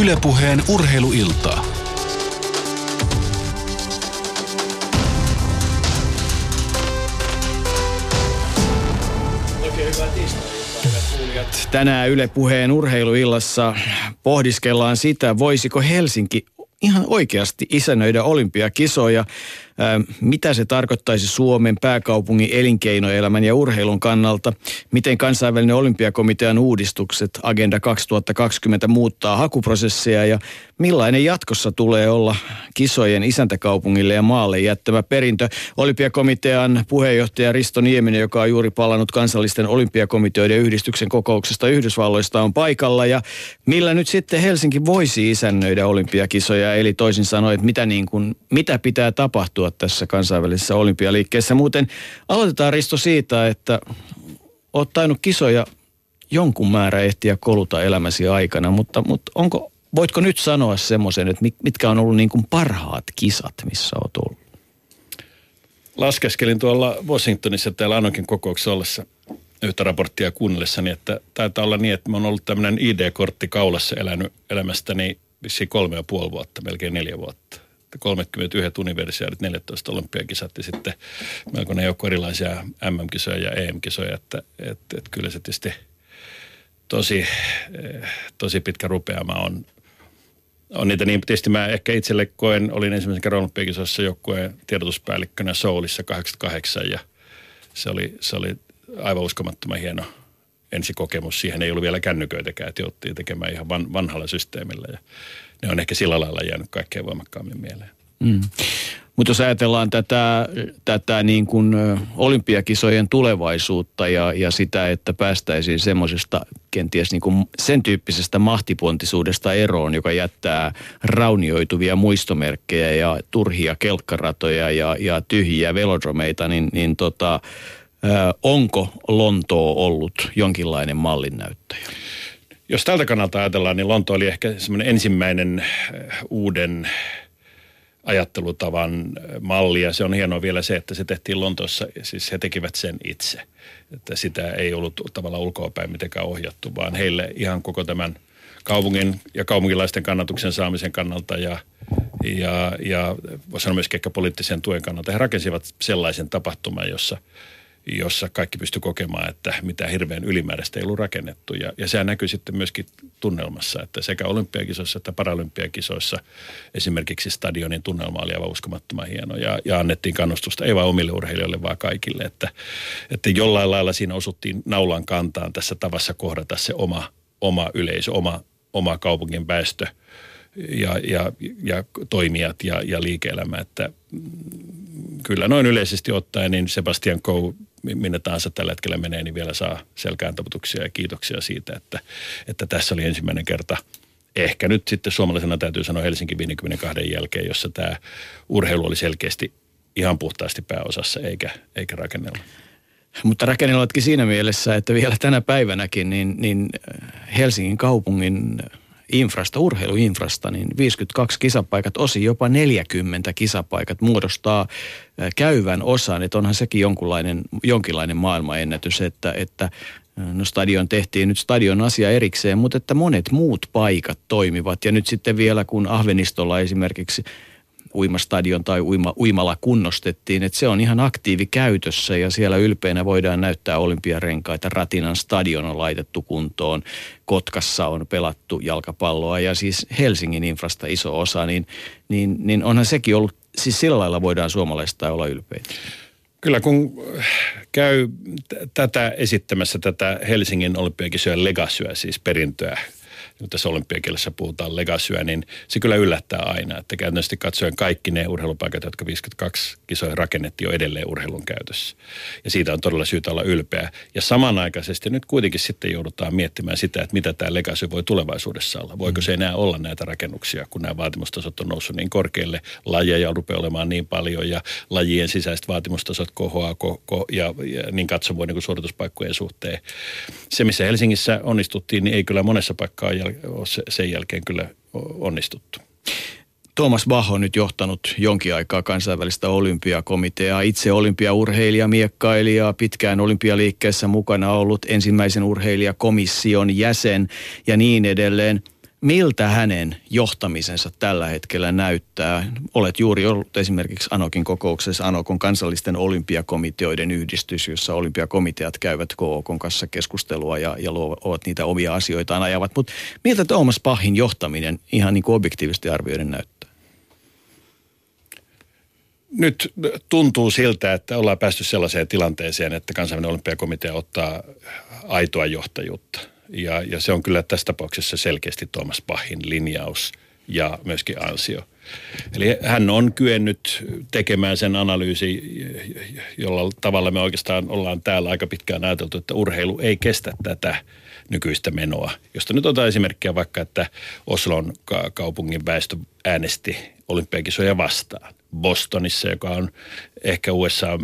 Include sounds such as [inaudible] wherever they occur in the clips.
Ylepuheen urheiluiltaa. Tänään Yle Puheen urheiluillassa pohdiskellaan sitä, voisiko Helsinki ihan oikeasti isännöidä olympiakisoja mitä se tarkoittaisi Suomen pääkaupungin elinkeinoelämän ja urheilun kannalta, miten kansainvälinen olympiakomitean uudistukset Agenda 2020 muuttaa hakuprosessia ja millainen jatkossa tulee olla kisojen isäntäkaupungille ja maalle jättämä perintö. Olympiakomitean puheenjohtaja Risto Nieminen, joka on juuri palannut kansallisten olympiakomiteoiden yhdistyksen kokouksesta Yhdysvalloista, on paikalla. Ja millä nyt sitten Helsinki voisi isännöidä olympiakisoja, eli toisin sanoen, että mitä, niin kuin, mitä pitää tapahtua onnistua tässä kansainvälisessä olympialiikkeessä. Muuten aloitetaan Risto siitä, että olet tainnut kisoja jonkun määrä ehtiä koluta elämäsi aikana, mutta, mutta onko, voitko nyt sanoa semmoisen, että mitkä on ollut niin kuin parhaat kisat, missä olet ollut? Laskeskelin tuolla Washingtonissa täällä Anokin kokouksessa ollessa yhtä raporttia kuunnellessani, että taitaa olla niin, että mä oon ollut tämmöinen ID-kortti kaulassa elänyt elämästäni vissiin kolme ja puoli vuotta, melkein neljä vuotta. 31 universiaarit, 14 olympiakisat ja sitten melkoinen joukko erilaisia MM-kisoja ja EM-kisoja, että, että, että kyllä se tietysti tosi, tosi pitkä rupeama on, on niitä niin, tietysti mä ehkä itselle koen, olin ensimmäisen kerran olympiakisoissa joukkueen tiedotuspäällikkönä Soulissa 88 ja se oli, se oli aivan uskomattoman hieno ensikokemus. Siihen ei ollut vielä kännyköitäkään, että jouttiin tekemään ihan van, vanhalla systeemillä ja ne on ehkä sillä lailla jäänyt kaikkein voimakkaammin mieleen. Mm. Mutta jos ajatellaan tätä, tätä niin kuin olympiakisojen tulevaisuutta ja, ja sitä, että päästäisiin semmoisesta kenties niin kuin sen tyyppisestä mahtipontisuudesta eroon, joka jättää raunioituvia muistomerkkejä ja turhia kelkkaratoja ja, ja tyhjiä velodromeita, niin, niin tota, onko Lontoo ollut jonkinlainen mallinnäyttäjä? Jos tältä kannalta ajatellaan, niin Lonto oli ehkä semmoinen ensimmäinen äh, uuden ajattelutavan äh, malli ja se on hienoa vielä se, että se tehtiin Lontoossa, siis he tekivät sen itse. Että sitä ei ollut tavallaan ulkoapäin mitenkään ohjattu, vaan heille ihan koko tämän kaupungin ja kaupunkilaisten kannatuksen saamisen kannalta ja, ja, ja voisi sanoa myöskin ehkä poliittisen tuen kannalta. He rakensivat sellaisen tapahtuman, jossa – jossa kaikki pysty kokemaan, että mitä hirveän ylimääräistä ei ollut rakennettu. Ja, ja sehän näkyy sitten myöskin tunnelmassa, että sekä olympiakisoissa että paralympiakisoissa esimerkiksi stadionin tunnelma oli aivan uskomattoman hieno. Ja, ja annettiin kannustusta ei vain omille urheilijoille, vaan kaikille. Että, että jollain lailla siinä osuttiin naulan kantaan tässä tavassa kohdata se oma, oma yleisö, oma, oma kaupungin väestö ja, ja, ja toimijat ja, ja liike-elämä. Että kyllä noin yleisesti ottaen, niin Sebastian Coe minne tahansa tällä hetkellä menee, niin vielä saa selkään taputuksia ja kiitoksia siitä, että, että tässä oli ensimmäinen kerta ehkä nyt sitten suomalaisena täytyy sanoa Helsinki 52 jälkeen, jossa tämä urheilu oli selkeästi ihan puhtaasti pääosassa eikä, eikä rakennella. Mutta rakennellatkin siinä mielessä, että vielä tänä päivänäkin niin, niin Helsingin kaupungin infrasta, urheiluinfrasta, niin 52 kisapaikat, osin jopa 40 kisapaikat muodostaa käyvän osan. Että onhan sekin jonkinlainen, jonkinlainen maailmanennätys, että, että No stadion tehtiin nyt stadion asia erikseen, mutta että monet muut paikat toimivat. Ja nyt sitten vielä kun Ahvenistolla esimerkiksi uimastadion tai uima, uimala kunnostettiin, että se on ihan aktiivi käytössä ja siellä ylpeänä voidaan näyttää olympiarenkaita. Ratinan stadion on laitettu kuntoon, Kotkassa on pelattu jalkapalloa ja siis Helsingin infrasta iso osa, niin, niin, niin onhan sekin ollut, siis sillä lailla voidaan suomalaista olla ylpeitä. Kyllä kun käy tätä esittämässä tätä Helsingin olympiakisojen legasyä, siis perintöä tässä olympiakielessä puhutaan legasyä, niin se kyllä yllättää aina, että käytännössä katsoen kaikki ne urheilupaikat, jotka 52 kisoja rakennettiin jo edelleen urheilun käytössä. Ja siitä on todella syytä olla ylpeä. Ja samanaikaisesti nyt kuitenkin sitten joudutaan miettimään sitä, että mitä tämä legasy voi tulevaisuudessa olla. Voiko se enää olla näitä rakennuksia, kun nämä vaatimustasot on noussut niin korkealle, lajeja rupeaa olemaan niin paljon ja lajien sisäiset vaatimustasot kohoaa ko- ja, ja niin katsomaan niin suorituspaikkojen suhteen. Se, missä Helsingissä onnistuttiin, niin ei kyllä monessa paikkaa ole sen jälkeen kyllä onnistuttu. Thomas Bach on nyt johtanut jonkin aikaa kansainvälistä olympiakomiteaa. Itse olympiaurheilija, miekkailija, pitkään olympialiikkeessä mukana ollut ensimmäisen urheilijakomission jäsen ja niin edelleen. Miltä hänen johtamisensa tällä hetkellä näyttää. Olet juuri ollut esimerkiksi Anokin kokouksessa, Anokon kansallisten olympiakomiteoiden yhdistys, jossa olympiakomiteat käyvät KOKon kanssa keskustelua ja, ja luovat niitä omia asioitaan ajavat. Mutta miltä Tuomas Pahin johtaminen ihan niin kuin objektiivisesti arvioiden näyttää? Nyt tuntuu siltä, että ollaan päästy sellaiseen tilanteeseen, että kansainvälinen olympiakomitea ottaa aitoa johtajuutta – ja, ja se on kyllä tässä tapauksessa selkeästi Tuomas Pahin linjaus ja myöskin ansio. Eli hän on kyennyt tekemään sen analyysi, jolla tavalla me oikeastaan ollaan täällä aika pitkään ajateltu, että urheilu ei kestä tätä nykyistä menoa. Josta nyt otetaan esimerkkiä vaikka, että Oslon kaupungin väestö äänesti olympiakisoja vastaan. Bostonissa, joka on ehkä USA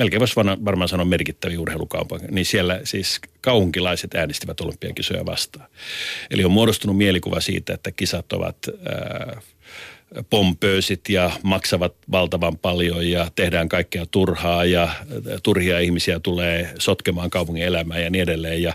melkein voisi varmaan sanoa merkittäviä urheilukaupunki, niin siellä siis kaupunkilaiset äänestivät olympiakisoja vastaan. Eli on muodostunut mielikuva siitä, että kisat ovat ää, pompöösit ja maksavat valtavan paljon ja tehdään kaikkea turhaa ja turhia ihmisiä tulee sotkemaan kaupungin elämää ja niin edelleen. Ja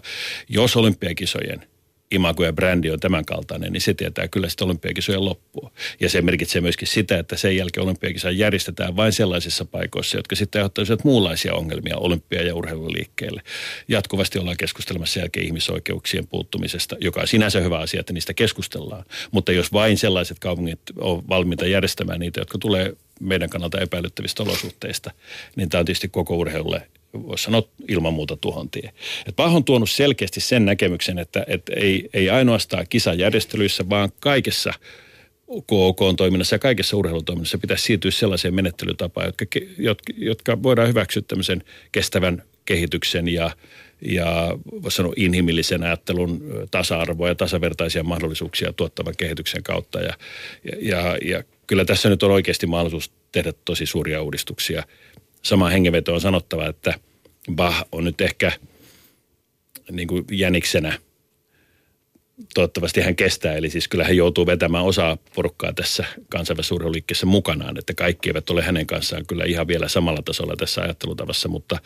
jos olympiakisojen – imago ja brändi on tämän kaltainen, niin se tietää kyllä sitä olympiakisojen loppua. Ja se merkitsee myöskin sitä, että sen jälkeen olympiakisa järjestetään vain sellaisissa paikoissa, jotka sitten aiheuttaisivat muunlaisia ongelmia olympia- ja urheiluliikkeelle. Jatkuvasti ollaan keskustelemassa jälkeen ihmisoikeuksien puuttumisesta, joka on sinänsä hyvä asia, että niistä keskustellaan. Mutta jos vain sellaiset kaupungit on valmiita järjestämään niitä, jotka tulee meidän kannalta epäilyttävistä olosuhteista, niin tämä on tietysti koko urheilulle voisi sanoa ilman muuta tuhontie. Et Pah on tuonut selkeästi sen näkemyksen, että, että ei, ei ainoastaan kisajärjestelyissä, vaan kaikessa KOK-toiminnassa ja kaikessa urheilutoiminnassa pitäisi siirtyä sellaiseen menettelytapaan, jotka, jotka, jotka voidaan hyväksyä tämmöisen kestävän kehityksen ja, ja voisi sanoa inhimillisen ajattelun tasa-arvoa ja tasavertaisia mahdollisuuksia tuottavan kehityksen kautta. Ja, ja, ja kyllä tässä nyt on oikeasti mahdollisuus tehdä tosi suuria uudistuksia – sama hengenveto on sanottava, että Bach on nyt ehkä niin kuin jäniksenä. Toivottavasti hän kestää, eli siis kyllä hän joutuu vetämään osaa porukkaa tässä kansainvälisessä mukanaan, että kaikki eivät ole hänen kanssaan kyllä ihan vielä samalla tasolla tässä ajattelutavassa, mutta,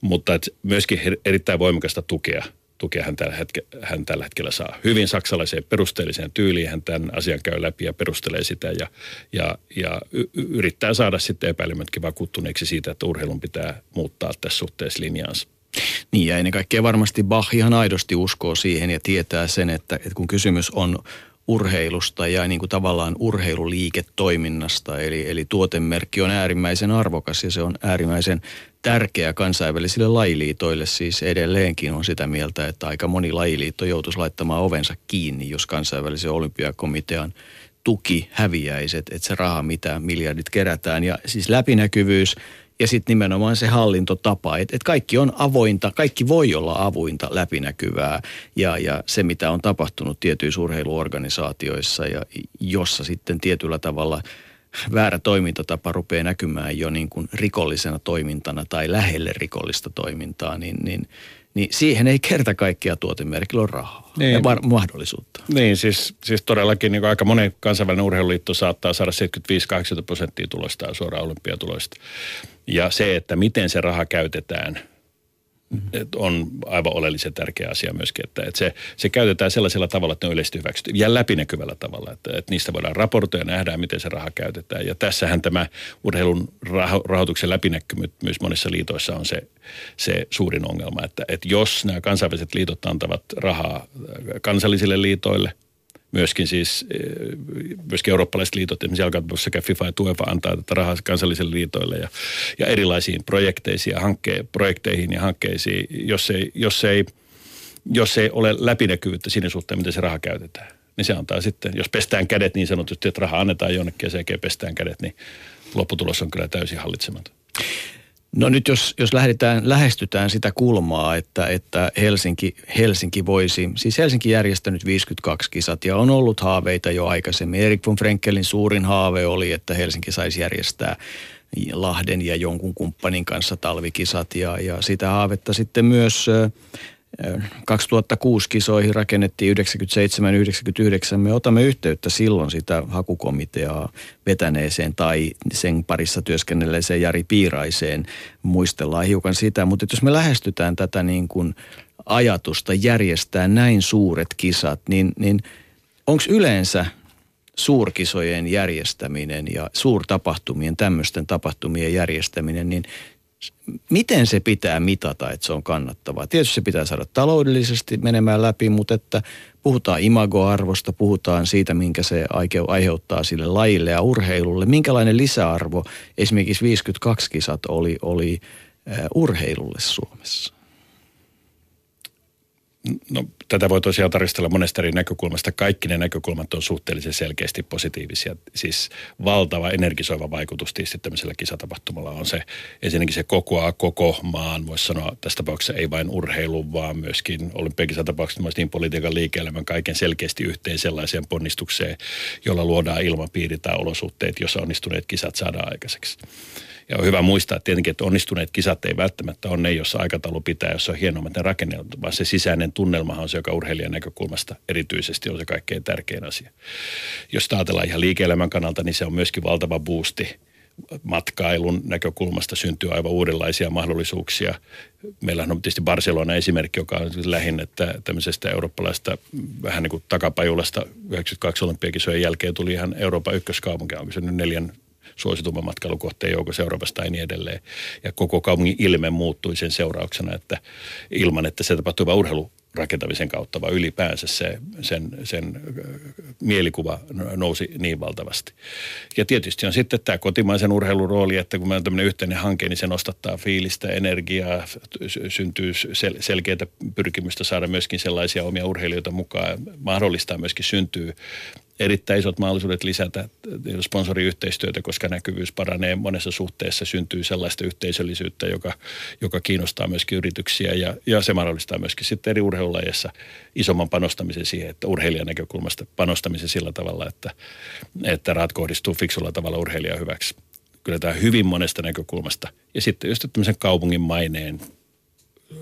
mutta myöskin erittäin voimakasta tukea – tukea hän tällä, hetke, hän tällä hetkellä saa. Hyvin saksalaiseen perusteelliseen tyyliin hän tämän asian käy läpi ja perustelee sitä ja, ja, ja yrittää saada sitten epäilemätkin vakuuttuneeksi siitä, että urheilun pitää muuttaa tässä suhteessa linjaansa. Niin ja ennen kaikkea varmasti Bach ihan aidosti uskoo siihen ja tietää sen, että, että kun kysymys on urheilusta ja niin kuin tavallaan urheiluliiketoiminnasta. Eli, eli tuotemerkki on äärimmäisen arvokas ja se on äärimmäisen tärkeä kansainvälisille lajiliitoille. Siis edelleenkin on sitä mieltä, että aika moni lajiliitto joutuisi laittamaan ovensa kiinni, jos kansainvälisen olympiakomitean tuki häviäisi, että, se raha, mitä miljardit kerätään. Ja siis läpinäkyvyys ja sitten nimenomaan se hallintotapa, että et kaikki on avointa, kaikki voi olla avointa, läpinäkyvää. Ja, ja se mitä on tapahtunut tietyissä urheiluorganisaatioissa ja jossa sitten tietyllä tavalla väärä toimintatapa rupeaa näkymään jo niin kuin rikollisena toimintana tai lähelle rikollista toimintaa, niin, niin, niin siihen ei kerta kaikkia tuotemerkillä ole rahaa niin. ja var- mahdollisuutta. Niin, siis, siis todellakin niin aika monen kansainvälinen urheiluliitto saattaa saada 75-80 prosenttia tulostaan suoraan olympiatuloista. Ja se, että miten se raha käytetään, mm-hmm. on aivan oleellisen tärkeä asia myöskin, että, että se, se käytetään sellaisella tavalla, että ne on yleisesti hyväksytty ja läpinäkyvällä tavalla, että, että niistä voidaan raportoida ja nähdään, miten se raha käytetään. Ja tässähän tämä urheilun raho, rahoituksen läpinäkyvyys monissa liitoissa on se, se suurin ongelma, että, että jos nämä kansainväliset liitot antavat rahaa kansallisille liitoille – myöskin siis eh, myöskin eurooppalaiset liitot, esimerkiksi jalkapallossa sekä FIFA ja UEFA antaa tätä rahaa kansallisille liitoille ja, ja erilaisiin projekteisiin ja hankke, projekteihin ja hankkeisiin, jos ei, jos ei, jos ei ole läpinäkyvyyttä siinä suhteen, miten se raha käytetään. Niin se antaa sitten, jos pestään kädet niin sanotusti, että raha annetaan jonnekin ja sen pestään kädet, niin lopputulos on kyllä täysin hallitsematon. No nyt jos, jos lähdetään, lähestytään sitä kulmaa, että, että Helsinki, Helsinki voisi, siis Helsinki järjestänyt 52 kisat ja on ollut haaveita jo aikaisemmin. Erik von Frenkelin suurin haave oli, että Helsinki saisi järjestää Lahden ja jonkun kumppanin kanssa talvikisat ja, ja sitä haavetta sitten myös 2006 kisoihin rakennettiin 97-99. Me otamme yhteyttä silloin sitä hakukomiteaa vetäneeseen tai sen parissa työskennelleeseen Jari Piiraiseen. Muistellaan hiukan sitä, mutta jos me lähestytään tätä niin kuin ajatusta järjestää näin suuret kisat, niin, niin onko yleensä suurkisojen järjestäminen ja suurtapahtumien, tämmöisten tapahtumien järjestäminen, niin miten se pitää mitata, että se on kannattavaa? Tietysti se pitää saada taloudellisesti menemään läpi, mutta että puhutaan imagoarvosta, puhutaan siitä, minkä se aiheuttaa sille lajille ja urheilulle. Minkälainen lisäarvo esimerkiksi 52 kisat oli, oli urheilulle Suomessa? No, tätä voi tosiaan tarkastella monesta eri näkökulmasta. Kaikki ne näkökulmat on suhteellisen selkeästi positiivisia. Siis valtava energisoiva vaikutus tietysti tämmöisellä kisatapahtumalla on se, ensinnäkin se kokoaa koko maan, voisi sanoa tässä tapauksessa ei vain urheilu, vaan myöskin olympiakisatapauksessa myös niin politiikan liike-elämän kaiken selkeästi yhteen sellaiseen ponnistukseen, jolla luodaan ilmapiiri tai olosuhteet, jossa onnistuneet kisat saadaan aikaiseksi. Ja on hyvä muistaa tietenkin, että onnistuneet kisat ei välttämättä ole ne, jossa aikataulu pitää, jossa on hienommat ne rakennelmat, vaan se sisäinen tunnelmahan on se, joka urheilijan näkökulmasta erityisesti on se kaikkein tärkein asia. Jos ajatellaan ihan liike-elämän kannalta, niin se on myöskin valtava boosti matkailun näkökulmasta syntyy aivan uudenlaisia mahdollisuuksia. Meillä on tietysti Barcelona esimerkki, joka on lähinnä että tämmöisestä eurooppalaista vähän niin kuin takapajulasta 92 olympiakisojen jälkeen tuli ihan Euroopan ykköskaupunki, onko se nyt neljän suositumman matkailukohteen joukossa Euroopasta ja niin edelleen. Ja koko kaupungin ilme muuttui sen seurauksena, että ilman, että se tapahtui vain urheilu rakentamisen kautta, vaan ylipäänsä se, sen, sen mielikuva nousi niin valtavasti. Ja tietysti on sitten tämä kotimaisen urheilun rooli, että kun meillä on tämmöinen yhteinen hanke, niin se nostattaa fiilistä, energiaa, syntyy sel- selkeitä pyrkimystä saada myöskin sellaisia omia urheilijoita mukaan, mahdollistaa myöskin syntyy erittäin isot mahdollisuudet lisätä sponsoriyhteistyötä, koska näkyvyys paranee monessa suhteessa, syntyy sellaista yhteisöllisyyttä, joka, joka kiinnostaa myöskin yrityksiä ja, ja se mahdollistaa myöskin sitten eri urheilulajeissa isomman panostamisen siihen, että urheilijan näkökulmasta panostamisen sillä tavalla, että, että rahat kohdistuu fiksulla tavalla urheilijan hyväksi. Kyllä tämä hyvin monesta näkökulmasta. Ja sitten just tämmöisen kaupungin maineen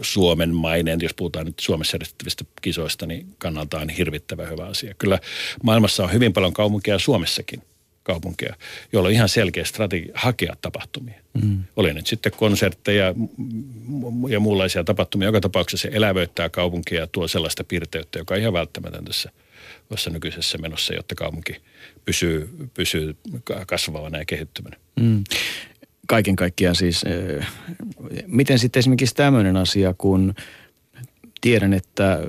Suomen maineen, jos puhutaan nyt Suomessa järjestettävistä kisoista, niin kannalta on hirvittävä hyvä asia. Kyllä maailmassa on hyvin paljon kaupunkeja Suomessakin kaupunkeja, joilla on ihan selkeä strategia hakea tapahtumia. Mm. Oli nyt sitten konsertteja ja muunlaisia tapahtumia. Joka tapauksessa se elävöittää kaupunkia ja tuo sellaista piirteyttä, joka on ihan välttämätöntä tässä, tässä nykyisessä menossa, jotta kaupunki pysyy, pysyy kasvavana ja kehittyvänä. Mm kaiken kaikkiaan siis, miten sitten esimerkiksi tämmöinen asia, kun tiedän, että,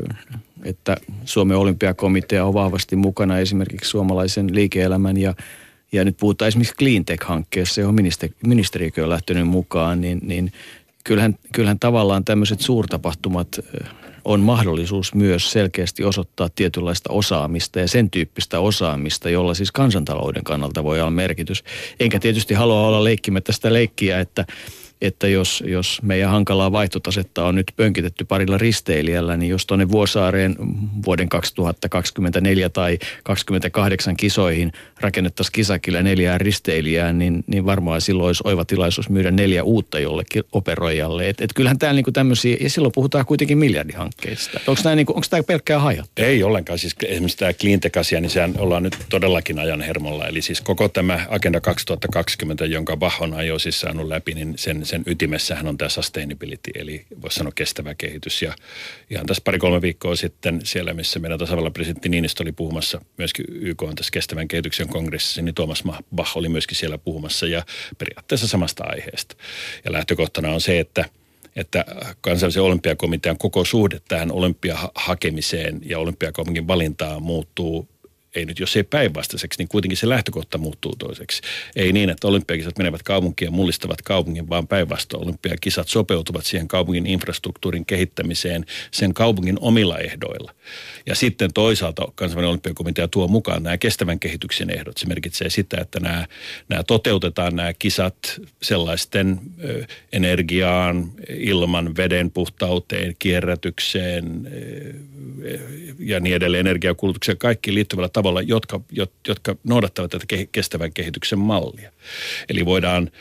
että Suomen olympiakomitea on vahvasti mukana esimerkiksi suomalaisen liike-elämän ja, ja nyt puhutaan esimerkiksi Cleantech-hankkeessa, johon ministeri, ministeriökin on lähtenyt mukaan, niin, niin kyllähän, kyllähän tavallaan tämmöiset suurtapahtumat on mahdollisuus myös selkeästi osoittaa tietynlaista osaamista ja sen tyyppistä osaamista, jolla siis kansantalouden kannalta voi olla merkitys. Enkä tietysti halua olla leikkimättä sitä leikkiä, että että jos, jos meidän hankalaa vaihtotasetta on nyt pönkitetty parilla risteilijällä, niin jos tuonne Vuosaareen vuoden 2024 tai 2028 kisoihin rakennettaisiin kisakille neljää risteilijää, niin, niin varmaan silloin olisi oiva tilaisuus myydä neljä uutta jollekin operoijalle. Et, et kyllähän täällä niinku tämmöisiä, ja silloin puhutaan kuitenkin miljardihankkeista. Onko tämä niinku, pelkkää hajat? Ei ollenkaan. Siis esimerkiksi tämä cleantech-asia, niin sehän ollaan nyt todellakin ajan hermolla. Eli siis koko tämä Agenda 2020, jonka Bahon ajoi siis saanut läpi, niin sen sen ytimessähän on tämä sustainability, eli voisi sanoa kestävä kehitys. Ja ihan tässä pari-kolme viikkoa sitten siellä, missä meidän tasavallan presidentti Niinistö oli puhumassa myöskin YK on tässä kestävän kehityksen kongressissa, niin Tuomas Bach oli myöskin siellä puhumassa ja periaatteessa samasta aiheesta. Ja lähtökohtana on se, että että kansallisen olympiakomitean koko suhde tähän olympiahakemiseen ja olympiakaupungin valintaan muuttuu ei nyt jos ei päinvastaiseksi, niin kuitenkin se lähtökohta muuttuu toiseksi. Ei niin, että olympiakisat menevät kaupunkiin ja mullistavat kaupungin, vaan päinvastoin olympiakisat sopeutuvat siihen kaupungin infrastruktuurin kehittämiseen sen kaupungin omilla ehdoilla. Ja sitten toisaalta kansainvälinen olympiakomitea tuo mukaan nämä kestävän kehityksen ehdot. Se merkitsee sitä, että nämä, nämä toteutetaan nämä kisat sellaisten energiaan, ilman, veden puhtauteen, kierrätykseen ja niin edelleen energiakulutukseen, kaikki liittyvällä tavalla, jotka, jotka noudattavat tätä kestävän kehityksen mallia. Eli voidaan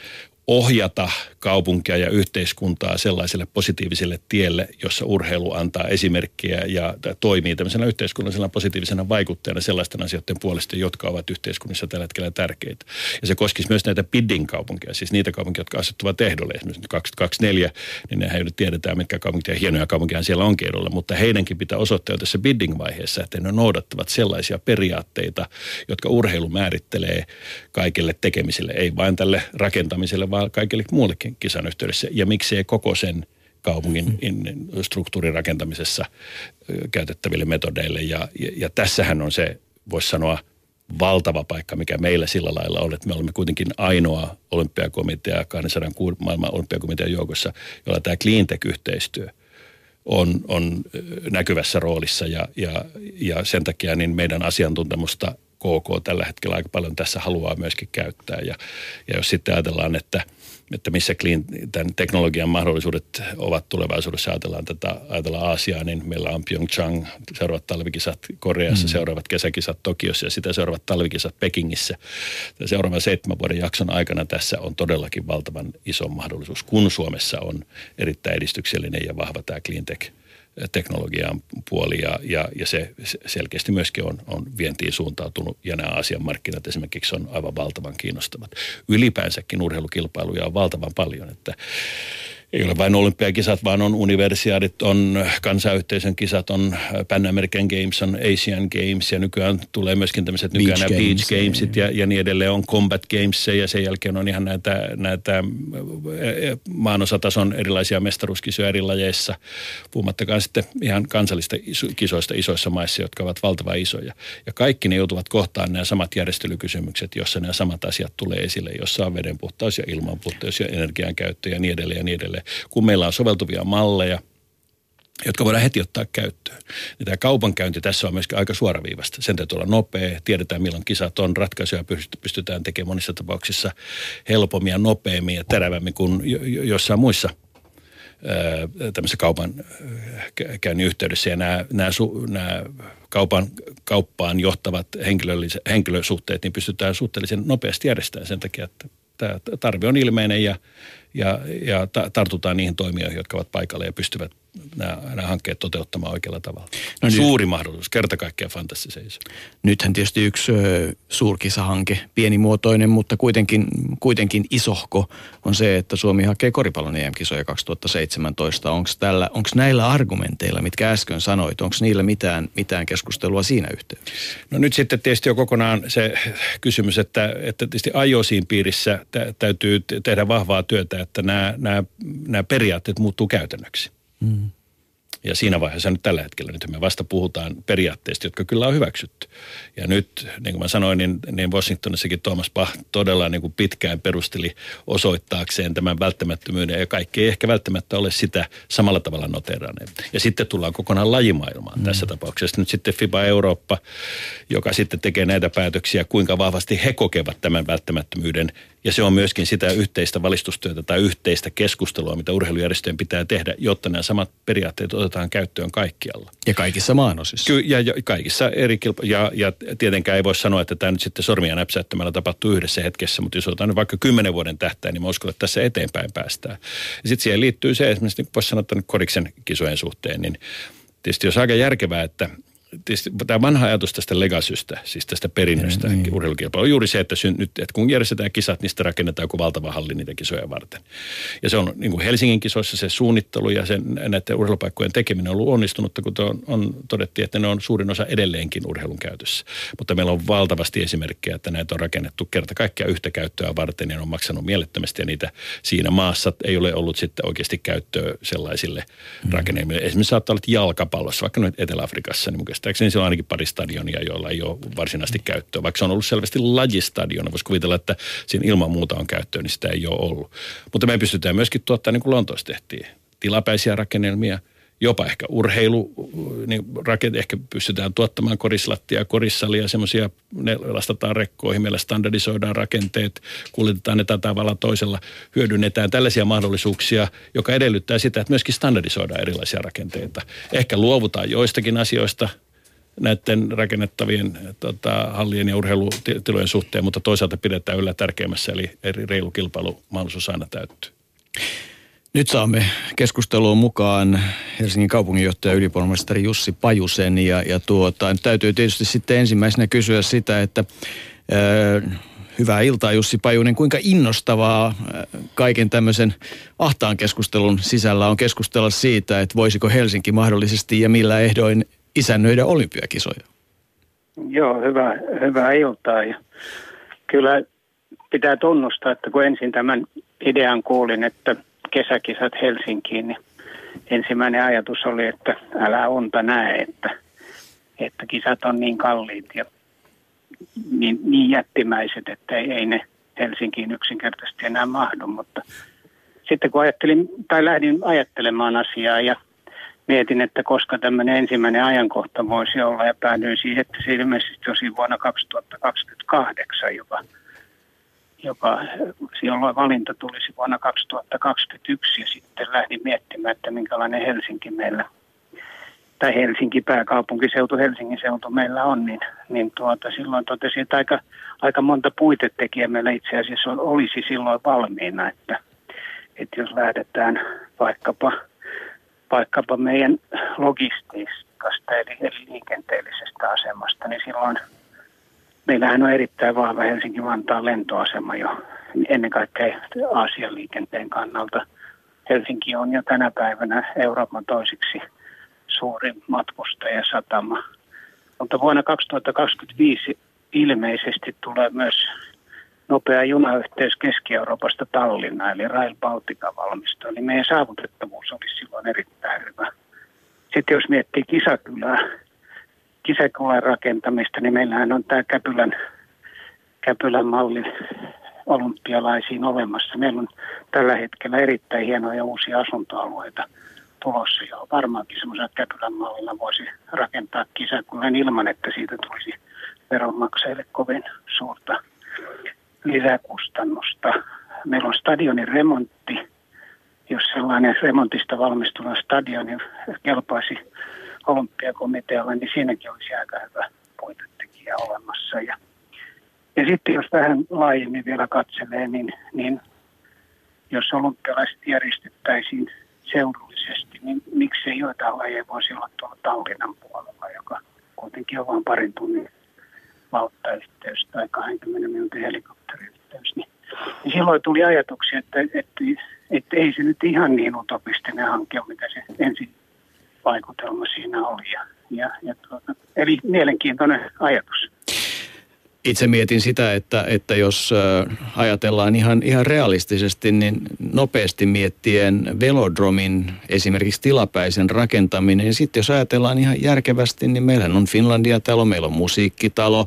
ohjata kaupunkia ja yhteiskuntaa sellaiselle positiiviselle tielle, jossa urheilu antaa esimerkkiä ja toimii tämmöisenä yhteiskunnallisena positiivisena vaikuttajana sellaisten asioiden puolesta, jotka ovat yhteiskunnassa tällä hetkellä tärkeitä. Ja se koskisi myös näitä bidding kaupunkeja, siis niitä kaupunkeja, jotka asettuvat ehdolle. Esimerkiksi 2024, niin nehän nyt tiedetään, mitkä kaupunkia ja hienoja kaupunkia siellä on ehdolla, mutta heidänkin pitää osoittaa jo tässä bidding-vaiheessa, että ne noudattavat sellaisia periaatteita, jotka urheilu määrittelee kaikille tekemiselle, ei vain tälle rakentamiselle, vaan kaikille muullekin kisan yhteydessä. Ja miksei koko sen kaupungin mm-hmm. struktuurin rakentamisessa käytettäville metodeille. Ja, ja, ja tässähän on se, voisi sanoa, valtava paikka, mikä meillä sillä lailla on, että me olemme kuitenkin ainoa olympiakomitea 200 maailman olympiakomitean joukossa, jolla tämä cleantech-yhteistyö on, on näkyvässä roolissa ja, ja, ja sen takia niin meidän asiantuntemusta KK tällä hetkellä aika paljon tässä haluaa myöskin käyttää. Ja, ja jos sitten ajatellaan, että – että missä clean, tämän teknologian mahdollisuudet ovat tulevaisuudessa. Ajatellaan tätä, ajatellaan Aasiaa, niin meillä on Pyeongchang, seuraavat talvikisat Koreassa, mm. seuraavat kesäkisat Tokiossa ja sitä seuraavat talvikisat Pekingissä. Seuraavan seitsemän vuoden jakson aikana tässä on todellakin valtavan iso mahdollisuus, kun Suomessa on erittäin edistyksellinen ja vahva tämä cleantech teknologian puoli ja, ja, ja se selkeästi myöskin on, on vientiin suuntautunut ja nämä asianmarkkinat esimerkiksi on aivan valtavan kiinnostavat. Ylipäänsäkin urheilukilpailuja on valtavan paljon, että ei ole vain olympiakisat, vaan on universiaadit, on kansayhteisön kisat, on Pan American Games, on Asian Games ja nykyään tulee myöskin tämmöiset Beach nykyään Games, Beach Gamesit ja, ja niin edelleen. On Combat Games ja sen jälkeen on ihan näitä, näitä maanosatason erilaisia mestaruuskisoja eri lajeissa, puhumattakaan sitten ihan kansallista kisoista isoissa maissa, jotka ovat valtavan isoja. Ja kaikki ne joutuvat kohtaan nämä samat järjestelykysymykset, jossa nämä samat asiat tulee esille, jossa on vedenpuhtaus ja ilmanpuhtaus ja energiankäyttö ja niin edelleen ja niin edelleen kun meillä on soveltuvia malleja, jotka voidaan heti ottaa käyttöön. Niin tämä kaupankäynti tässä on myöskin aika suoraviivasta. Sen täytyy olla nopea, tiedetään milloin kisat on, ratkaisuja pystytään tekemään monissa tapauksissa helpommin ja nopeammin ja terävämmin kuin jossain muissa tämmöisessä kaupan käynnin yhteydessä. Ja nämä, nämä, nämä kaupan, kauppaan johtavat henkilösuhteet, niin pystytään suhteellisen nopeasti järjestämään sen takia, että tämä tarve on ilmeinen ja ja, ja tartutaan niihin toimijoihin, jotka ovat paikalla ja pystyvät nämä, nämä hankkeet toteuttamaan oikealla tavalla. No niin. Suuri mahdollisuus, kerta kaikkiaan fantastisen iso. Nythän tietysti yksi ö, suurkisahanke, pienimuotoinen, mutta kuitenkin, kuitenkin isohko on se, että Suomi hakee koripallon EM-kisoja 2017. Onko näillä argumenteilla, mitkä äsken sanoit, onko niillä mitään, mitään keskustelua siinä yhteydessä? No nyt sitten tietysti on kokonaan se kysymys, että, että tietysti IOCin piirissä tä, täytyy tehdä vahvaa työtä, että nämä, nämä, nämä periaatteet muuttuu käytännöksi. Mm. Ja siinä vaiheessa nyt tällä hetkellä, nyt me vasta puhutaan periaatteista, jotka kyllä on hyväksytty. Ja nyt, niin kuin mä sanoin, niin, niin Washingtonissakin Thomas Bach todella niin kuin pitkään perusteli osoittaakseen tämän välttämättömyyden. Ja kaikki ei ehkä välttämättä ole sitä samalla tavalla noteranneet. Ja sitten tullaan kokonaan lajimaailmaan mm. tässä tapauksessa. Nyt sitten FIBA Eurooppa, joka sitten tekee näitä päätöksiä, kuinka vahvasti he kokevat tämän välttämättömyyden ja se on myöskin sitä yhteistä valistustyötä tai yhteistä keskustelua, mitä urheilujärjestöjen pitää tehdä, jotta nämä samat periaatteet otetaan käyttöön kaikkialla. Ja kaikissa maanosissa. Ky- ja, ja kaikissa eri kilpa- ja, ja tietenkään ei voi sanoa, että tämä nyt sitten sormia näpsäyttämällä tapahtuu yhdessä hetkessä, mutta jos otetaan nyt vaikka kymmenen vuoden tähtäin, niin mä uskon, että tässä eteenpäin päästään. Ja sitten siihen liittyy se, esimerkiksi niin voisi sanoa, koriksen kisojen suhteen, niin tietysti jos aika järkevää, että tietysti tämä vanha ajatus tästä legasystä, siis tästä perinnöstä niin, urheilukilpailu, on juuri se, että, syn, nyt, että kun järjestetään kisat, sitten rakennetaan joku valtava halli niitä kisoja varten. Ja se on niin kuin Helsingin kisoissa se suunnittelu ja sen, näiden urheilupaikkojen tekeminen on ollut onnistunutta, kun on, on todettiin, että ne on suurin osa edelleenkin urheilun käytössä. Mutta meillä on valtavasti esimerkkejä, että näitä on rakennettu kerta kaikkiaan yhtä käyttöä varten ja ne on maksanut mielettömästi ja niitä siinä maassa ei ole ollut sitten oikeasti käyttöä sellaisille mm. rakennelmille. Esimerkiksi saattaa olla jalkapallossa, vaikka nyt Etelä-Afrikassa, niin käsittääkseni siellä on ainakin pari stadionia, joilla ei ole varsinaisesti käyttöä. Vaikka se on ollut selvästi lajistadiona, voisi kuvitella, että siinä ilman muuta on käyttöä, niin sitä ei ole ollut. Mutta me pystytään myöskin tuottaa, niin kuin Lontoossa tehtiin, tilapäisiä rakennelmia – jopa ehkä urheilu, niin raket, ehkä pystytään tuottamaan korislattia, korissalia, semmoisia, ne lastataan rekkoihin, meillä standardisoidaan rakenteet, kuljetetaan ne tavalla toisella, hyödynnetään tällaisia mahdollisuuksia, joka edellyttää sitä, että myöskin standardisoidaan erilaisia rakenteita. Ehkä luovutaan joistakin asioista, näiden rakennettavien tota, hallien ja urheilutilojen suhteen, mutta toisaalta pidetään yllä tärkeimmässä, eli eri reilu kilpailumahdollisuus aina täyttyy. Nyt saamme keskusteluun mukaan Helsingin kaupunginjohtaja ylipormestari Jussi Pajusen ja, ja tuota, täytyy tietysti sitten ensimmäisenä kysyä sitä, että ää, hyvää iltaa Jussi Pajunen, kuinka innostavaa kaiken tämmöisen ahtaan keskustelun sisällä on keskustella siitä, että voisiko Helsinki mahdollisesti ja millä ehdoin isännöidä olympiakisoja? Joo, hyvää, hyvää iltaa. Ja kyllä pitää tunnustaa, että kun ensin tämän idean kuulin, että kesäkisat Helsinkiin, niin ensimmäinen ajatus oli, että älä unta näe, että, että kisat on niin kalliit ja niin, niin jättimäiset, että ei, ei ne Helsinkiin yksinkertaisesti enää mahdu. Mutta sitten kun ajattelin, tai lähdin ajattelemaan asiaa ja mietin, että koska tämmöinen ensimmäinen ajankohta voisi olla ja päädyin siihen, että se ilmeisesti olisi vuonna 2028, joka, joka jolloin valinta tulisi vuonna 2021 ja sitten lähdin miettimään, että minkälainen Helsinki meillä tai Helsinki pääkaupunkiseutu, Helsingin seutu meillä on, niin, niin tuota, silloin totesin, että aika, aika monta puitetekijää meillä itse asiassa olisi silloin valmiina, että, että jos lähdetään vaikkapa – vaikkapa meidän logistiikasta eli, eli liikenteellisestä asemasta, niin silloin meillähän on erittäin vahva Helsinki-Vantaan lentoasema jo ennen kaikkea Aasian liikenteen kannalta. Helsinki on jo tänä päivänä Euroopan toisiksi suurin matkustajasatama. Mutta vuonna 2025 ilmeisesti tulee myös nopea junayhteys Keski-Euroopasta Tallinna, eli Rail Baltica valmistu. Eli meidän saavutettavuus olisi silloin erittäin hyvä. Sitten jos miettii kisakylää, kisakylän rakentamista, niin meillähän on tämä Käpylän, Käpylän malli olympialaisiin olemassa. Meillä on tällä hetkellä erittäin hienoja uusia asuntoalueita tulossa jo. Varmaankin semmoisella Käpylän mallilla voisi rakentaa kisakylän ilman, että siitä tulisi veronmaksajille kovin suurta lisäkustannusta. Meillä on stadionin remontti. Jos sellainen remontista valmistuva stadioni kelpaisi olympiakomitealle, niin siinäkin olisi aika hyvä puitetekijä olemassa. Ja, ja sitten jos vähän laajemmin vielä katselee, niin, niin jos olympialaiset järjestettäisiin seudullisesti, niin miksei joitain lajeja voisi olla tuolla Tallinnan puolella, joka kuitenkin on vain parin tunnin valtayhteys tai 20 minuutin helikopteriyhteys, niin, niin silloin tuli ajatuksia, että, että, että, että ei se nyt ihan niin utopistinen hanke ole, mitä se ensin vaikutelma siinä oli. Ja, ja, ja tuota, eli mielenkiintoinen ajatus. Itse mietin sitä, että, että jos ajatellaan ihan, ihan realistisesti, niin nopeasti miettien velodromin esimerkiksi tilapäisen rakentaminen. Sitten jos ajatellaan ihan järkevästi, niin meillä on Finlandia-talo, meillä on musiikkitalo,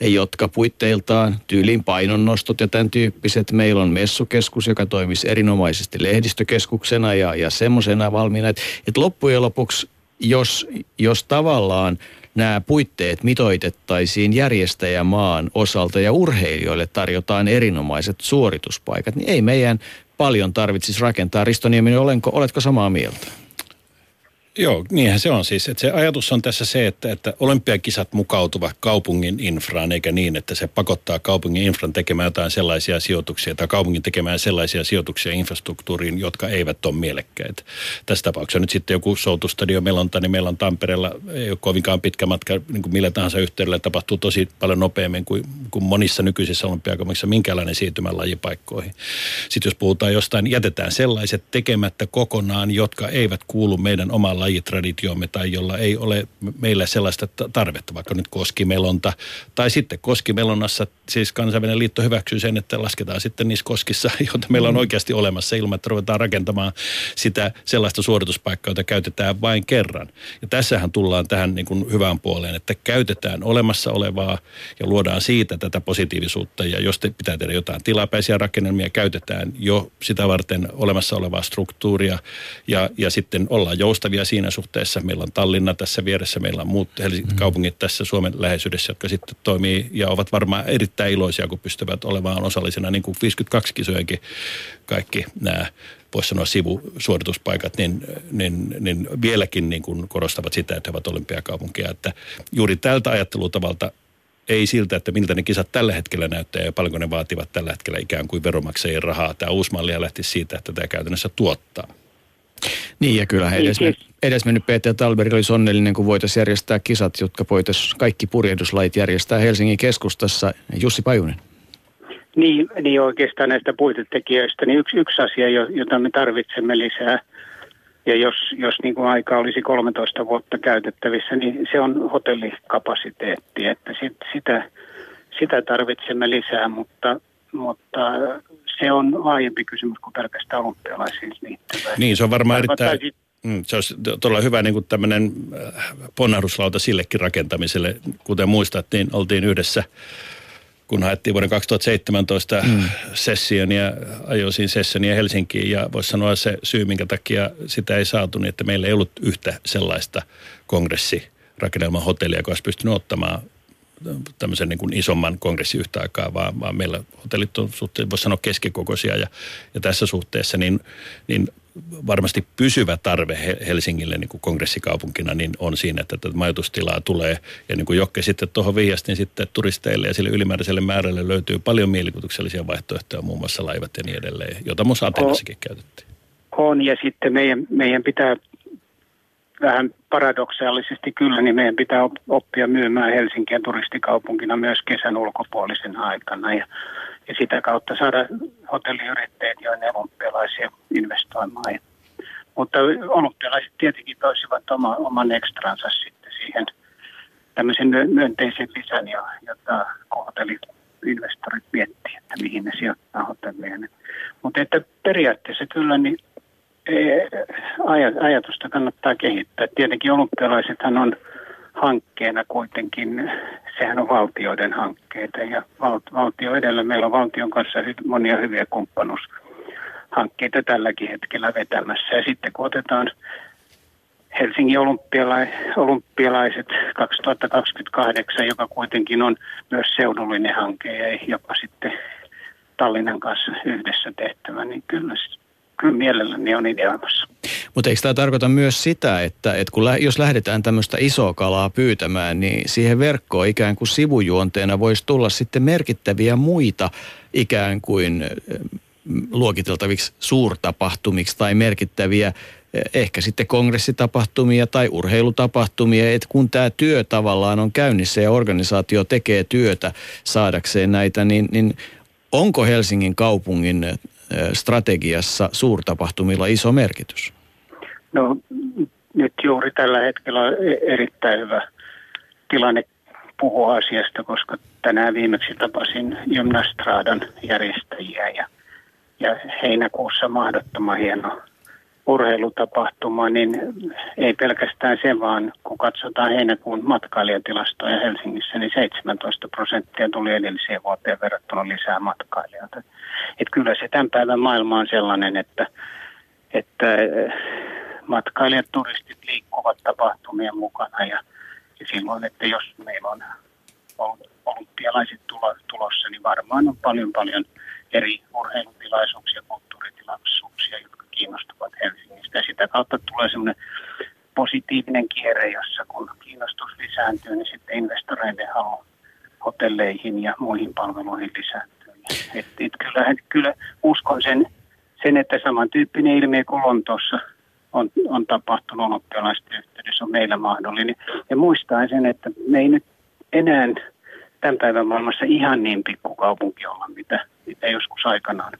jotka puitteiltaan tyyliin painonnostot ja tämän tyyppiset. Meillä on messukeskus, joka toimisi erinomaisesti lehdistökeskuksena ja, ja semmoisena valmiina. Että et loppujen lopuksi, jos, jos tavallaan – nämä puitteet mitoitettaisiin järjestäjämaan osalta ja urheilijoille tarjotaan erinomaiset suorituspaikat, niin ei meidän paljon tarvitsisi rakentaa. Risto Nieminen, olenko, oletko samaa mieltä? Joo, niinhän se on siis. Että se ajatus on tässä se, että, että olympiakisat mukautuvat kaupungin infraan, eikä niin, että se pakottaa kaupungin infran tekemään jotain sellaisia sijoituksia tai kaupungin tekemään sellaisia sijoituksia infrastruktuuriin, jotka eivät ole mielekkäitä. Tässä tapauksessa nyt sitten joku soutustadio Melonta, niin meillä on Tampereella ei ole kovinkaan pitkä matka, niin kuin millä tahansa yhteydellä tapahtuu tosi paljon nopeammin kuin, kuin monissa nykyisissä olympiakaupungissa minkälainen siirtymä lajipaikkoihin. Sitten jos puhutaan jostain, jätetään sellaiset tekemättä kokonaan, jotka eivät kuulu meidän omaan lajitraditiomme tai jolla ei ole meillä sellaista tarvetta, vaikka nyt koskimelonta. Tai sitten koskimelonnassa siis kansainvälinen liitto hyväksyy sen, että lasketaan sitten niissä koskissa, [laughs] joita meillä on mm. oikeasti olemassa ilman, että ruvetaan rakentamaan sitä sellaista suorituspaikkaa, jota käytetään vain kerran. Ja tässähän tullaan tähän niin kuin hyvään puoleen, että käytetään olemassa olevaa ja luodaan siitä tätä positiivisuutta. Ja jos te pitää tehdä jotain tilapäisiä rakennelmia, käytetään jo sitä varten olemassa olevaa struktuuria ja, ja sitten ollaan joustavia siinä suhteessa. Meillä on Tallinna tässä vieressä, meillä on muut Helsingin mm. kaupungit tässä Suomen läheisyydessä, jotka sitten toimii ja ovat varmaan erittäin iloisia, kun pystyvät olemaan osallisena, niin kuin 52 kisojenkin kaikki nämä voisi sanoa sivusuorituspaikat, niin, niin, niin vieläkin niin kuin korostavat sitä, että he ovat olympiakaupunkia. Että juuri tältä ajattelutavalta ei siltä, että miltä ne kisat tällä hetkellä näyttää ja paljonko ne vaativat tällä hetkellä ikään kuin veromaksajien rahaa. Tämä uusi malli lähti siitä, että tämä käytännössä tuottaa. Niin ja kyllä niin, edesmen, edesmennyt Peter Talberg oli onnellinen, kun voitaisiin järjestää kisat, jotka voitaisiin kaikki purjehduslajit järjestää Helsingin keskustassa. Jussi Pajunen. Niin, niin oikeastaan näistä puitetekijöistä, niin yksi, yksi asia, jota me tarvitsemme lisää, ja jos, jos niin kuin aika olisi 13 vuotta käytettävissä, niin se on hotellikapasiteetti, että sit, sitä, sitä tarvitsemme lisää, mutta, mutta se on laajempi kysymys kuin pelkästään olympialaisiin liittyvä. Niin, se on varmaan erittäin... Mm, se olisi todella hyvä niin kuin tämmöinen äh, ponnahduslauta sillekin rakentamiselle. Kuten muistat, niin oltiin yhdessä kun haettiin vuoden 2017 mm. sessionia, ajoisin sessionia Helsinkiin ja voisi sanoa se syy, minkä takia sitä ei saatu, niin että meillä ei ollut yhtä sellaista kongressirakennelman hotellia, joka olisi pystynyt ottamaan tämmöisen niin kuin isomman kongressi yhtä aikaa, vaan, vaan meillä hotellit on suhteen, voisi sanoa keskikokoisia ja, ja tässä suhteessa niin, niin varmasti pysyvä tarve Helsingille niin kuin kongressikaupunkina niin on siinä, että tätä majoitustilaa tulee. Ja niin kuin Jokke sitten tuohon vihjastin sitten turisteille ja sille ylimääräiselle määrälle löytyy paljon mielikuvituksellisia vaihtoehtoja, muun muassa laivat ja niin edelleen, jota myös Atenassakin käytettiin. On ja sitten meidän, meidän pitää vähän paradoksaalisesti kyllä, niin meidän pitää oppia myymään Helsinkiä turistikaupunkina myös kesän ulkopuolisen aikana. Ja ja sitä kautta saada hotelliyrittäjät ja olympialaisia investoimaan. Mutta olympialaiset tietenkin toisivat oma, oman ekstransa sitten siihen tämmöisen myönteisen lisän, jota hotelliinvestorit miettii, että mihin ne sijoittaa hotelleja. Mutta että periaatteessa kyllä niin ajatusta kannattaa kehittää. Tietenkin olympialaisethan on hankkeena kuitenkin, sehän on valtioiden hankkeita ja val, valtio edellä, meillä on valtion kanssa monia hyviä kumppanuushankkeita tälläkin hetkellä vetämässä. Ja sitten kun otetaan Helsingin olympiala- olympialaiset 2028, joka kuitenkin on myös seudullinen hanke ja jopa sitten Tallinnan kanssa yhdessä tehtävä, niin kyllä kyllä mielelläni on ideoimassa. Mutta eikö tämä tarkoita myös sitä, että, että kun lä- jos lähdetään tämmöistä isoa kalaa pyytämään, niin siihen verkkoon ikään kuin sivujuonteena voisi tulla sitten merkittäviä muita ikään kuin luokiteltaviksi suurtapahtumiksi tai merkittäviä ehkä sitten kongressitapahtumia tai urheilutapahtumia, että kun tämä työ tavallaan on käynnissä ja organisaatio tekee työtä saadakseen näitä, niin, niin onko Helsingin kaupungin strategiassa suurtapahtumilla iso merkitys? No nyt juuri tällä hetkellä on e- erittäin hyvä tilanne puhua asiasta, koska tänään viimeksi tapasin Gymnastradan järjestäjiä ja, ja heinäkuussa mahdottoman hieno urheilutapahtuma, niin ei pelkästään se, vaan kun katsotaan heinäkuun matkailijoitilastoja Helsingissä, niin 17 prosenttia tuli edelliseen vuoteen verrattuna lisää matkailijoita. Et kyllä se tämän päivän maailma on sellainen, että, että eh, matkailijat, turistit liikkuvat tapahtumien mukana ja, ja silloin, että jos meillä on olympialaiset tulossa, niin varmaan on paljon paljon eri urheilutilaisuuksia, kulttuuritilaisuuksia, jotka kiinnostuvat Helsingistä. Ja sitä kautta tulee semmoinen positiivinen kierre, jossa kun kiinnostus lisääntyy, niin sitten investoreiden halu hotelleihin ja muihin palveluihin lisääntyy. Et, et kyllä, kyllä uskon sen, sen, että samantyyppinen ilmiö kuin Lontoossa on, on tapahtunut olympialaisten yhteydessä on meillä mahdollinen. Ja muistaa sen, että me ei nyt enää tämän päivän maailmassa ihan niin pikkukaupunki olla, mitä, mitä joskus aikanaan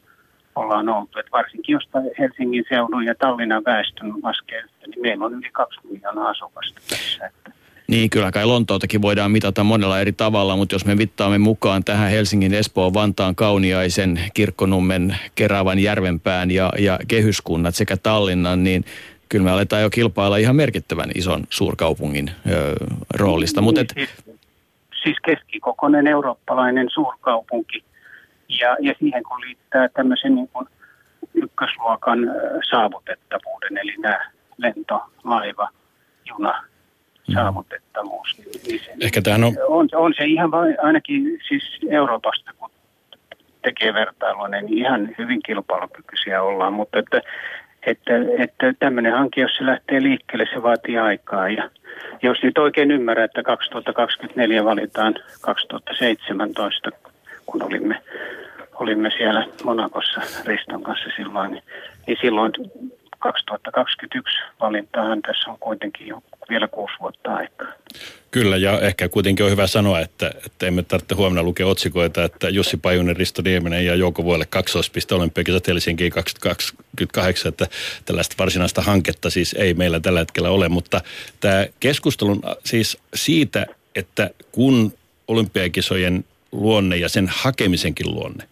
ollaan oltu. Et varsinkin jos Helsingin seudun ja Tallinnan väestön laskee, niin meillä on yli kaksi miljoonaa asukasta tässä. Että niin, kyllä kai Lontootakin voidaan mitata monella eri tavalla, mutta jos me vittaamme mukaan tähän Helsingin, Espoon, Vantaan, Kauniaisen, Kirkkonummen, Keravan, Järvenpään ja, ja kehyskunnat sekä Tallinnan, niin kyllä me aletaan jo kilpailla ihan merkittävän ison suurkaupungin ö, roolista. Mutta et... siis, siis keskikokoinen eurooppalainen suurkaupunki ja, ja siihen kun liittää tämmöisen niin kuin ykkösluokan saavutettavuuden, eli nämä lento, laiva, juna, mm. saavutettavuus. Niin se, Ehkä tähän on... on... On se ihan vain, ainakin siis Euroopasta, kun tekee vertailua, niin ihan hyvin kilpailukykyisiä ollaan, mutta että, että, että tämmöinen hanke, jos se lähtee liikkeelle, se vaatii aikaa ja jos nyt oikein ymmärrän, että 2024 valitaan 2017, kun olimme, olimme siellä Monakossa Riston kanssa silloin, niin, niin silloin 2021 valintaan tässä on kuitenkin jo vielä kuusi vuotta aikaa. Kyllä, ja ehkä kuitenkin on hyvä sanoa, että, että emme tarvitse huomenna lukea otsikoita, että Jussi Pajunen, Risto Nieminen ja Jouko Vuolle kaksoispiste olympiakisat Helsinkiin 2028, että tällaista varsinaista hanketta siis ei meillä tällä hetkellä ole, mutta tämä keskustelun siis siitä, että kun olympiakisojen luonne ja sen hakemisenkin luonne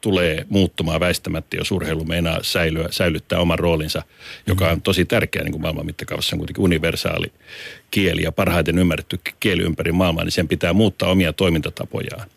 tulee muuttumaan väistämättä, jos urheilu meinaa säilyä, säilyttää oman roolinsa, joka on tosi tärkeä niin kuin maailman mittakaavassa, on kuitenkin universaali kieli ja parhaiten ymmärretty kieli ympäri maailmaa, niin sen pitää muuttaa omia toimintatapojaan.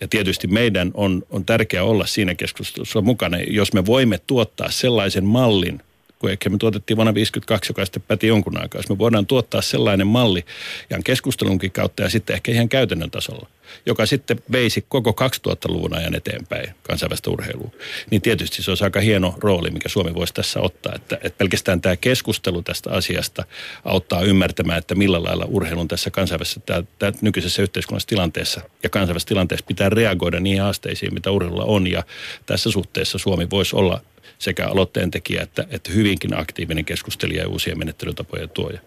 Ja tietysti meidän on, on tärkeää olla siinä keskustelussa mukana, jos me voimme tuottaa sellaisen mallin, kun ehkä me tuotettiin vuonna 1952, joka sitten päti jonkun aikaa. Jos me voidaan tuottaa sellainen malli ihan keskustelunkin kautta ja sitten ehkä ihan käytännön tasolla, joka sitten veisi koko 2000-luvun ajan eteenpäin kansainvälistä urheilua, niin tietysti se olisi aika hieno rooli, mikä Suomi voisi tässä ottaa. Että, että pelkästään tämä keskustelu tästä asiasta auttaa ymmärtämään, että millä lailla urheilun tässä kansainvälisessä, tämä, tämä nykyisessä yhteiskunnallisessa tilanteessa ja kansainvälisessä tilanteessa pitää reagoida niihin haasteisiin, mitä urheilulla on. Ja tässä suhteessa Suomi voisi olla sekä aloitteen tekijä että, että hyvinkin aktiivinen keskustelija ja uusien menettelytapojen tuoja.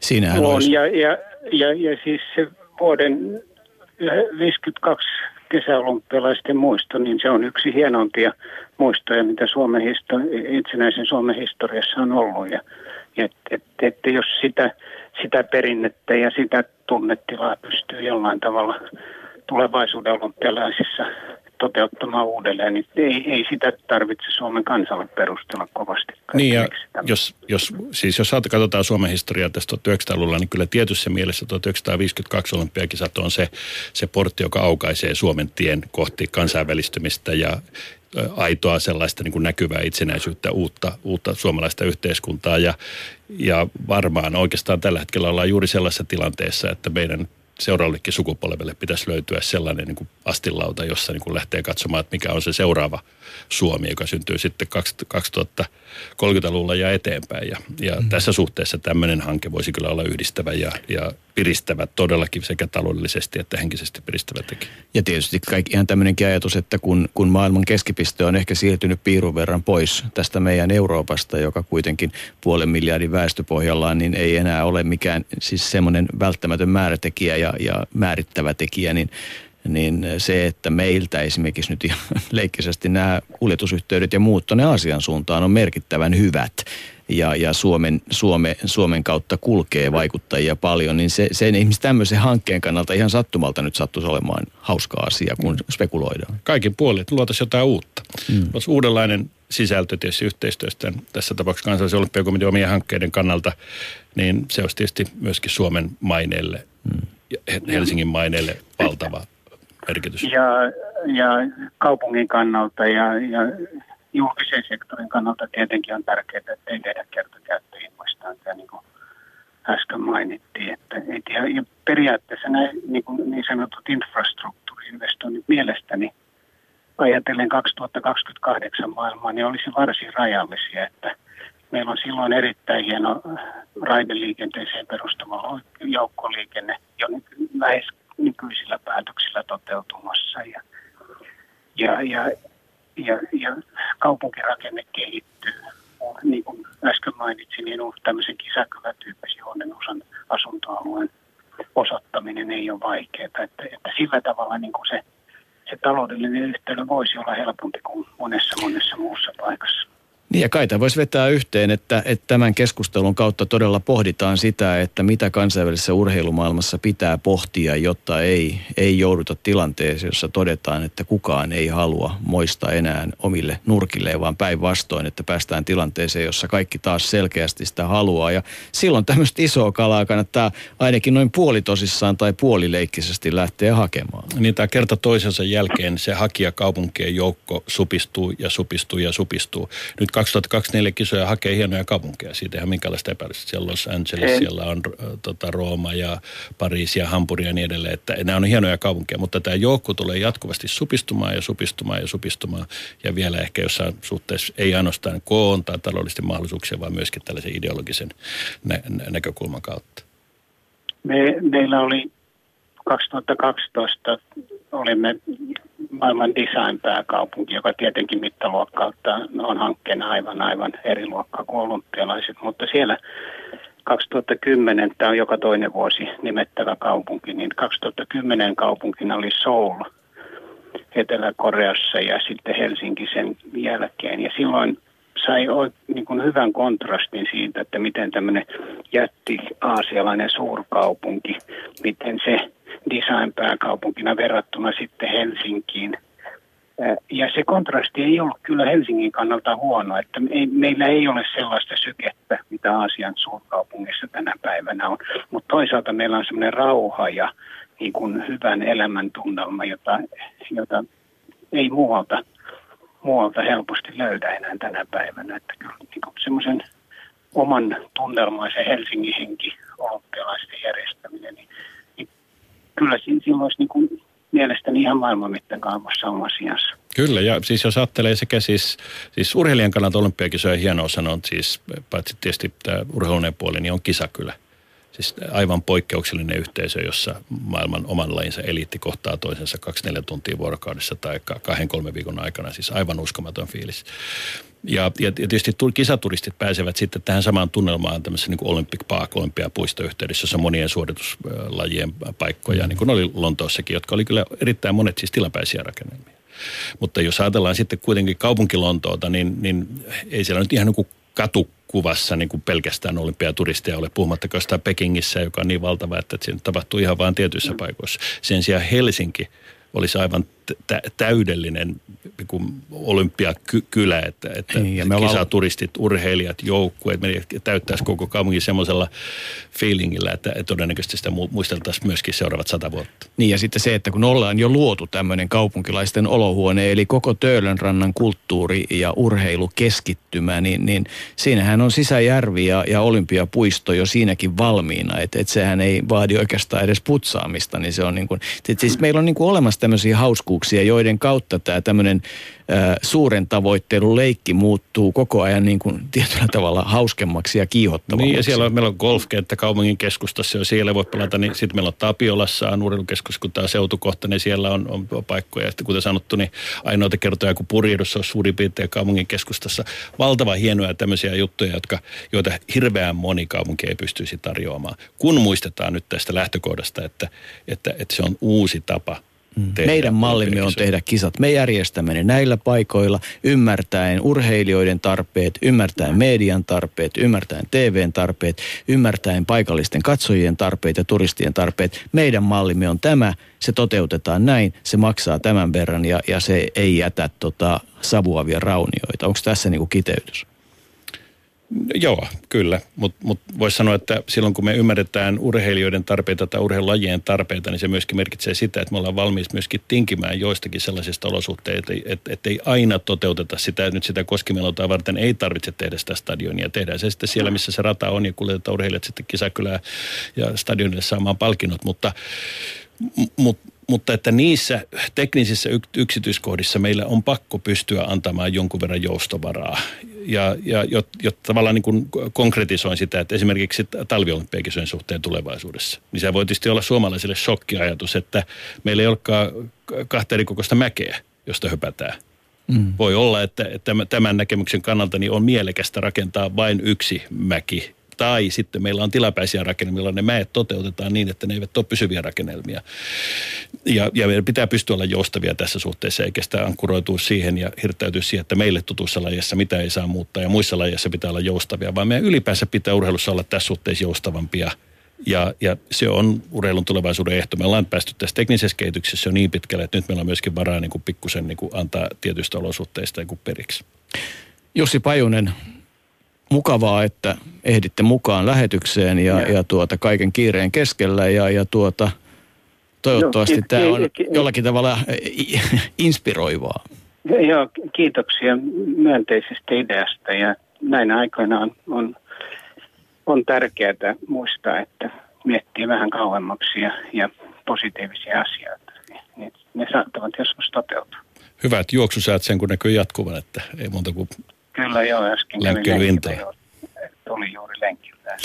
Siinähän on. Olisi... Ja, ja, ja, ja siis se vuoden 52 kesäolympialaisten muisto, niin se on yksi hienompia muistoja, mitä Suomen histo- itsenäisen Suomen historiassa on ollut. Ja, että et, et, jos sitä, sitä perinnettä ja sitä tunnetilaa pystyy jollain tavalla tulevaisuuden olympialaisissa toteuttamaan uudelleen, niin ei, ei sitä tarvitse Suomen kansalle perustella kovasti. Niin ja jos, jos, siis jos katsotaan Suomen historiaa tästä 1900-luvulla, niin kyllä tietyssä mielessä 1952 olympiakisat on se, se portti, joka aukaisee Suomen tien kohti kansainvälistymistä ja aitoa sellaista niin kuin näkyvää itsenäisyyttä, uutta, uutta suomalaista yhteiskuntaa ja, ja varmaan oikeastaan tällä hetkellä ollaan juuri sellaisessa tilanteessa, että meidän seuraavallekin sukupolvelle pitäisi löytyä sellainen niin kuin astilauta, jossa niin kuin lähtee katsomaan, että mikä on se seuraava Suomi, joka syntyy sitten 2030-luvulla ja eteenpäin. Ja, ja mm. tässä suhteessa tämmöinen hanke voisi kyllä olla yhdistävä ja, ja piristävä todellakin sekä taloudellisesti että henkisesti piristävä tekijä. Ja tietysti kaikki ihan tämmöinenkin ajatus, että kun, kun maailman keskipiste on ehkä siirtynyt piirun verran pois tästä meidän Euroopasta, joka kuitenkin puolen miljardin väestöpohjallaan, niin ei enää ole mikään siis semmoinen välttämätön määrätekijä ja, ja määrittävä tekijä, niin niin se, että meiltä esimerkiksi nyt ihan [laughs] leikkisesti nämä kuljetusyhteydet ja muut tuonne Aasian suuntaan on merkittävän hyvät ja, ja Suomen, Suome, Suomen kautta kulkee vaikuttajia paljon, niin se, sen ihmisen tämmöisen hankkeen kannalta ihan sattumalta nyt sattuisi olemaan hauska asia, kun mm. spekuloidaan. Kaikin puolin, että luotaisiin jotain uutta. Mm. Olisi uudenlainen sisältö tietysti yhteistyöstä tässä tapauksessa kansallisen olympiakomitean omien hankkeiden kannalta, niin se olisi tietysti myöskin Suomen maineelle mm. ja Helsingin maineelle valtava merkitys. Ja, ja kaupungin kannalta ja, ja julkisen sektorin kannalta tietenkin on tärkeää, että ei tehdä kertakäyttöinvestointeja, niin kuin äsken mainittiin. Että, et, ja, ja periaatteessa näin, niin, kuin niin sanotut infrastruktuuriinvestoinnit mielestäni ajatellen 2028 maailmaa, niin olisi varsin rajallisia, että meillä on silloin erittäin hieno raideliikenteeseen perustuva joukkoliikenne jo lähes nykyisillä päätöksillä toteutumassa. Ja, ja, ja, ja, ja kaupunkirakenne kehittyy. Niin kuin äsken mainitsin, niin on tämmöisen kisäkylätyyppisen osan asuntoalueen osoittaminen ei ole vaikeaa. Että, että sillä tavalla niin kuin se, se taloudellinen yhteyden voisi olla helpompi kuin monessa monessa muussa paikassa. Niin ja kai voisi vetää yhteen, että, että tämän keskustelun kautta todella pohditaan sitä, että mitä kansainvälisessä urheilumaailmassa pitää pohtia, jotta ei, ei jouduta tilanteeseen, jossa todetaan, että kukaan ei halua moista enää omille nurkilleen, vaan päinvastoin, että päästään tilanteeseen, jossa kaikki taas selkeästi sitä haluaa. Ja silloin tämmöistä isoa kalaa kannattaa ainakin noin puolitosissaan tai puolileikkisesti lähteä hakemaan. Niin tämä kerta toisensa jälkeen se hakijakaupunkien joukko supistuu ja supistuu ja supistuu. Nyt 2024 kisoja hakee hienoja kaupunkeja. Siitä ihan minkälaista epäilystä. Siellä on Los Angeles, Ei. siellä on äh, tota, Rooma ja Pariisi ja Hampuri ja niin edelleen. Että nämä on hienoja kaupunkeja, mutta tämä joukko tulee jatkuvasti supistumaan ja supistumaan ja supistumaan. Ja vielä ehkä jossain suhteessa ei ainoastaan koon tai taloudellisten mahdollisuuksia, vaan myöskin tällaisen ideologisen nä- nä- näkökulman kautta. Me, meillä oli 2012 olimme maailman design-pääkaupunki, joka tietenkin mittaluokkautta on hankkeena aivan aivan eri luokkaa kuin olympialaiset, mutta siellä 2010, tämä on joka toinen vuosi nimettävä kaupunki, niin 2010 kaupunkina oli Seoul Etelä-Koreassa ja sitten Helsinki sen jälkeen. Ja silloin sai niin kuin hyvän kontrastin siitä, että miten tämmöinen jätti aasialainen suurkaupunki, miten se design-pääkaupunkina verrattuna sitten Helsinkiin. Ja se kontrasti ei ollut kyllä Helsingin kannalta huono, että ei, meillä ei ole sellaista sykettä, mitä Aasian suurkaupungissa tänä päivänä on. Mutta toisaalta meillä on semmoinen rauha ja niin kuin hyvän elämän tunnelma, jota, jota ei muualta, muualta helposti löydä enää tänä päivänä. Että kyllä niin semmoisen oman tunnelmaisen Helsingin henki olympialaisten järjestäminen, niin kyllä siinä olisi niin kuin mielestäni ihan maailman mittakaavassa oma sijassa. Kyllä, ja siis jos ajattelee sekä siis, siis urheilijan kannalta olympiakisoja hienoa on siis, paitsi tietysti tämä urheiluneen puoli, niin on kisakylä. Siis aivan poikkeuksellinen yhteisö, jossa maailman oman lajinsa eliitti kohtaa toisensa kaksi neljä tuntia vuorokaudessa tai kahden kolmen viikon aikana. Siis aivan uskomaton fiilis. Ja, ja tietysti kisaturistit pääsevät sitten tähän samaan tunnelmaan tämmöisessä niin kuin Olympic Park, olympiapuistoyhteydessä, jossa monien suorituslajien paikkoja, niin kuin oli Lontoossakin, jotka oli kyllä erittäin monet siis tilapäisiä rakennelmia. Mutta jos ajatellaan sitten kuitenkin kaupunkilontoota, niin, niin ei siellä nyt ihan niin kuin katukuvassa niin kuin pelkästään olympiaturisteja ole, puhumattakaan jostain Pekingissä, joka on niin valtava, että siinä tapahtuu ihan vain tietyissä paikoissa. Sen sijaan Helsinki olisi aivan täydellinen niin olympiakylä, että, että niin, ja me kisaturistit, ollaan... urheilijat, joukkueet, me täyttäisi koko kaupungin semmoisella feelingillä, että, että todennäköisesti sitä muisteltaisiin myöskin seuraavat sata vuotta. Niin ja sitten se, että kun ollaan jo luotu tämmöinen kaupunkilaisten olohuone, eli koko Töölönrannan kulttuuri- ja urheilukeskittymä, niin, niin siinähän on sisäjärvi ja, ja olympiapuisto jo siinäkin valmiina, että et sehän ei vaadi oikeastaan edes putsaamista, niin se on niin kuin, siis meillä on niin kuin olemassa tämmöisiä hauskuuksia, joiden kautta tämä tämmöinen suuren tavoittelun leikki muuttuu koko ajan niin kuin tietyllä tavalla hauskemmaksi ja kiihottavammaksi. Niin ja siellä on, meillä on golfkenttä kaupungin keskustassa, jo siellä voi pelata, niin sitten meillä on Tapiolassa on urheilukeskus, kun tämä seutukohta, niin siellä on, on paikkoja. Ja sitten kuten sanottu, niin ainoita kertoja, kun Purjehdossa on suurin piirtein kaupungin keskustassa. Valtava hienoja tämmöisiä juttuja, jotka, joita hirveän moni kaupunki ei pystyisi tarjoamaan. Kun muistetaan nyt tästä lähtökohdasta, että, että, että se on uusi tapa Mm. Meidän mallimme on tehdä kisat. Me järjestämme ne näillä paikoilla, ymmärtäen urheilijoiden tarpeet, ymmärtäen median tarpeet, ymmärtäen TVn tarpeet, ymmärtäen paikallisten katsojien tarpeet ja turistien tarpeet. Meidän mallimme on tämä, se toteutetaan näin, se maksaa tämän verran ja, ja se ei jätä tota, savuavia raunioita. Onko tässä niinku kiteytys? Joo, kyllä. Mutta mut voisi sanoa, että silloin kun me ymmärretään urheilijoiden tarpeita tai urheilulajien tarpeita, niin se myöskin merkitsee sitä, että me ollaan valmis myöskin tinkimään joistakin sellaisista olosuhteista, että et ei aina toteuteta sitä, nyt sitä koskimelontaa varten ei tarvitse tehdä sitä stadionia. Tehdään se sitten siellä, missä se rata on ja kuljetetaan urheilijat sitten kisakylään ja stadionille saamaan palkinnot, mutta, mutta mutta että niissä teknisissä yksityiskohdissa meillä on pakko pystyä antamaan jonkun verran joustovaraa. Ja, ja jotta tavallaan niin kuin konkretisoin sitä, että esimerkiksi talviolympiakisojen suhteen tulevaisuudessa, niin se voi tietysti olla suomalaisille shokkiajatus, että meillä ei olekaan kahta eri kokoista mäkeä, josta höpätään. Mm. Voi olla, että, että tämän näkemyksen kannalta niin on mielekästä rakentaa vain yksi mäki tai sitten meillä on tilapäisiä rakennelmia, ne mäet toteutetaan niin, että ne eivät ole pysyviä rakennelmia. Ja, ja meidän pitää pystyä olla joustavia tässä suhteessa, eikä sitä ankkuroitua siihen ja hirttäytyä siihen, että meille tutussa lajissa mitä ei saa muuttaa ja muissa lajeissa pitää olla joustavia, vaan meidän ylipäänsä pitää urheilussa olla tässä suhteessa joustavampia – ja, ja se on urheilun tulevaisuuden ehto. Me ollaan päästy tässä teknisessä kehityksessä jo niin pitkälle, että nyt meillä on myöskin varaa niin kuin pikkusen niin kuin antaa tietyistä olosuhteista niin kuin periksi. Jussi Pajunen, mukavaa, että ehditte mukaan lähetykseen ja, ja. ja tuota, kaiken kiireen keskellä ja, ja tuota, toivottavasti no, tämä on jollakin tavalla [laughs] inspiroivaa. Joo, kiitoksia myönteisestä ideasta ja näinä aikoina on, on, on tärkeää muistaa, että miettii vähän kauemmaksi ja, ja positiivisia asioita, niin ne saattavat joskus toteutua. Hyvät juoksusäät sen, kun näkyy jatkuvan, että ei muuta kuin Kyllä joo, äsken lenkillä Tuli juuri lenkiltä.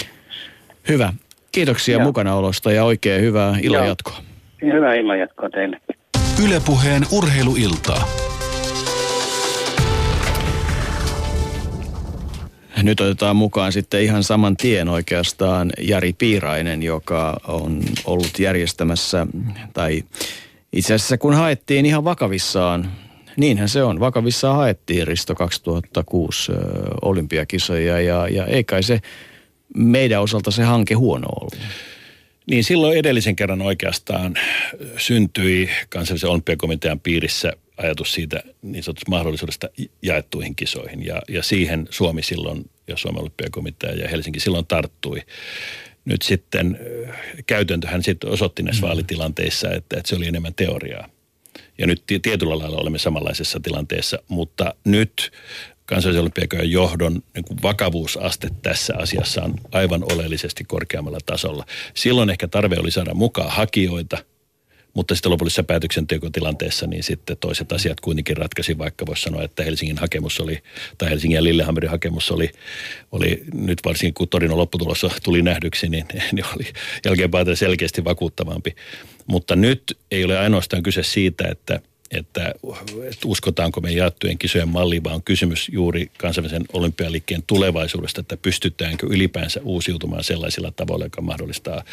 Hyvä. Kiitoksia joo. mukanaolosta ja oikein hyvää illanjatkoa. Hyvää illanjatkoa teille. Ylepuheen urheiluiltaa. Nyt otetaan mukaan sitten ihan saman tien oikeastaan Jari Piirainen, joka on ollut järjestämässä, tai itse asiassa kun haettiin ihan vakavissaan, niinhän se on, vakavissaan haettiin Risto 2006 ö, olympiakisoja ja, ja ei kai se meidän osalta se hanke huono ollut. Niin silloin edellisen kerran oikeastaan syntyi kansallisen olympiakomitean piirissä ajatus siitä niin sanotusta mahdollisuudesta jaettuihin kisoihin. Ja, ja siihen Suomi silloin, ja Suomen olympiakomitea ja Helsinki silloin tarttui. Nyt sitten käytäntöhän sitten osoitti näissä mm. vaalitilanteissa, että, että se oli enemmän teoriaa. Ja nyt tietyllä lailla olemme samanlaisessa tilanteessa, mutta nyt kansallisen johdon niin kuin vakavuusaste tässä asiassa on aivan oleellisesti korkeammalla tasolla. Silloin ehkä tarve oli saada mukaan hakijoita, mutta sitten lopullisessa päätöksentekotilanteessa niin sitten toiset asiat kuitenkin ratkaisi, vaikka voisi sanoa, että Helsingin hakemus oli, tai Helsingin ja Lillehammerin hakemus oli, oli nyt varsinkin kun Torinon lopputulossa tuli nähdyksi, niin, niin oli jälkeenpäin selkeästi vakuuttavampi. Mutta nyt ei ole ainoastaan kyse siitä, että – että, että uskotaanko me jaettujen kisojen malliin, vaan on kysymys juuri kansainvälisen olympialiikkeen tulevaisuudesta, että pystytäänkö ylipäänsä uusiutumaan sellaisilla tavoilla, joka mahdollistaa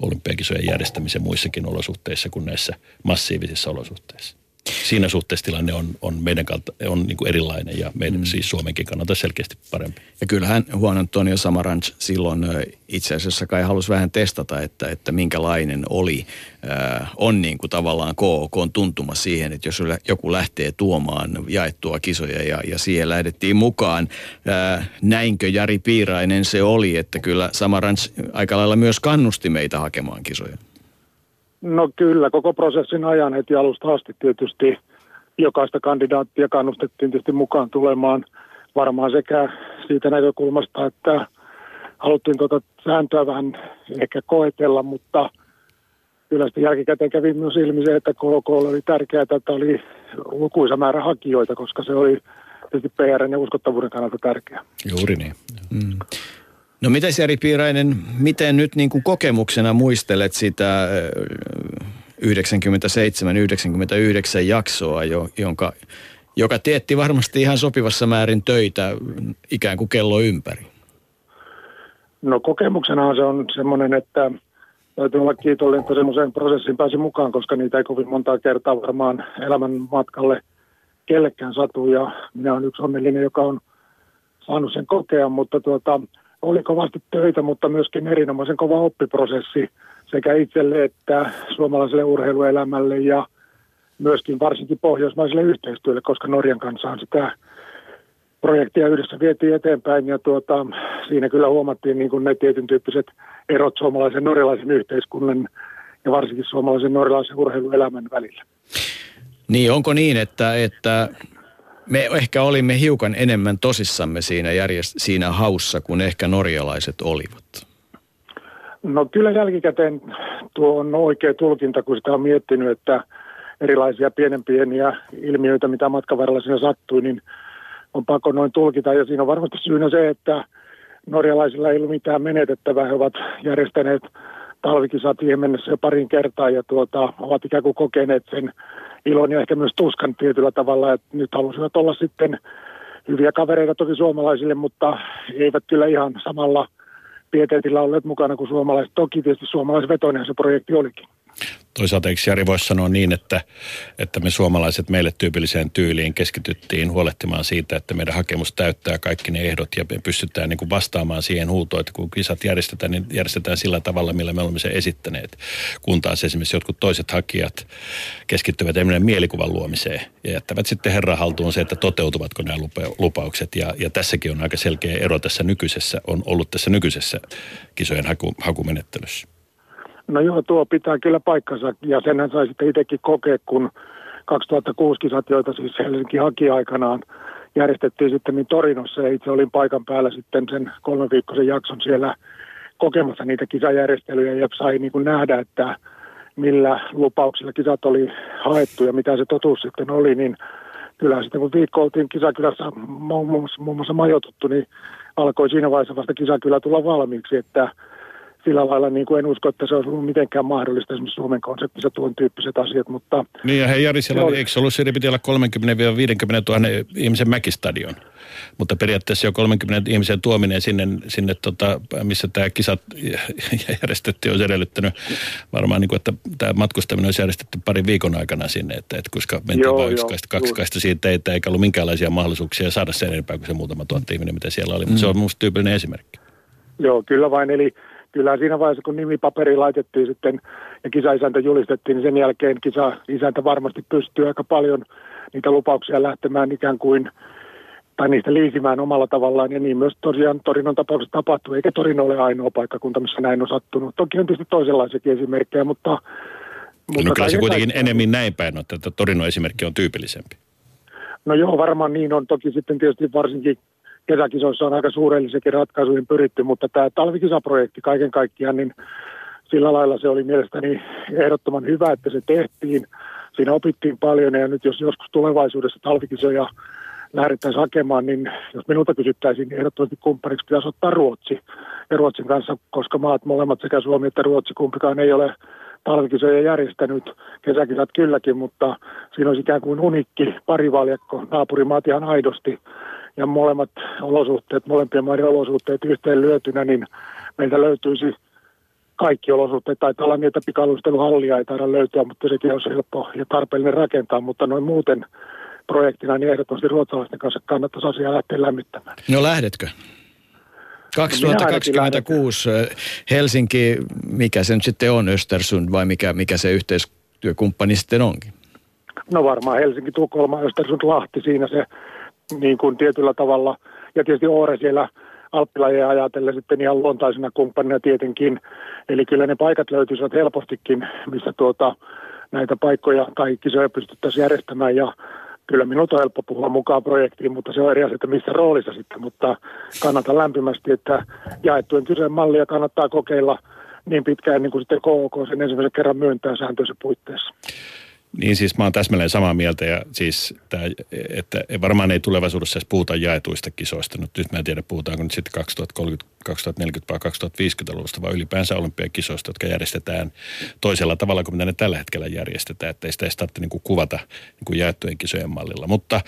olympiakisojen järjestämisen muissakin olosuhteissa kuin näissä massiivisissa olosuhteissa siinä suhteessa tilanne on, on meidän kalta, on niin kuin erilainen ja meidän mm. siis Suomenkin kannalta selkeästi parempi. Ja kyllähän Juan Antonio Samaranch silloin itse asiassa kai halusi vähän testata, että, että minkälainen oli, äh, on niin kuin tavallaan KOK on tuntuma siihen, että jos joku lähtee tuomaan jaettua kisoja ja, ja siihen lähdettiin mukaan. Äh, näinkö Jari Piirainen se oli, että kyllä Samaranch aika lailla myös kannusti meitä hakemaan kisoja? No kyllä, koko prosessin ajan heti alusta asti tietysti jokaista kandidaattia kannustettiin tietysti mukaan tulemaan varmaan sekä siitä näkökulmasta, että haluttiin tuota sääntöä vähän ehkä koetella, mutta kyllä sitten jälkikäteen kävi myös ilmi se, että KK oli tärkeää, että oli lukuisa määrä hakijoita, koska se oli tietysti PR ja uskottavuuden kannalta tärkeää. Juuri niin. Mm. No miten Jari Piirainen, miten nyt niin kuin kokemuksena muistelet sitä 97-99 jaksoa, jonka, joka teetti varmasti ihan sopivassa määrin töitä ikään kuin kello ympäri? No kokemuksena se on semmoinen, että täytyy olla kiitollinen, että semmoiseen prosessiin pääsi mukaan, koska niitä ei kovin montaa kertaa varmaan elämän matkalle kellekään satu. Ja minä olen yksi onnellinen, joka on saanut sen kokea, mutta tuota, oli kovasti töitä, mutta myöskin erinomaisen kova oppiprosessi sekä itselle että suomalaiselle urheiluelämälle ja myöskin varsinkin pohjoismaiselle yhteistyölle, koska Norjan kanssa on sitä projektia yhdessä vietiin eteenpäin ja tuota, siinä kyllä huomattiin niin kuin ne tietyn tyyppiset erot suomalaisen norjalaisen yhteiskunnan ja varsinkin suomalaisen norjalaisen urheiluelämän välillä. Niin, onko niin, että, että me ehkä olimme hiukan enemmän tosissamme siinä, järjest- siinä haussa kuin ehkä norjalaiset olivat. No kyllä jälkikäteen tuo on oikea tulkinta, kun sitä on miettinyt, että erilaisia pienen pieniä ilmiöitä, mitä matkan varrella siinä sattui, niin on pakko noin tulkita. Ja siinä on varmasti syynä se, että norjalaisilla ei ollut mitään menetettävää. He ovat järjestäneet talvikisat siihen mennessä jo parin kertaa ja tuota, ovat ikään kuin kokeneet sen ilon ja ehkä myös tuskan tietyllä tavalla, että nyt halusivat olla sitten hyviä kavereita toki suomalaisille, mutta eivät kyllä ihan samalla pieteetillä olleet mukana kuin suomalaiset. Toki tietysti suomalaisvetoinen se projekti olikin. Toisaalta eikö Jari voisi sanoa niin, että, että me suomalaiset meille tyypilliseen tyyliin keskityttiin huolehtimaan siitä, että meidän hakemus täyttää kaikki ne ehdot ja me pystytään niin kuin vastaamaan siihen huutoon, että kun kisat järjestetään, niin järjestetään sillä tavalla, millä me olemme sen esittäneet. Kun taas esimerkiksi jotkut toiset hakijat keskittyvät enemmän mielikuvan luomiseen ja jättävät sitten herran haltuun se, että toteutuvatko nämä lupaukset. Ja, ja tässäkin on aika selkeä ero tässä nykyisessä, on ollut tässä nykyisessä kisojen haku, hakumenettelyssä. No joo, tuo pitää kyllä paikkansa. Ja senhän sai sitten itsekin kokea, kun 2006 kisat, joita siis Helsinki haki aikanaan, järjestettiin sitten niin Torinossa. Ja itse olin paikan päällä sitten sen kolmen viikkoisen jakson siellä kokemassa niitä kisajärjestelyjä. Ja sai niin kuin nähdä, että millä lupauksilla kisat oli haettu ja mitä se totuus sitten oli, niin kyllä sitten kun viikko oltiin kisakylässä muun muassa, muun muassa majoituttu, niin alkoi siinä vaiheessa vasta kisakylä tulla valmiiksi, että sillä lailla niin kuin en usko, että se olisi ollut mitenkään mahdollista esimerkiksi Suomen konseptissa tuon tyyppiset asiat, mutta... Niin ja hei Jari, siellä oli, eikö ollut, siellä piti olla 30-50 000 ihmisen mäkistadion, mutta periaatteessa jo 30 ihmisen tuominen sinne, sinne tota, missä tämä kisat [laughs] järjestettiin, olisi edellyttänyt varmaan, niin kuin, että tämä matkustaminen olisi järjestetty parin viikon aikana sinne, että, että koska mentiin vain yksi kaksi kaista siitä teitä, eikä ollut minkäänlaisia mahdollisuuksia saada sen enempää kuin se muutama tuhatta ihminen, mitä siellä oli, mm. mutta se on minusta tyypillinen esimerkki. Joo, kyllä vain, eli kyllä siinä vaiheessa, kun nimipaperi laitettiin sitten ja kisaisäntä julistettiin, niin sen jälkeen kisaisäntä varmasti pystyy aika paljon niitä lupauksia lähtemään ikään kuin tai niistä liisimään omalla tavallaan, ja niin myös tosiaan Torinon tapauksessa tapahtuu, eikä Torino ole ainoa paikkakunta, missä näin on sattunut. Toki on tietysti toisenlaisiakin esimerkkejä, mutta... mutta no kyllä se kuitenkin kaikkea... enemmän näin päin on, että Torino-esimerkki on tyypillisempi. No joo, varmaan niin on. Toki sitten tietysti varsinkin kesäkisoissa on aika suurellisiakin ratkaisuihin pyritty, mutta tämä talvikisaprojekti kaiken kaikkiaan, niin sillä lailla se oli mielestäni ehdottoman hyvä, että se tehtiin. Siinä opittiin paljon ja nyt jos joskus tulevaisuudessa talvikisoja lähdettäisiin hakemaan, niin jos minulta kysyttäisiin, niin ehdottomasti kumppaniksi pitäisi ottaa Ruotsi. Ja Ruotsin kanssa, koska maat molemmat sekä Suomi että Ruotsi kumpikaan ei ole talvikisoja järjestänyt, kesäkisat kylläkin, mutta siinä olisi ikään kuin unikki parivaljakko, naapurimaat ihan aidosti ja molemmat olosuhteet, molempien maiden olosuhteet yhteen lyötynä, niin meiltä löytyisi kaikki olosuhteet. Taitaa olla niitä pikaluisteluhallia ei taida löytyä, mutta sekin on helppo ja tarpeellinen rakentaa, mutta noin muuten projektina, niin ehdottomasti ruotsalaisten kanssa kannattaisi asiaa lähteä lämmittämään. No lähdetkö? 2026 Helsinki, mikä se nyt sitten on, Östersund vai mikä, mikä se yhteistyökumppani sitten onkin? No varmaan Helsinki, Tukholma, Östersund, Lahti, siinä se niin kuin tietyllä tavalla. Ja tietysti Oore siellä alppilajeja ajatellen sitten ihan luontaisena kumppanina tietenkin. Eli kyllä ne paikat löytyisivät helpostikin, missä tuota, näitä paikkoja tai kisoja pystyttäisiin järjestämään. Ja kyllä minulta on helppo puhua mukaan projektiin, mutta se on eri asia, että missä roolissa sitten. Mutta kannatan lämpimästi, että jaettujen kyseen mallia kannattaa kokeilla niin pitkään niin kuin sitten KOK sen ensimmäisen kerran myöntää sääntöisen puitteissa. Niin siis mä oon täsmälleen samaa mieltä ja siis tää, että varmaan ei tulevaisuudessa edes puhuta jaetuista kisoista. Nyt, nyt mä en tiedä puhutaanko nyt sitten 2030, 2040 vai 2050-luvusta, vaan ylipäänsä olympiakisoista, jotka järjestetään toisella tavalla kuin mitä ne tällä hetkellä järjestetään. Että ei sitä edes tarvitse niin kuin kuvata niin kuin jaettujen kisojen mallilla. Mutta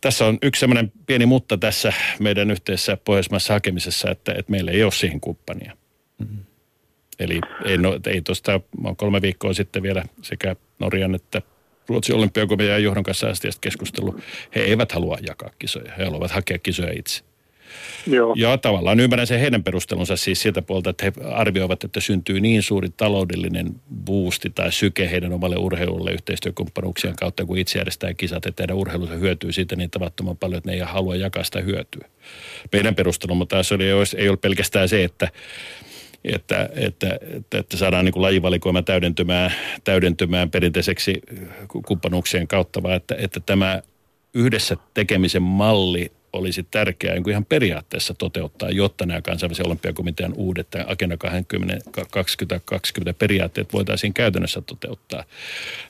tässä on yksi semmoinen pieni mutta tässä meidän yhteisessä pohjoismaissa hakemisessa, että, että meillä ei ole siihen kumppania. Mm-hmm. Eli ei, no, ei tuosta, kolme viikkoa sitten vielä sekä Norjan että Ruotsin olympiakomitean johdon kanssa asiasta keskustelu. He eivät halua jakaa kisoja, he haluavat hakea kisoja itse. Joo. Ja tavallaan ymmärrän sen heidän perustelunsa siis siltä puolta, että he arvioivat, että syntyy niin suuri taloudellinen boosti tai syke heidän omalle urheilulle yhteistyökumppanuuksien kautta, kun itse järjestää kisat, että heidän urheilunsa hyötyy siitä niin tavattoman paljon, että ne ei halua jakaa sitä hyötyä. Meidän perustelumme taas oli, ei ole pelkästään se, että että, että, että, että saadaan niin kuin lajivalikoima täydentymään, täydentymään perinteiseksi kumppanuuksien kautta, vaan että, että tämä yhdessä tekemisen malli olisi tärkeää niin ihan periaatteessa toteuttaa, jotta nämä kansainvälisen olympiakomitean uudet Agenda 20, 2020 periaatteet voitaisiin käytännössä toteuttaa.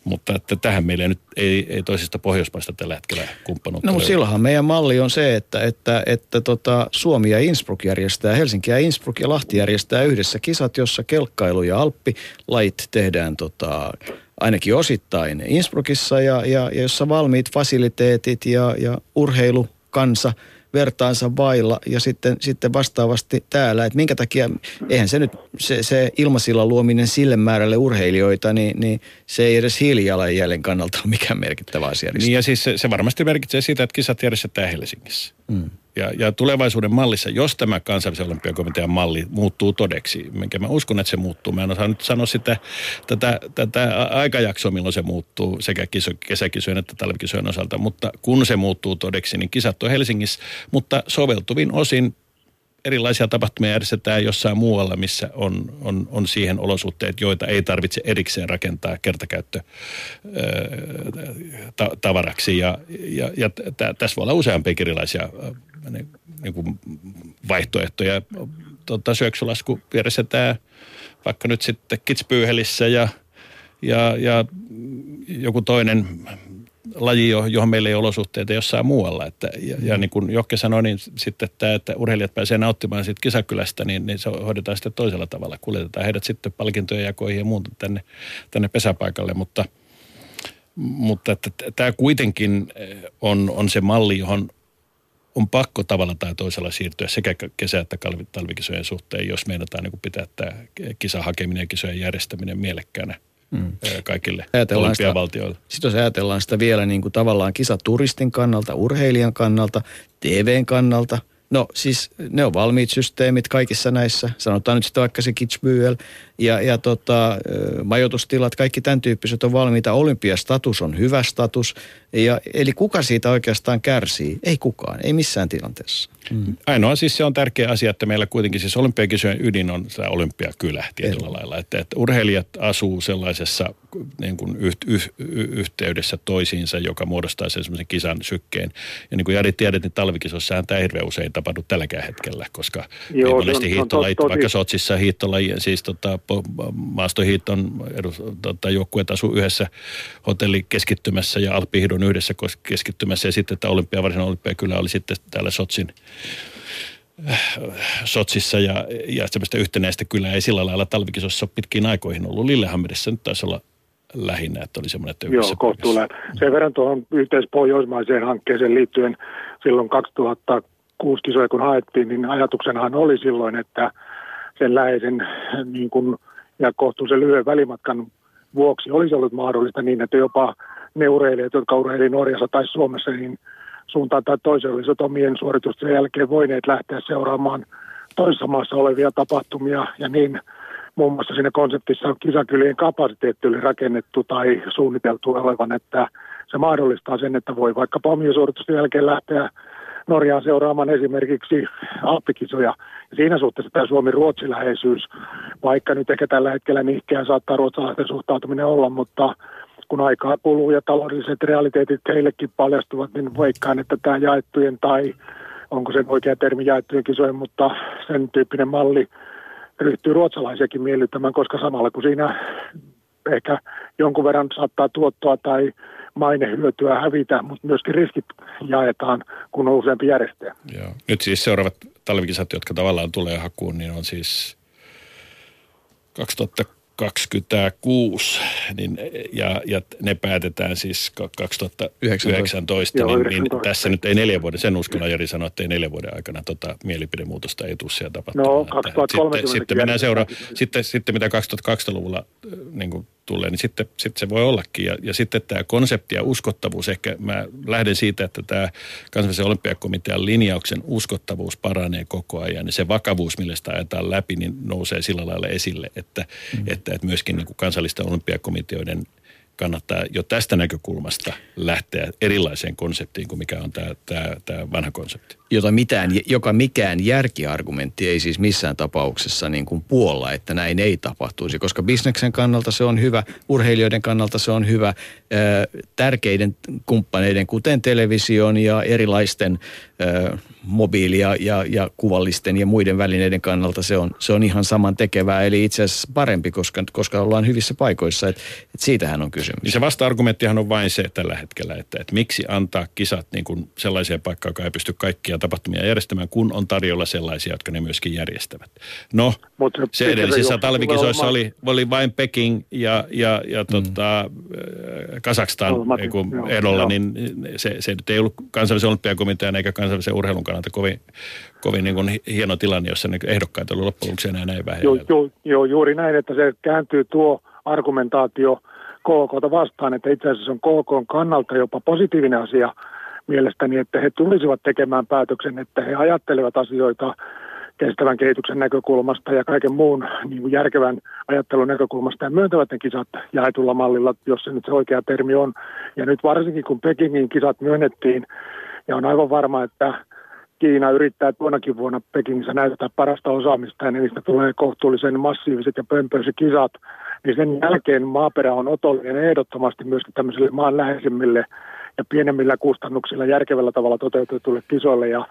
Mutta että tähän meillä nyt ei, ei toisista Pohjoismaista tällä hetkellä kumppanuutta. No mutta silloinhan meidän malli on se, että, että, että tota Suomi ja Innsbruck järjestää, Helsinki ja Innsbruck ja Lahti järjestää yhdessä kisat, jossa kelkkailu ja alppilait tehdään tota, ainakin osittain Innsbruckissa ja, ja, ja jossa valmiit fasiliteetit ja, ja urheilu kansa vertaansa vailla ja sitten, sitten vastaavasti täällä, että minkä takia, eihän se nyt, se, se ilmasillan luominen sille määrälle urheilijoita, niin, niin se ei edes hiilijalanjäljen kannalta ole mikään merkittävä asia. Niin ja siis se, se varmasti merkitsee sitä, että kisat järjestetään Helsingissä. Mm. Ja, ja tulevaisuuden mallissa, jos tämä kansainvälisen olympiakomitean malli muuttuu todeksi, minkä mä uskon, että se muuttuu. Mä en osaa nyt sanoa sitä, tätä, tätä aikajaksoa, milloin se muuttuu sekä kiso, kesäkisojen että talvikisojen osalta, mutta kun se muuttuu todeksi, niin kisat on Helsingissä, mutta soveltuvin osin erilaisia tapahtumia järjestetään jossain muualla, missä on, on, on siihen olosuhteet, joita ei tarvitse erikseen rakentaa kertakäyttö ta, tavaraksi. Ja, ja, ja tässä voi olla useampia erilaisia niin, niin kuin vaihtoehtoja. Tota, syöksylasku järjestetään vaikka nyt sitten Kitspyyhelissä ja, ja, ja joku toinen laji, johon meillä ei ole olosuhteita jossain muualla. Että, ja, ja niin kuin Jokke sanoi, niin sitten tämä, että urheilijat pääsee nauttimaan siitä kisakylästä, niin, niin se hoidetaan sitten toisella tavalla. Kuljetetaan heidät sitten palkintojen jakoihin ja muuta tänne, tänne pesäpaikalle, mutta, mutta että tämä kuitenkin on, on se malli, johon on pakko tavalla tai toisella siirtyä sekä kesä- että talvikisojen suhteen, jos meinataan niin pitää tämä kisahakeminen ja kisojen järjestäminen mielekkäänä mm. kaikille olympiavaltioille. Sitten jos ajatellaan sitä vielä niin kuin tavallaan kisaturistin kannalta, urheilijan kannalta, TVn kannalta – No siis ne on valmiit systeemit kaikissa näissä. Sanotaan nyt sitten vaikka se Kitzbühel ja, ja tota, majoitustilat, kaikki tämän tyyppiset on valmiita. Olympiastatus on hyvä status. Ja, eli kuka siitä oikeastaan kärsii? Ei kukaan, ei missään tilanteessa. Mm. Ainoa siis se on tärkeä asia, että meillä kuitenkin siis olympiakisojen ydin on tämä olympiakylä tietyllä Eli. lailla. Että, että urheilijat asuu sellaisessa niin kuin yh, yh, yhteydessä toisiinsa, joka muodostaa sen semmoisen kisan sykkeen. Ja niin kuin Jari tiedät, niin talvikisossahan tämä hirveän usein tapahdu tälläkään hetkellä, koska Joo, monesti hiihtolajit, vaikka Sotsissa hiihtolajien, siis tota, maastohiihton tota, joukkueet asuu yhdessä hotellikeskittymässä ja alppihiidon yhdessä keskittymässä ja sitten tämä olympia, varsinainen olympiakylä oli sitten täällä Sotsin äh, Sotsissa ja, ja semmoista yhtenäistä kylää ei sillä lailla talvikisossa ole pitkiin aikoihin ollut. Lillehammerissa nyt taisi olla lähinnä, että oli semmoinen, että Joo, kohtuullinen. Sen verran tuohon yhteispohjoismaiseen hankkeeseen liittyen silloin 2006 kisoja kun haettiin, niin ajatuksenahan oli silloin, että sen läheisen niin kuin, ja kohtuullisen lyhyen välimatkan vuoksi olisi ollut mahdollista niin, että jopa ne urheilijat, jotka urheilivat Norjassa tai Suomessa, niin suuntaan tai toiseen olisivat omien suoritusten jälkeen voineet lähteä seuraamaan toisessa maassa olevia tapahtumia. Ja niin muun muassa siinä konseptissa on kisakylien kapasiteetti oli rakennettu tai suunniteltu olevan, että se mahdollistaa sen, että voi vaikka omien suoritusten jälkeen lähteä Norjaan seuraamaan esimerkiksi Alppikisoja. Ja siinä suhteessa tämä Suomi-Ruotsi-läheisyys, vaikka nyt ehkä tällä hetkellä nihkeä saattaa ruotsalaisten suhtautuminen olla, mutta kun aikaa kuluu ja taloudelliset realiteetit heillekin paljastuvat, niin veikkaan, että tämä jaettujen tai onko se oikea termi jaettujen kisojen, mutta sen tyyppinen malli ryhtyy ruotsalaisiakin miellyttämään, koska samalla kun siinä ehkä jonkun verran saattaa tuottoa tai mainehyötyä hävitä, mutta myöskin riskit jaetaan, kun on useampi järjestäjä. Joo. Nyt siis seuraavat talvikisat, jotka tavallaan tulee hakuun, niin on siis 2000 26, niin, ja, ja ne päätetään siis 2019, Joo, niin, niin tässä nyt ei neljä vuoden, sen uskon Jari sanoi, että ei neljä vuoden aikana tota mielipidemuutosta ei tule siellä tapahtumaan. No, 2030 sitten, sitten mennään seuraa, sitten, sitten mitä 2020-luvulla niin kuin tulee, niin sitten, sitten se voi ollakin. Ja, ja sitten tämä konsepti ja uskottavuus, ehkä mä lähden siitä, että tämä kansallisen olympiakomitean linjauksen uskottavuus paranee koko ajan. Ja se vakavuus, millä sitä ajetaan läpi, niin nousee sillä lailla esille, että, mm. että, että myöskin niin kuin kansallisten olympiakomiteoiden – kannattaa jo tästä näkökulmasta lähteä erilaiseen konseptiin kuin mikä on tämä, tämä, tämä vanha konsepti. Jota mitään, joka mikään järkiargumentti ei siis missään tapauksessa niin kuin puolla, että näin ei tapahtuisi, koska bisneksen kannalta se on hyvä, urheilijoiden kannalta se on hyvä, tärkeiden kumppaneiden, kuten television ja erilaisten mobiilia ja, ja kuvallisten ja muiden välineiden kannalta se on, se on ihan saman tekevää, eli itse asiassa parempi, koska, koska ollaan hyvissä paikoissa, että et siitähän on kysymys. Niin se vasta-argumenttihan on vain se tällä hetkellä, että, että miksi antaa kisat niin kuin sellaiseen paikkaan, joka ei pysty kaikkia tapahtumia järjestämään, kun on tarjolla sellaisia, jotka ne myöskin järjestävät. No, Mut se edellisissä talvikisoissa oli, oli vain Peking ja, ja, ja mm. tota, Kasakstan edolla, niin se, se nyt ei ollut kansallisen olympiakomitean eikä kansallisen urheilun kannalta kovin, kovin niin kuin hieno tilanne, jossa niin ehdokkaita oli loppujen lopuksi enää näin vähän. Joo, joo, joo, juuri näin, että se kääntyy tuo argumentaatio KKta vastaan, että itse asiassa on KK kannalta jopa positiivinen asia mielestäni, että he tulisivat tekemään päätöksen, että he ajattelevat asioita kestävän kehityksen näkökulmasta ja kaiken muun niin kuin järkevän ajattelun näkökulmasta ja myöntävät ne kisat jaetulla mallilla, jos se nyt se oikea termi on. Ja nyt varsinkin kun Pekingin kisat myönnettiin, ja on aivan varma, että Kiina yrittää tuonakin vuonna Pekingissä näyttää parasta osaamista ja niistä tulee kohtuullisen massiiviset ja pömpöiset kisat, niin sen jälkeen maaperä on otollinen ehdottomasti myöskin tämmöisille maanläheisimmille ja pienemmillä kustannuksilla järkevällä tavalla toteutetuille kisoille ja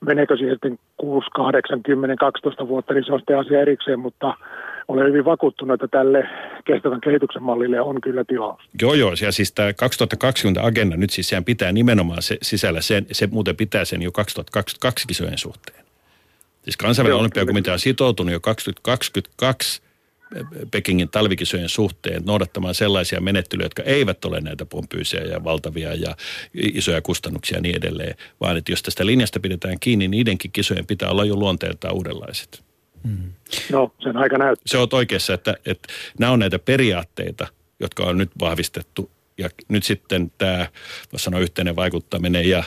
meneekö siihen sitten 6, 8, 10, 12 vuotta, niin se on sitten asia erikseen, mutta olen hyvin vakuuttunut, että tälle kestävän kehityksen mallille on kyllä tilaa. Joo, joo. Ja siis tämä 2020 agenda nyt siis sehän pitää nimenomaan se, sisällä sen, se muuten pitää sen jo 2022 kisojen suhteen. Siis kansainvälinen olympiakomitea on sitoutunut jo 2022 Pekingin talvikisojen suhteen noudattamaan sellaisia menettelyjä, jotka eivät ole näitä pompyisiä ja valtavia ja isoja kustannuksia ja niin edelleen, vaan että jos tästä linjasta pidetään kiinni, niin niidenkin kisojen pitää olla jo luonteeltaan uudenlaiset. Mm. No, sen aika näyttää. Se on oikeassa, että, että nämä on näitä periaatteita, jotka on nyt vahvistettu ja nyt sitten tämä, voisi sanoa, yhteinen vaikuttaminen ja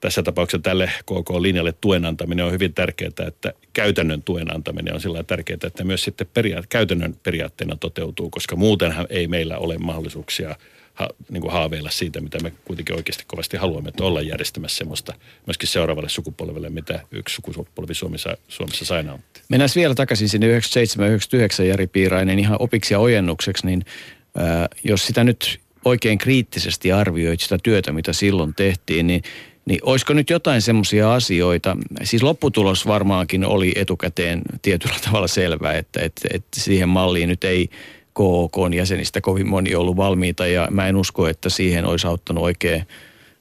tässä tapauksessa tälle KK-linjalle tuen antaminen on hyvin tärkeää, että käytännön tuen antaminen on sillä tärkeää, että myös sitten peria- käytännön periaatteena toteutuu, koska muutenhan ei meillä ole mahdollisuuksia ha, niin kuin haaveilla siitä, mitä me kuitenkin oikeasti kovasti haluamme, että olla järjestämässä semmoista myöskin seuraavalle sukupolvelle, mitä yksi sukupolvi Suomessa, Suomessa sai nauttia. Mennään vielä takaisin sinne 97-99 Jari Piirainen ihan opiksi ja ojennukseksi, niin äh, jos sitä nyt oikein kriittisesti arvioit sitä työtä, mitä silloin tehtiin, niin niin olisiko nyt jotain semmoisia asioita, siis lopputulos varmaankin oli etukäteen tietyllä [laughs] tavalla selvää, että, että, että siihen malliin nyt ei KOK jäsenistä kovin moni ollut valmiita ja mä en usko, että siihen olisi auttanut oikein,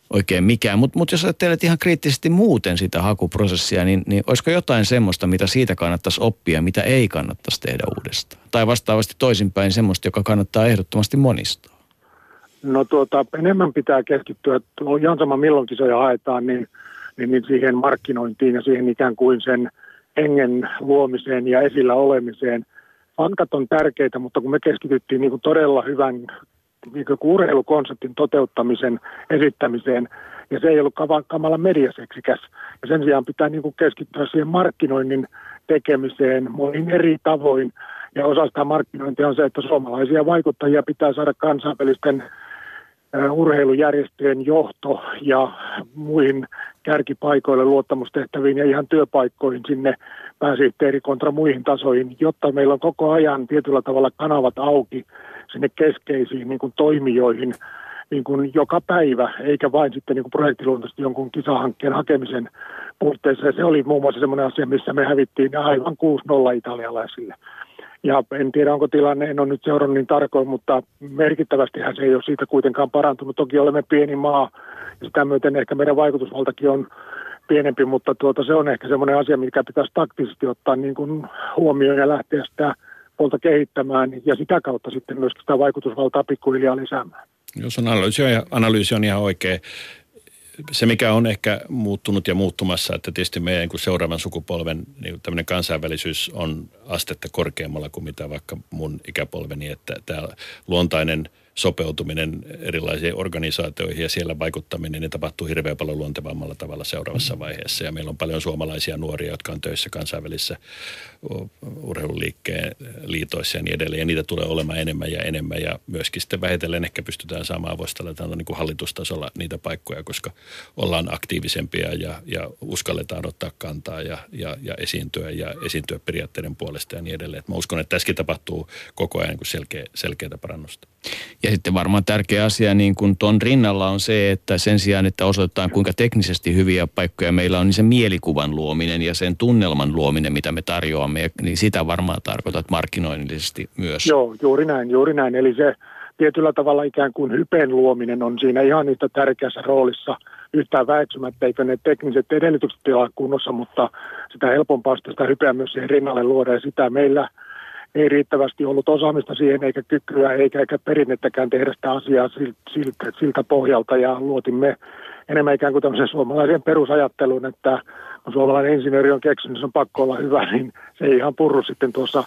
oikein mikään. Mutta mut jos ajattelet ihan kriittisesti muuten sitä hakuprosessia, niin, niin olisiko jotain semmoista, mitä siitä kannattaisi oppia, mitä ei kannattaisi tehdä uudestaan? Tai vastaavasti toisinpäin semmoista, joka kannattaa ehdottomasti monistaa? No tuota, enemmän pitää keskittyä, ihan sama milloin kisoja haetaan, niin, niin, niin siihen markkinointiin ja siihen ikään kuin sen hengen luomiseen ja esillä olemiseen. Fankat on tärkeitä, mutta kun me keskityttiin niin kuin todella hyvän niin kuin urheilukonseptin toteuttamisen esittämiseen, ja se ei ollut kamala mediaseksikäs. Ja sen sijaan pitää niin kuin keskittyä siihen markkinoinnin tekemiseen monin eri tavoin. Ja osa sitä markkinointia on se, että suomalaisia vaikuttajia pitää saada kansainvälisten urheilujärjestöjen johto ja muihin kärkipaikoille, luottamustehtäviin ja ihan työpaikkoihin sinne pääsihteeri kontra muihin tasoihin, jotta meillä on koko ajan tietyllä tavalla kanavat auki sinne keskeisiin niin kuin toimijoihin niin kuin joka päivä, eikä vain sitten niin kuin projektiluontoisesti jonkun kisahankkeen hakemisen puitteissa. Ja se oli muun muassa semmoinen asia, missä me hävittiin aivan 6-0 italialaisille. Ja en tiedä, onko tilanne, en ole nyt seurannut niin tarkoin, mutta merkittävästi se ei ole siitä kuitenkaan parantunut. Toki olemme pieni maa ja sitä myöten ehkä meidän vaikutusvaltakin on pienempi, mutta tuota, se on ehkä semmoinen asia, mikä pitäisi taktisesti ottaa niin kuin huomioon ja lähteä sitä puolta kehittämään ja sitä kautta sitten myös sitä vaikutusvaltaa pikkuhiljaa lisäämään. Jos on analyysi, analyysi on ihan oikea se, mikä on ehkä muuttunut ja muuttumassa, että tietysti meidän kun seuraavan sukupolven niin tämmöinen kansainvälisyys on astetta korkeammalla kuin mitä vaikka mun ikäpolveni, että tämä luontainen – sopeutuminen erilaisiin organisaatioihin ja siellä vaikuttaminen niin tapahtuu hirveän paljon luontevammalla tavalla seuraavassa vaiheessa. Ja meillä on paljon suomalaisia nuoria, jotka on töissä kansainvälisissä urheiluliikkeen liitoissa ja niin edelleen. Ja niitä tulee olemaan enemmän ja enemmän ja myöskin sitten vähitellen ehkä pystytään saamaan vuostella niin kuin hallitustasolla niitä paikkoja, koska ollaan aktiivisempia ja, ja uskalletaan ottaa kantaa ja, ja, ja esiintyä ja esiintyä periaatteiden puolesta ja niin edelleen. Et mä uskon, että tässäkin tapahtuu koko ajan niin selkeä, selkeää parannusta. Ja sitten varmaan tärkeä asia niin kuin ton rinnalla on se, että sen sijaan, että osoitetaan kuinka teknisesti hyviä paikkoja meillä on, niin se mielikuvan luominen ja sen tunnelman luominen, mitä me tarjoamme, niin sitä varmaan tarkoitat markkinoinnillisesti myös. Joo, juuri näin, juuri näin. Eli se tietyllä tavalla ikään kuin hypen luominen on siinä ihan yhtä tärkeässä roolissa yhtään väeksymättä, eikö ne tekniset edellytykset ole kunnossa, mutta sitä helpompaa sitä hypeä myös siihen rinnalle luoda ja sitä meillä – ei riittävästi ollut osaamista siihen eikä kykyä eikä, eikä perinnettäkään tehdä sitä asiaa siltä, siltä pohjalta ja luotimme enemmän ikään kuin tämmöisen suomalaisen perusajattelun, että kun suomalainen insinööri on keksinyt, se on pakko olla hyvä, [laughs] niin se ei ihan purru sitten tuossa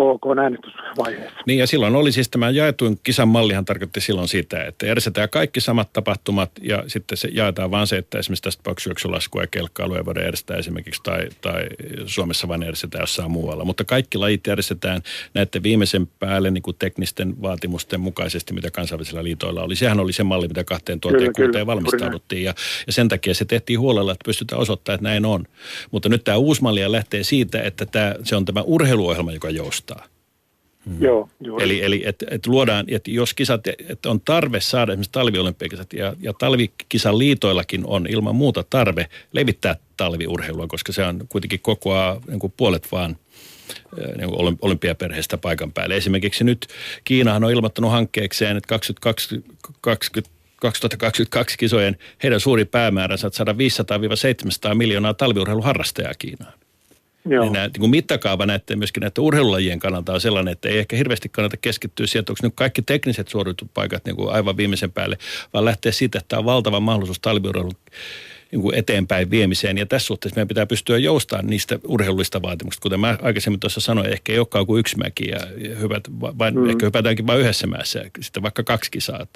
KK äänestysvaiheessa. Niin ja silloin oli siis tämä jaetuin kisan mallihan tarkoitti silloin sitä, että järjestetään kaikki samat tapahtumat ja sitten se jaetaan vaan se, että esimerkiksi tästä paksujuoksulaskua ja kelkkailuja voidaan järjestää esimerkiksi tai, tai Suomessa vain järjestetään jossain muualla. Mutta kaikki lajit järjestetään näiden viimeisen päälle niin kuin teknisten vaatimusten mukaisesti, mitä kansainvälisillä liitoilla oli. Sehän oli se malli, mitä 2006 valmistauduttiin ja, ja sen takia se tehtiin huolella, että pystytään osoittamaan, että näin on. Mutta nyt tämä uusi malli lähtee siitä, että tämä, se on tämä urheiluohjelma, joka joustaa. Mm. Joo, juuri. Eli, eli että et luodaan, että jos kisat, että on tarve saada esimerkiksi talviolympiakisat ja, ja talvikisan liitoillakin on ilman muuta tarve levittää talviurheilua, koska se on kuitenkin kokoaa niin kuin puolet vaan niin kuin olympiaperheestä paikan päälle. Esimerkiksi nyt Kiinahan on ilmoittanut hankkeekseen, että 2020 2022 kisojen heidän suuri päämääränsä, että saada 500-700 miljoonaa talviurheiluharrastajaa Kiinaan. Joo. Niin, nämä, niin kuin mittakaava näiden, myöskin näiden urheilulajien kannalta on sellainen, että ei ehkä hirveästi kannata keskittyä siihen, että onko nyt kaikki tekniset suorituspaikat niin kuin aivan viimeisen päälle, vaan lähteä siitä, että tämä on valtava mahdollisuus talviurheilun niin kuin eteenpäin viemiseen. Ja tässä suhteessa meidän pitää pystyä joustamaan niistä urheilullista vaatimuksista. Kuten mä aikaisemmin tuossa sanoin, ehkä ei olekaan kuin yksi mäki ja hyvät, vain, mm. ehkä hypätäänkin vain yhdessä mäessä. Sitten vaikka kaksi kisaa.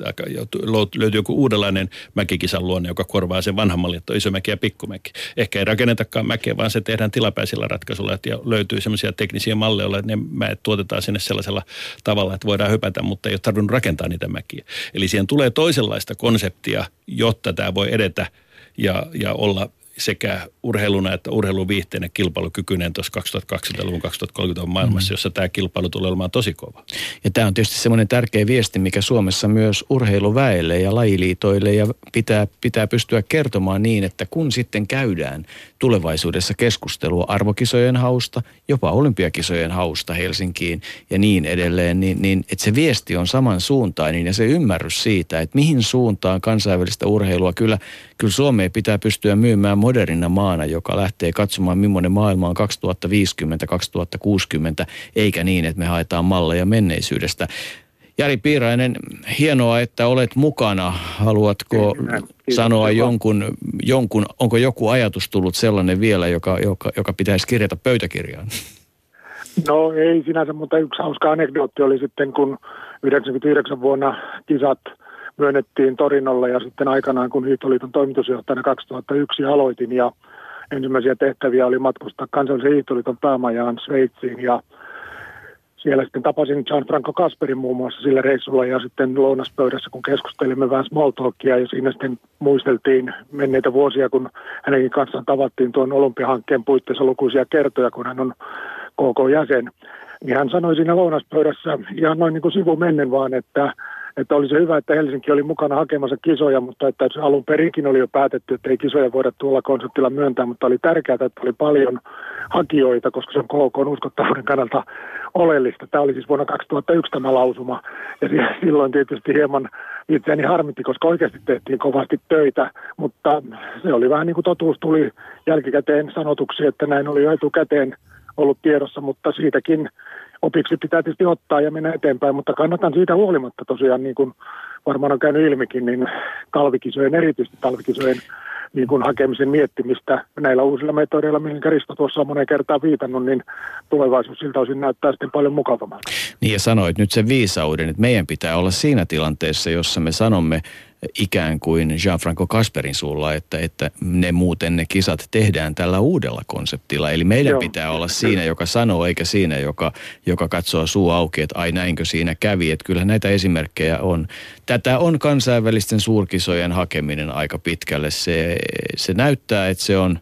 Löytyy joku uudenlainen mäkikisan luonne, joka korvaa sen vanhan mallin, että on iso mäki ja pikkumäki. Ehkä ei rakennetakaan mäkeä, vaan se tehdään tilapäisillä ratkaisuilla. Että löytyy sellaisia teknisiä malleja, että ne mäet tuotetaan sinne sellaisella tavalla, että voidaan hypätä, mutta ei ole tarvinnut rakentaa niitä mäkiä. Eli siihen tulee toisenlaista konseptia, jotta tämä voi edetä – ja, ja olla sekä urheiluna että urheiluviihteinen kilpailukykyinen tuossa 2020-luvun 2030 maailmassa, mm. jossa tämä kilpailu tulee olemaan tosi kova. Ja tämä on tietysti semmoinen tärkeä viesti, mikä Suomessa myös urheiluväelle ja lajiliitoille ja pitää, pitää pystyä kertomaan niin, että kun sitten käydään tulevaisuudessa keskustelua arvokisojen hausta, jopa olympiakisojen hausta Helsinkiin ja niin edelleen, niin, niin että se viesti on samansuuntainen ja se ymmärrys siitä, että mihin suuntaan kansainvälistä urheilua kyllä, kyllä Suomeen pitää pystyä myymään modernina maana, joka lähtee katsomaan, millainen maailma on 2050-2060, eikä niin, että me haetaan malleja menneisyydestä. Jari Piirainen, hienoa, että olet mukana. Haluatko sanoa jonkun, jonkun, onko joku ajatus tullut sellainen vielä, joka, joka, joka pitäisi kirjata pöytäkirjaan? No ei sinänsä, mutta yksi hauska anekdootti oli sitten, kun 99 vuonna kisat myönnettiin Torinolle ja sitten aikanaan, kun Hiihtoliiton toimitusjohtajana 2001 aloitin ja ensimmäisiä tehtäviä oli matkustaa kansallisen Hiihtoliiton päämajaan Sveitsiin ja siellä sitten tapasin Gianfranco Kasperin muun muassa sillä reissulla ja sitten lounaspöydässä, kun keskustelimme vähän small talkia ja siinä sitten muisteltiin menneitä vuosia, kun hänenkin kanssaan tavattiin tuon olympiahankkeen puitteissa lukuisia kertoja, kun hän on KK-jäsen. Niin hän sanoi siinä lounaspöydässä ihan noin niin kuin sivumennen vaan, että että olisi hyvä, että Helsinki oli mukana hakemassa kisoja, mutta että alun perinkin oli jo päätetty, että ei kisoja voida tuolla konseptilla myöntää, mutta oli tärkeää, että oli paljon hakijoita, koska se on KK uskottavuuden kannalta oleellista. Tämä oli siis vuonna 2001 tämä lausuma, ja [laughs] silloin tietysti hieman itseäni harmitti, koska oikeasti tehtiin kovasti töitä, mutta se oli vähän niin kuin totuus tuli jälkikäteen sanotuksi, että näin oli jo etukäteen ollut tiedossa, mutta siitäkin opiksi pitää tietysti ottaa ja mennä eteenpäin, mutta kannatan siitä huolimatta tosiaan, niin kuin varmaan on käynyt ilmikin, niin talvikisojen, erityisesti talvikisojen niin kuin hakemisen miettimistä näillä uusilla metodeilla, mihin Risto tuossa on monen kertaan viitannut, niin tulevaisuus siltä osin näyttää sitten paljon mukavammalta. Niin ja sanoit nyt sen viisauden, että meidän pitää olla siinä tilanteessa, jossa me sanomme ikään kuin Jean-Franco Kasperin suulla, että, että ne muuten ne kisat tehdään tällä uudella konseptilla. Eli meidän Joo. pitää olla siinä, joka sanoo, eikä siinä, joka, joka katsoo suu auki, että ai näinkö siinä kävi. Että kyllä näitä esimerkkejä on. Tätä on kansainvälisten suurkisojen hakeminen aika pitkälle. Se, se näyttää, että se on...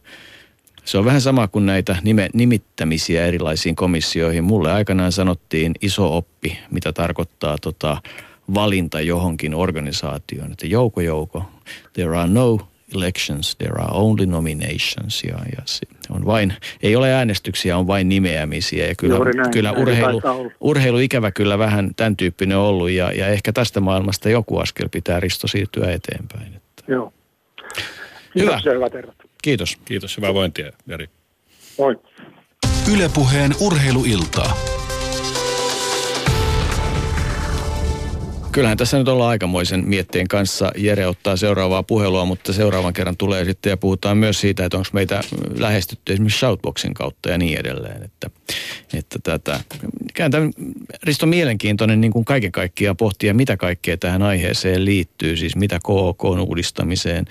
Se on vähän sama kuin näitä nime, nimittämisiä erilaisiin komissioihin. Mulle aikanaan sanottiin iso oppi, mitä tarkoittaa tota, valinta johonkin organisaatioon. Että jouko jouko, there are no elections, there are only nominations. Ja, ja se on vain, ei ole äänestyksiä, on vain nimeämisiä. Ja kyllä, näin, kyllä urheilu, urheilu ikävä kyllä vähän tämän tyyppinen ollut ja, ja ehkä tästä maailmasta joku askel pitää Risto siirtyä eteenpäin. Että. Joo. Hyvä. hyvät Kiitos. Kiitos, hyvää vointia, Jari. Moi. Ylepuheen urheiluiltaa. Kyllähän tässä nyt ollaan aikamoisen mietteen kanssa. Jere ottaa seuraavaa puhelua, mutta seuraavan kerran tulee sitten ja puhutaan myös siitä, että onko meitä lähestytty esimerkiksi Shoutboxin kautta ja niin edelleen. Että, että tätä, kääntää Risto mielenkiintoinen niin kuin kaiken kaikkiaan pohtia, mitä kaikkea tähän aiheeseen liittyy, siis mitä KOK uudistamiseen.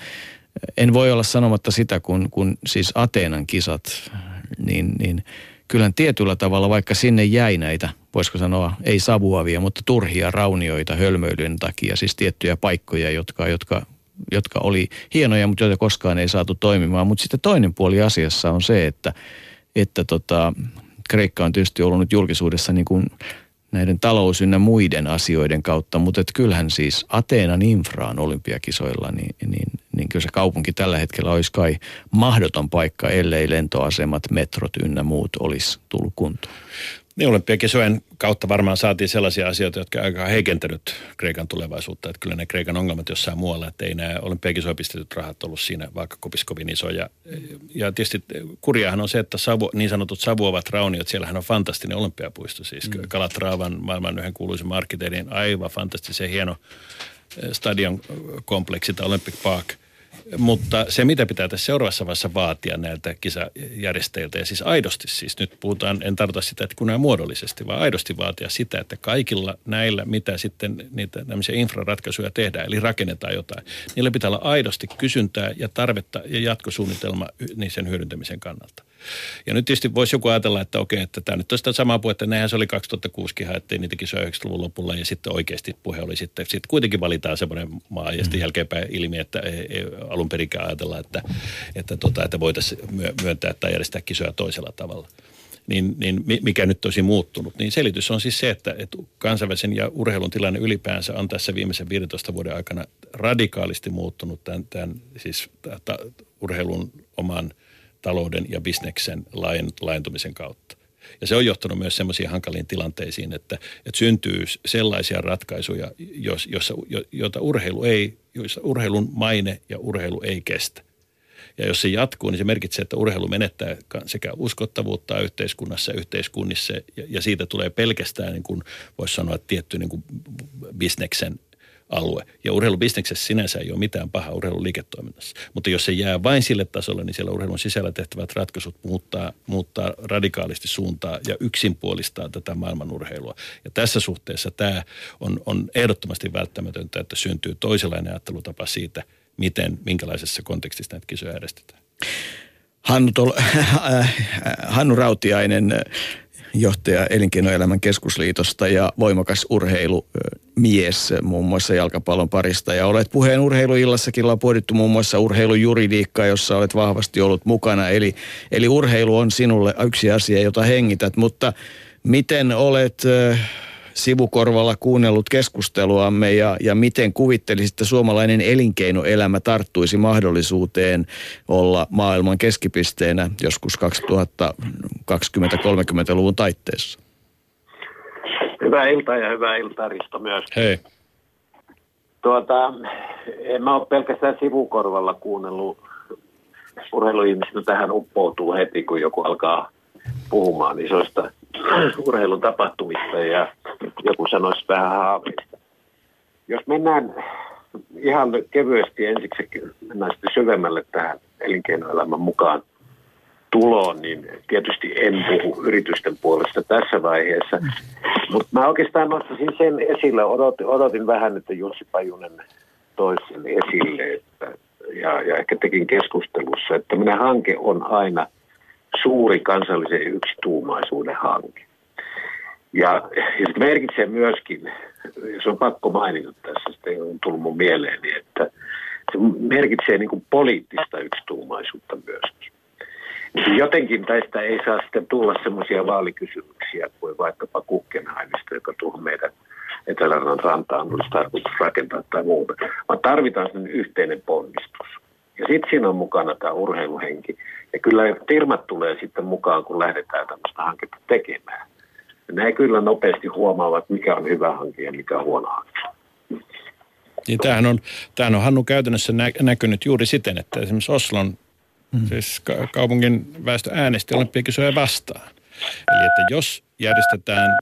En voi olla sanomatta sitä, kun, kun siis Ateenan kisat, niin, niin kyllähän tietyllä tavalla, vaikka sinne jäi näitä – voisiko sanoa, ei savuavia, mutta turhia raunioita hölmöilyn takia, siis tiettyjä paikkoja, jotka, jotka, jotka oli hienoja, mutta joita koskaan ei saatu toimimaan. Mutta sitten toinen puoli asiassa on se, että, että tota, Kreikka on tietysti ollut nyt julkisuudessa niin kuin näiden talous ynnä muiden asioiden kautta, mutta et kyllähän siis Ateenan infraan olympiakisoilla, niin, niin, niin kyllä se kaupunki tällä hetkellä olisi kai mahdoton paikka, ellei lentoasemat, metrot ynnä muut olisi tullut kuntoon. Niin olympiakisojen kautta varmaan saatiin sellaisia asioita, jotka on aika heikentänyt Kreikan tulevaisuutta. Että kyllä ne Kreikan ongelmat jossain muualla, että ei nämä olympiakisojen pistetyt rahat ollut siinä vaikka kovin isoja. Ja tietysti kurjahan on se, että savu, niin sanotut savuavat rauniot, siellähän on fantastinen olympiapuisto. Siis mm. Kalatraavan maailman yhden kuuluisen arkkitehdin aivan fantastisen hieno eh, stadion kompleksi tai Olympic Park – mutta se, mitä pitää tässä seuraavassa vaiheessa vaatia näiltä kisajärjestäjiltä, ja siis aidosti siis, nyt puhutaan, en tarkoita sitä, että kun muodollisesti, vaan aidosti vaatia sitä, että kaikilla näillä, mitä sitten niitä tämmöisiä infraratkaisuja tehdään, eli rakennetaan jotain, niillä pitää olla aidosti kysyntää ja tarvetta ja jatkosuunnitelma niin sen hyödyntämisen kannalta. Ja nyt tietysti voisi joku ajatella, että okei, että tämä nyt on sitä samaa puhetta, näinhän se oli 2006 haettiin niitä kisoja 90-luvun lopulla ja sitten oikeasti puhe oli sitten, sitten kuitenkin valitaan semmoinen maa ja sitten mm. jälkeenpäin ilmi, että ei, ei alun perinkään ajatella, että, että, tota, että voitaisiin myöntää tai järjestää kisoja toisella tavalla niin, niin mikä nyt olisi muuttunut, niin selitys on siis se, että, että kansainvälisen ja urheilun tilanne ylipäänsä on tässä viimeisen 15 vuoden aikana radikaalisti muuttunut tämän, tämän siis ta, urheilun oman talouden ja bisneksen laajentumisen kautta. Ja se on johtanut myös semmoisiin hankaliin tilanteisiin, että, että syntyy sellaisia ratkaisuja, jos, jossa, joita urheilu ei, joissa urheilun maine ja urheilu ei kestä. Ja jos se jatkuu, niin se merkitsee, että urheilu menettää sekä uskottavuutta yhteiskunnassa, yhteiskunnissa ja, ja siitä tulee pelkästään, niin kuin voisi sanoa, tietty niin kuin bisneksen alue. Ja urheilubisneksessä sinänsä ei ole mitään pahaa urheiluliiketoiminnassa. Mutta jos se jää vain sille tasolle, niin siellä urheilun sisällä tehtävät ratkaisut muuttaa, muuttaa radikaalisti suuntaa ja yksinpuolistaa tätä maailman urheilua. Ja tässä suhteessa tämä on, on ehdottomasti välttämätöntä, että syntyy toisenlainen ajattelutapa siitä, miten, minkälaisessa kontekstissa näitä kisoja järjestetään. Hannu, Tol, [laughs] Hannu Rautiainen, johtaja Elinkeinoelämän keskusliitosta ja voimakas urheilumies muun muassa jalkapallon parista. Ja olet puheen urheiluillassakin, on pohdittu muun muassa urheilujuridiikkaa, jossa olet vahvasti ollut mukana. Eli, eli urheilu on sinulle yksi asia, jota hengität, mutta miten olet sivukorvalla kuunnellut keskusteluamme ja, ja miten kuvittelisit, että suomalainen elinkeinoelämä tarttuisi mahdollisuuteen olla maailman keskipisteenä joskus 2020-30-luvun taitteessa? Hyvää iltaa ja hyvää iltaa Risto myös. Hei. Tuota, en mä ole pelkästään sivukorvalla kuunnellut urheiluihmistä tähän uppoutuu heti, kun joku alkaa puhumaan isoista urheilun tapahtumista ja joku sanoisi vähän haaveista. Jos mennään ihan kevyesti ensiksi, mennään sitten syvemmälle tähän elinkeinoelämän mukaan tuloon, niin tietysti en puhu yritysten puolesta tässä vaiheessa. Mutta mä oikeastaan nostaisin sen esille, odotin, odotin vähän, että Jussi Pajunen toisi sen esille, että, ja, ja ehkä tekin keskustelussa, että tämmöinen hanke on aina suuri kansallisen yksituumaisuuden hanke. Ja, ja se merkitsee myöskin, se on pakko mainita tässä, sitten on tullut mun mieleeni, että se merkitsee niin kuin poliittista yksituumaisuutta myöskin. Jotenkin tästä ei saa sitten tulla semmoisia vaalikysymyksiä kuin vaikkapa Kukkenhaimista, joka tuohon meidän Etelärannan rantaan olisi tarkoitus rakentaa tai muuta, vaan tarvitaan sen yhteinen ponnistus. Ja sitten siinä on mukana tämä urheiluhenki. Ja kyllä firmat tulee sitten mukaan, kun lähdetään tämmöistä hanketta tekemään ne kyllä nopeasti huomaavat, mikä on hyvä hanke ja mikä on huono hanke. Niin tämähän on, tämähän on Hannu käytännössä nä- näkynyt juuri siten, että esimerkiksi Oslon, hmm. siis ka- kaupungin väestö äänesti olympiakisoja vastaan. Eli että jos järjestetään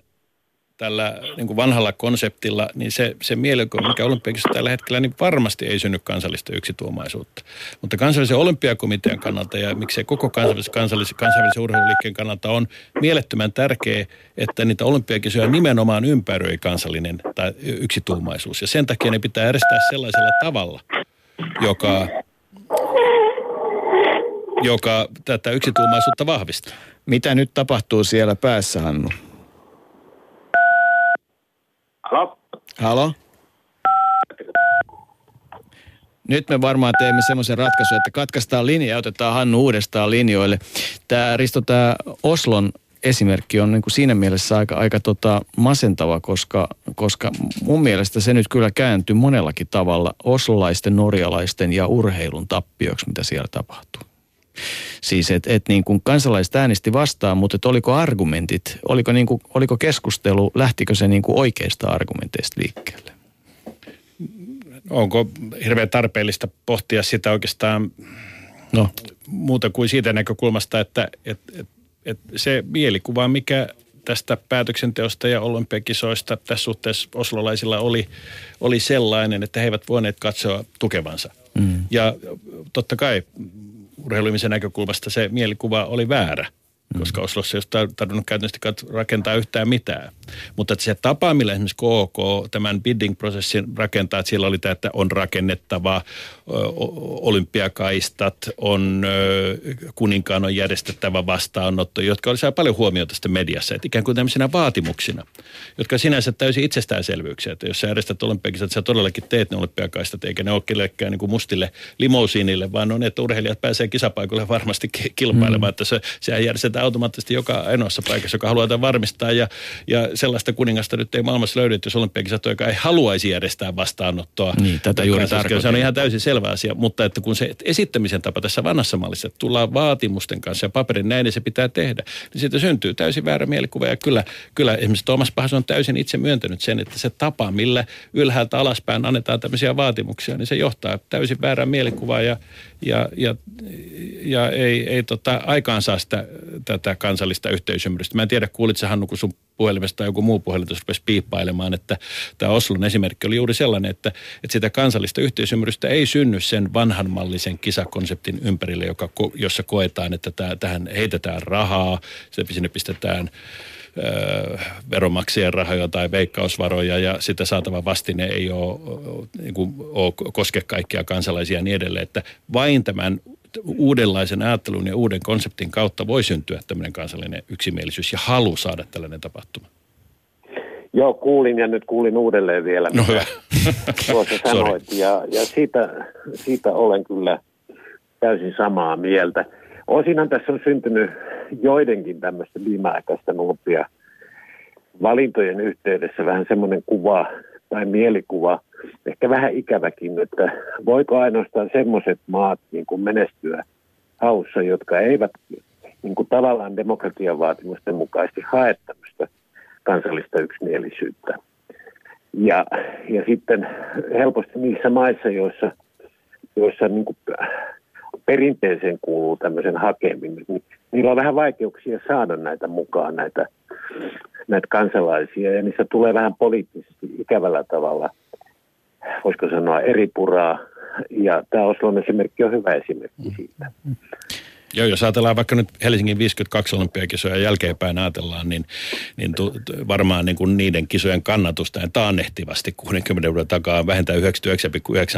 tällä niin kuin vanhalla konseptilla, niin se, se mielikuva, mikä olympiakissa tällä hetkellä, niin varmasti ei synny kansallista yksituumaisuutta. Mutta kansallisen olympiakomitean kannalta ja miksei koko kansallisen, kansallisen, kansallisen urheiluliikkeen kannalta on mielettömän tärkeää, että niitä olympiakisoja nimenomaan ympäröi kansallinen tai yksituumaisuus. Ja sen takia ne pitää järjestää sellaisella tavalla, joka joka tätä yksituumaisuutta vahvistaa. Mitä nyt tapahtuu siellä päässä, Hannu? Halo? Halo? Nyt me varmaan teemme semmoisen ratkaisun, että katkaistaan linja ja otetaan Hannu uudestaan linjoille. Tämä Risto, tämä Oslon esimerkki on niin kuin siinä mielessä aika, aika tota masentava, koska, koska mun mielestä se nyt kyllä kääntyy monellakin tavalla oslolaisten, norjalaisten ja urheilun tappioksi, mitä siellä tapahtuu. Siis että et niin kuin kansalaiset äänesti vastaan, mutta et oliko argumentit, oliko, niin kuin, oliko keskustelu, lähtikö se niin kuin oikeista argumenteista liikkeelle? Onko hirveän tarpeellista pohtia sitä oikeastaan no. muuta kuin siitä näkökulmasta, että et, et, et se mielikuva, mikä tästä päätöksenteosta ja olympiakisoista tässä suhteessa oslolaisilla oli, oli sellainen, että he eivät voineet katsoa tukevansa. Mm. Ja totta kai urheiluimisen näkökulmasta se mielikuva oli väärä koska Oslossa ei olisi tarvinnut käytännössä rakentaa yhtään mitään. Mutta että se tapa, millä esimerkiksi KK tämän bidding-prosessin rakentaa, että siellä oli tämä, että on rakennettava olympiakaistat, on kuninkaan on järjestettävä vastaanotto, jotka oli saa paljon huomiota sitten mediassa, että ikään kuin tämmöisenä vaatimuksina, jotka sinänsä täysin itsestäänselvyyksiä, että jos sä järjestät olympiakisat, sä todellakin teet ne olympiakaistat, eikä ne ole kellekään niin kuin mustille limousiinille, vaan on, että urheilijat pääsee kisapaikalle varmasti kilpailemaan, mm. että se, sehän järjestetään automaattisesti joka ainoassa paikassa, joka haluaa varmistaa. Ja, ja sellaista kuningasta nyt ei maailmassa löydy, jos olympiakisat joka ei haluaisi järjestää vastaanottoa. Niin, tätä juuri tarkoitan. Se on ihan täysin selvä asia, mutta että kun se esittämisen tapa tässä vanhassa mallissa, että tullaan vaatimusten kanssa ja paperin näin, niin se pitää tehdä, niin siitä syntyy täysin väärä mielikuva. Ja kyllä, kyllä esimerkiksi Tuomas Pahas on täysin itse myöntänyt sen, että se tapa, millä ylhäältä alaspäin annetaan tämmöisiä vaatimuksia, niin se johtaa täysin väärään mielikuvaan ja, ja, ja, ja ei, ei tota, saa sitä tätä kansallista yhteisymmärrystä. Mä en tiedä, kuulitko Hannu, kun sun puhelimesta tai joku muu puhelin rupesi piippailemaan, että tämä Oslon esimerkki oli juuri sellainen, että, että sitä kansallista yhteisymmärrystä ei synny sen vanhanmallisen kisakonseptin ympärille, joka, jossa koetaan, että tämä, tähän heitetään rahaa, sinne pistetään veromaksien rahoja tai veikkausvaroja ja sitä saatava vastine ei ole, niin kuin, ole koske kaikkia kansalaisia ja niin edelleen. Että vain tämän uudenlaisen ajattelun ja uuden konseptin kautta voi syntyä tämmöinen kansallinen yksimielisyys ja halu saada tällainen tapahtuma. Joo, kuulin ja nyt kuulin uudelleen vielä, no hyvä. [laughs] tuossa sanoit. ja, ja siitä, siitä olen kyllä täysin samaa mieltä. Osinhan tässä on syntynyt joidenkin tämmöistä viimeaikaista nulppia valintojen yhteydessä vähän semmoinen kuva tai mielikuva, ehkä vähän ikäväkin, että voiko ainoastaan semmoiset maat niin kuin menestyä haussa, jotka eivät niin kuin tavallaan demokratian vaatimusten mukaisesti hae tämmöistä kansallista yksimielisyyttä. Ja, ja sitten helposti niissä maissa, joissa, joissa niin kuin perinteeseen kuuluu tämmöisen hakeminen, niin niillä on vähän vaikeuksia saada näitä mukaan, näitä, näitä kansalaisia, ja niissä tulee vähän poliittisesti ikävällä tavalla, voisiko sanoa, eri puraa, ja tämä Oslon esimerkki on hyvä esimerkki siitä. Joo, jos ajatellaan vaikka nyt Helsingin 52 olympiakisoja jälkeenpäin ajatellaan, niin, niin tu, varmaan niin kuin niiden kisojen kannatusta taannehtivasti 60 vuoden takaa vähentää 99,9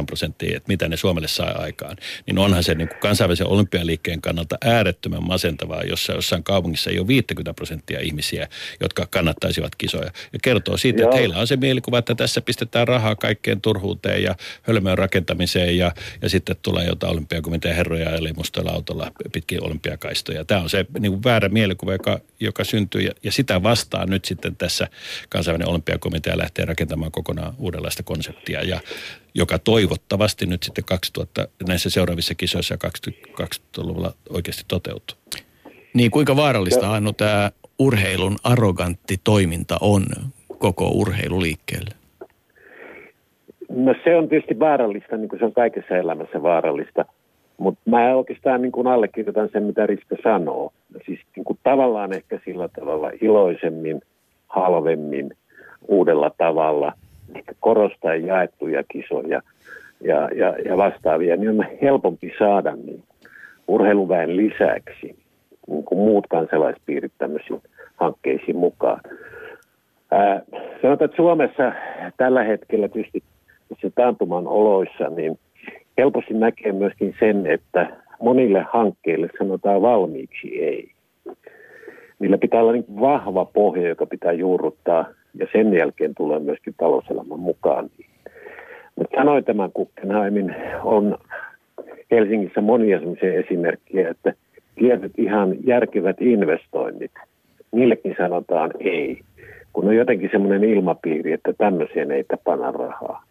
prosenttia, että mitä ne Suomelle saa aikaan. Niin onhan se niin kuin kansainvälisen olympialiikkeen kannalta äärettömän masentavaa, jossa jossain kaupungissa ei ole 50 prosenttia ihmisiä, jotka kannattaisivat kisoja. Ja kertoo siitä, Joo. että heillä on se mielikuva, että tässä pistetään rahaa kaikkeen turhuuteen ja hölmöön rakentamiseen ja, ja sitten tulee jotain olympiakomitean herroja eli mustalla autolla pitkin olympiakaistoja. Tämä on se niin kuin väärä mielikuva, joka, joka syntyy ja, ja sitä vastaan nyt sitten tässä kansainvälinen olympiakomitea lähtee rakentamaan kokonaan uudenlaista konseptia ja joka toivottavasti nyt sitten 2000 näissä seuraavissa kisoissa 2020-luvulla oikeasti toteutuu. Niin kuinka vaarallista Hannu tämä urheilun arrogantti toiminta on koko urheiluliikkeelle? No se on tietysti vaarallista, niin kuin se on kaikessa elämässä vaarallista – mutta mä oikeastaan niin kuin allekirjoitan sen, mitä Risto sanoo. Siis niin kuin tavallaan ehkä sillä tavalla iloisemmin, halvemmin, uudella tavalla, korostaa jaettuja kisoja ja, ja, ja vastaavia, niin on helpompi saada niin urheiluväen lisäksi niin kuin muut kansalaispiirit tämmöisiin hankkeisiin mukaan. Ää, sanotaan, että Suomessa tällä hetkellä tietysti se taantuman oloissa, niin helposti näkee myöskin sen, että monille hankkeille sanotaan valmiiksi ei. Niillä pitää olla niin vahva pohja, joka pitää juurruttaa ja sen jälkeen tulee myöskin talouselämän mukaan. Mutta sanoin tämän Kukkenheimin, on Helsingissä monia sellaisia esimerkkejä, että tietyt ihan järkevät investoinnit, niillekin sanotaan ei, kun on jotenkin semmoinen ilmapiiri, että tämmöiseen ei tapana rahaa.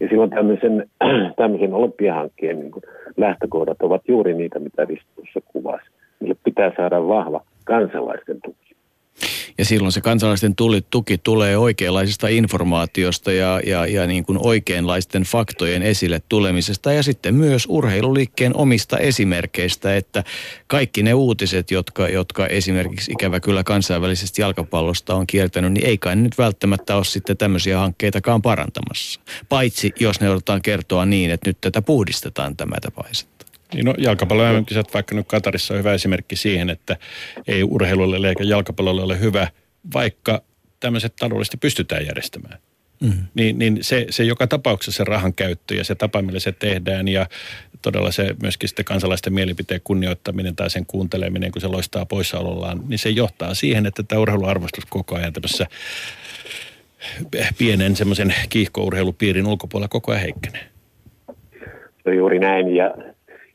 Ja silloin tämmöisen, [clears throat] tämmöisen olympiahankkeen niin lähtökohdat ovat juuri niitä, mitä Risto kuvasi. Niille pitää saada vahva kansalaisten tuki. Ja silloin se kansalaisten tuli, tuki tulee oikeanlaisesta informaatiosta ja, ja, ja niin kuin oikeanlaisten faktojen esille tulemisesta ja sitten myös urheiluliikkeen omista esimerkkeistä, että kaikki ne uutiset, jotka, jotka esimerkiksi ikävä kyllä kansainvälisestä jalkapallosta on kiertänyt, niin ei kai nyt välttämättä ole sitten tämmöisiä hankkeitakaan parantamassa. Paitsi jos ne otetaan kertoa niin, että nyt tätä puhdistetaan tämä tapaisetta. Niin no, jalkapallon kisat vaikka nyt Katarissa on hyvä esimerkki siihen, että ei urheilulle eikä jalkapallolle ole hyvä, vaikka tämmöiset taloudellisesti pystytään järjestämään. Mm. Niin, niin se, se joka tapauksessa se rahan käyttö ja se tapa, millä se tehdään ja todella se myöskin sitten kansalaisten mielipiteen kunnioittaminen tai sen kuunteleminen, kun se loistaa poissaolollaan, niin se johtaa siihen, että tämä urheiluarvostus koko ajan tämmöisessä pienen semmoisen kiihkourheilupiirin ulkopuolella koko ajan heikkenee. Se on juuri näin ja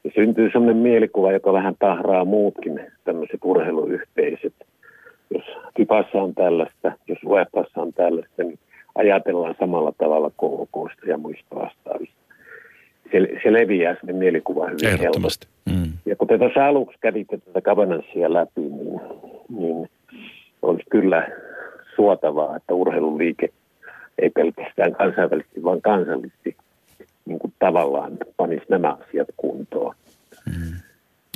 ja syntyy sellainen mielikuva, joka vähän tahraa muutkin tämmöiset urheiluyhteisöt. Jos Kipassa on tällaista, jos UEFassa on tällaista, niin ajatellaan samalla tavalla KOKsta ja muista vastaavista. Se, se leviää sinne mielikuva hyvin helposti. Mm. Ja kun te tuossa aluksi kävitte tätä governanceia läpi, niin, niin olisi kyllä suotavaa, että urheiluliike ei pelkästään kansainvälisesti, vaan kansallisesti tavallaan panisi nämä asiat kuntoon.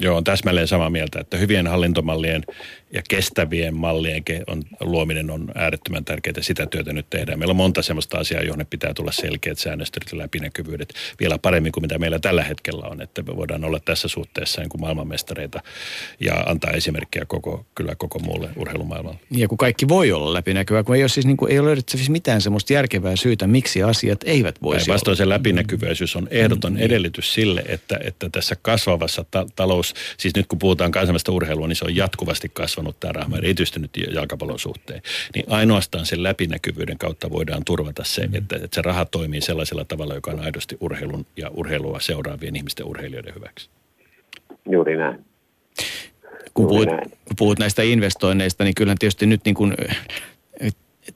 Joo, on täsmälleen samaa mieltä, että hyvien hallintomallien ja kestävien mallien on, luominen on äärettömän tärkeää. Sitä työtä nyt tehdään. Meillä on monta sellaista asiaa, johon pitää tulla selkeät säännöstöt ja läpinäkyvyydet vielä paremmin kuin mitä meillä tällä hetkellä on. Että me voidaan olla tässä suhteessa niin kuin maailmanmestareita ja antaa esimerkkiä koko, kyllä koko muulle urheilumaailmalle. Ja kun kaikki voi olla läpinäkyvää, kun ei ole, siis niin kuin, ei ole löydettävissä mitään sellaista järkevää syytä, miksi asiat eivät voisi Vastoin se läpinäkyvyysyys on ehdoton mm. edellytys sille, että, että tässä kasvavassa ta- talous, siis nyt kun puhutaan kansainvälistä urheilua, niin se on jatkuvasti kasvanut tämä rahma, erityisesti nyt jalkapallon suhteen, niin ainoastaan sen läpinäkyvyyden kautta voidaan turvata se, mm. että, että se raha toimii sellaisella tavalla, joka on aidosti urheilun ja urheilua seuraavien ihmisten urheilijoiden hyväksi. Juuri näin. Kun puhut, kun puhut näistä investoinneista, niin kyllä tietysti nyt niin kuin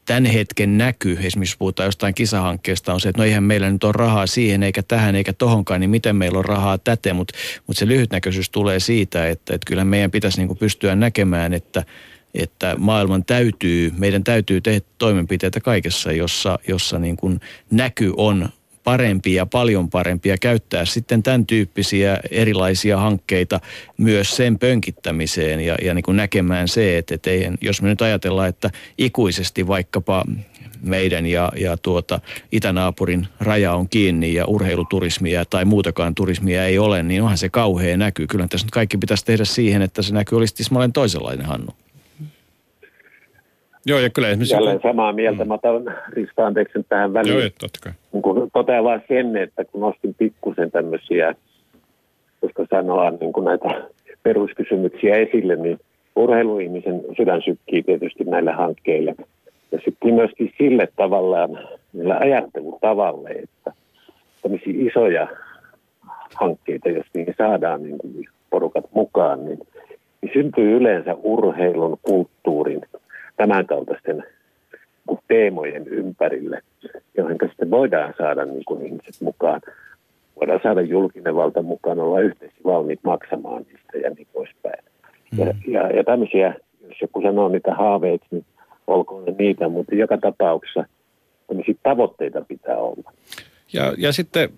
tämän hetken näky, esimerkiksi puhutaan jostain kisahankkeesta, on se, että no eihän meillä nyt ole rahaa siihen eikä tähän eikä tohonkaan, niin miten meillä on rahaa täten, mutta, mutta se lyhytnäköisyys tulee siitä, että, että kyllä meidän pitäisi niin kuin pystyä näkemään, että, että maailman täytyy, meidän täytyy tehdä toimenpiteitä kaikessa, jossa, jossa niin kuin näky on parempi ja paljon parempi ja käyttää sitten tämän tyyppisiä erilaisia hankkeita myös sen pönkittämiseen ja, ja niin kuin näkemään se, että, että eihän, jos me nyt ajatellaan, että ikuisesti vaikkapa meidän ja, ja tuota, itänaapurin raja on kiinni ja urheiluturismia tai muutakaan turismia ei ole, niin onhan se kauhea näky. Kyllä tässä nyt kaikki pitäisi tehdä siihen, että se näky olisi tismalleen toisenlainen, Hannu. Joo, ja kyllä esimerkiksi... Jälleen samaa mieltä. Mm. Mä otan Rista anteeksi tähän väliin. Joo, totta kai. Kun totean vaan sen, että kun nostin pikkusen tämmöisiä, koska sanoa niin kuin näitä peruskysymyksiä esille, niin urheiluihmisen sydän sykkii tietysti näille hankkeille. Ja sykkii myöskin sille tavallaan, niillä ajattelutavalle, että tämmöisiä isoja hankkeita, jos niihin saadaan niin kuin porukat mukaan, niin, niin syntyy yleensä urheilun, kulttuurin – tämänkaltaisten teemojen ympärille, joihin sitten voidaan saada niin kuin ihmiset mukaan. Voidaan saada julkinen valta mukaan, olla yhteisesti valmiit maksamaan niistä ja niin poispäin. Mm. Ja, ja, ja tämmöisiä, jos joku sanoo niitä haaveita, niin olkoon ne niitä, mutta joka tapauksessa tämmöisiä tavoitteita pitää olla. Ja, ja sitten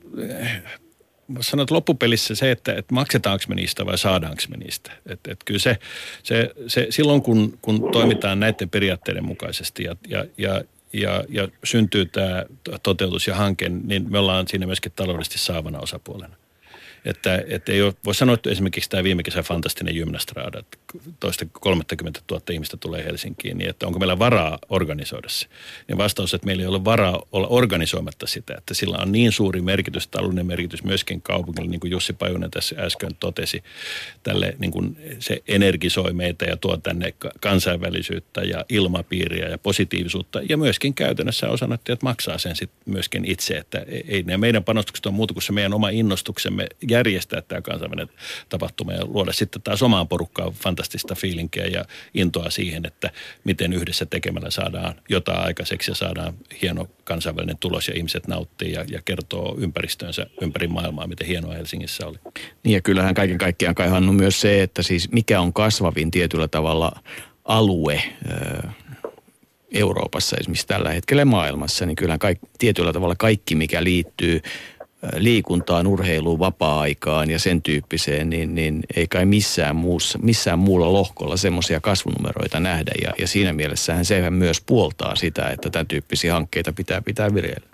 sanot loppupelissä se, että, että maksetaanko me niistä vai saadaanko me niistä. Että, että kyllä se, se, se, silloin kun, kun toimitaan näiden periaatteiden mukaisesti ja, ja, ja, ja, ja syntyy tämä toteutus ja hanke, niin me ollaan siinä myöskin taloudellisesti saavana osapuolena. Että, että ei ole, voi sanoa, että esimerkiksi tämä viime kesän fantastinen gymnastraada, että toista 30 000 ihmistä tulee Helsinkiin, niin että onko meillä varaa organisoida se. Niin vastaus, että meillä ei ole varaa olla organisoimatta sitä, että sillä on niin suuri merkitys, taloudellinen merkitys myöskin kaupungille, niin kuin Jussi Pajunen tässä äsken totesi, tälle niin kuin se energisoi meitä ja tuo tänne kansainvälisyyttä ja ilmapiiriä ja positiivisuutta ja myöskin käytännössä osanottajat maksaa sen sitten myöskin itse, että ei ne meidän panostukset on muuta kuin se meidän oma innostuksemme järjestää tämä kansainvälinen tapahtuma ja luoda sitten taas omaan porukkaan fantastista fiilinkiä ja intoa siihen, että miten yhdessä tekemällä saadaan jotain aikaiseksi ja saadaan hieno kansainvälinen tulos ja ihmiset nauttii ja, ja kertoo ympäristöönsä ympäri maailmaa, miten hienoa Helsingissä oli. Niin ja kyllähän kaiken kaikkiaan kai Hannu myös se, että siis mikä on kasvavin tietyllä tavalla alue, Euroopassa esimerkiksi tällä hetkellä maailmassa, niin kyllähän kaikki, tietyllä tavalla kaikki, mikä liittyy liikuntaan, urheiluun, vapaa-aikaan ja sen tyyppiseen, niin, niin ei kai missään, muussa, missään muulla lohkolla semmoisia kasvunumeroita nähdä. Ja, ja siinä mielessähän sehän myös puoltaa sitä, että tämän tyyppisiä hankkeita pitää pitää vireillä.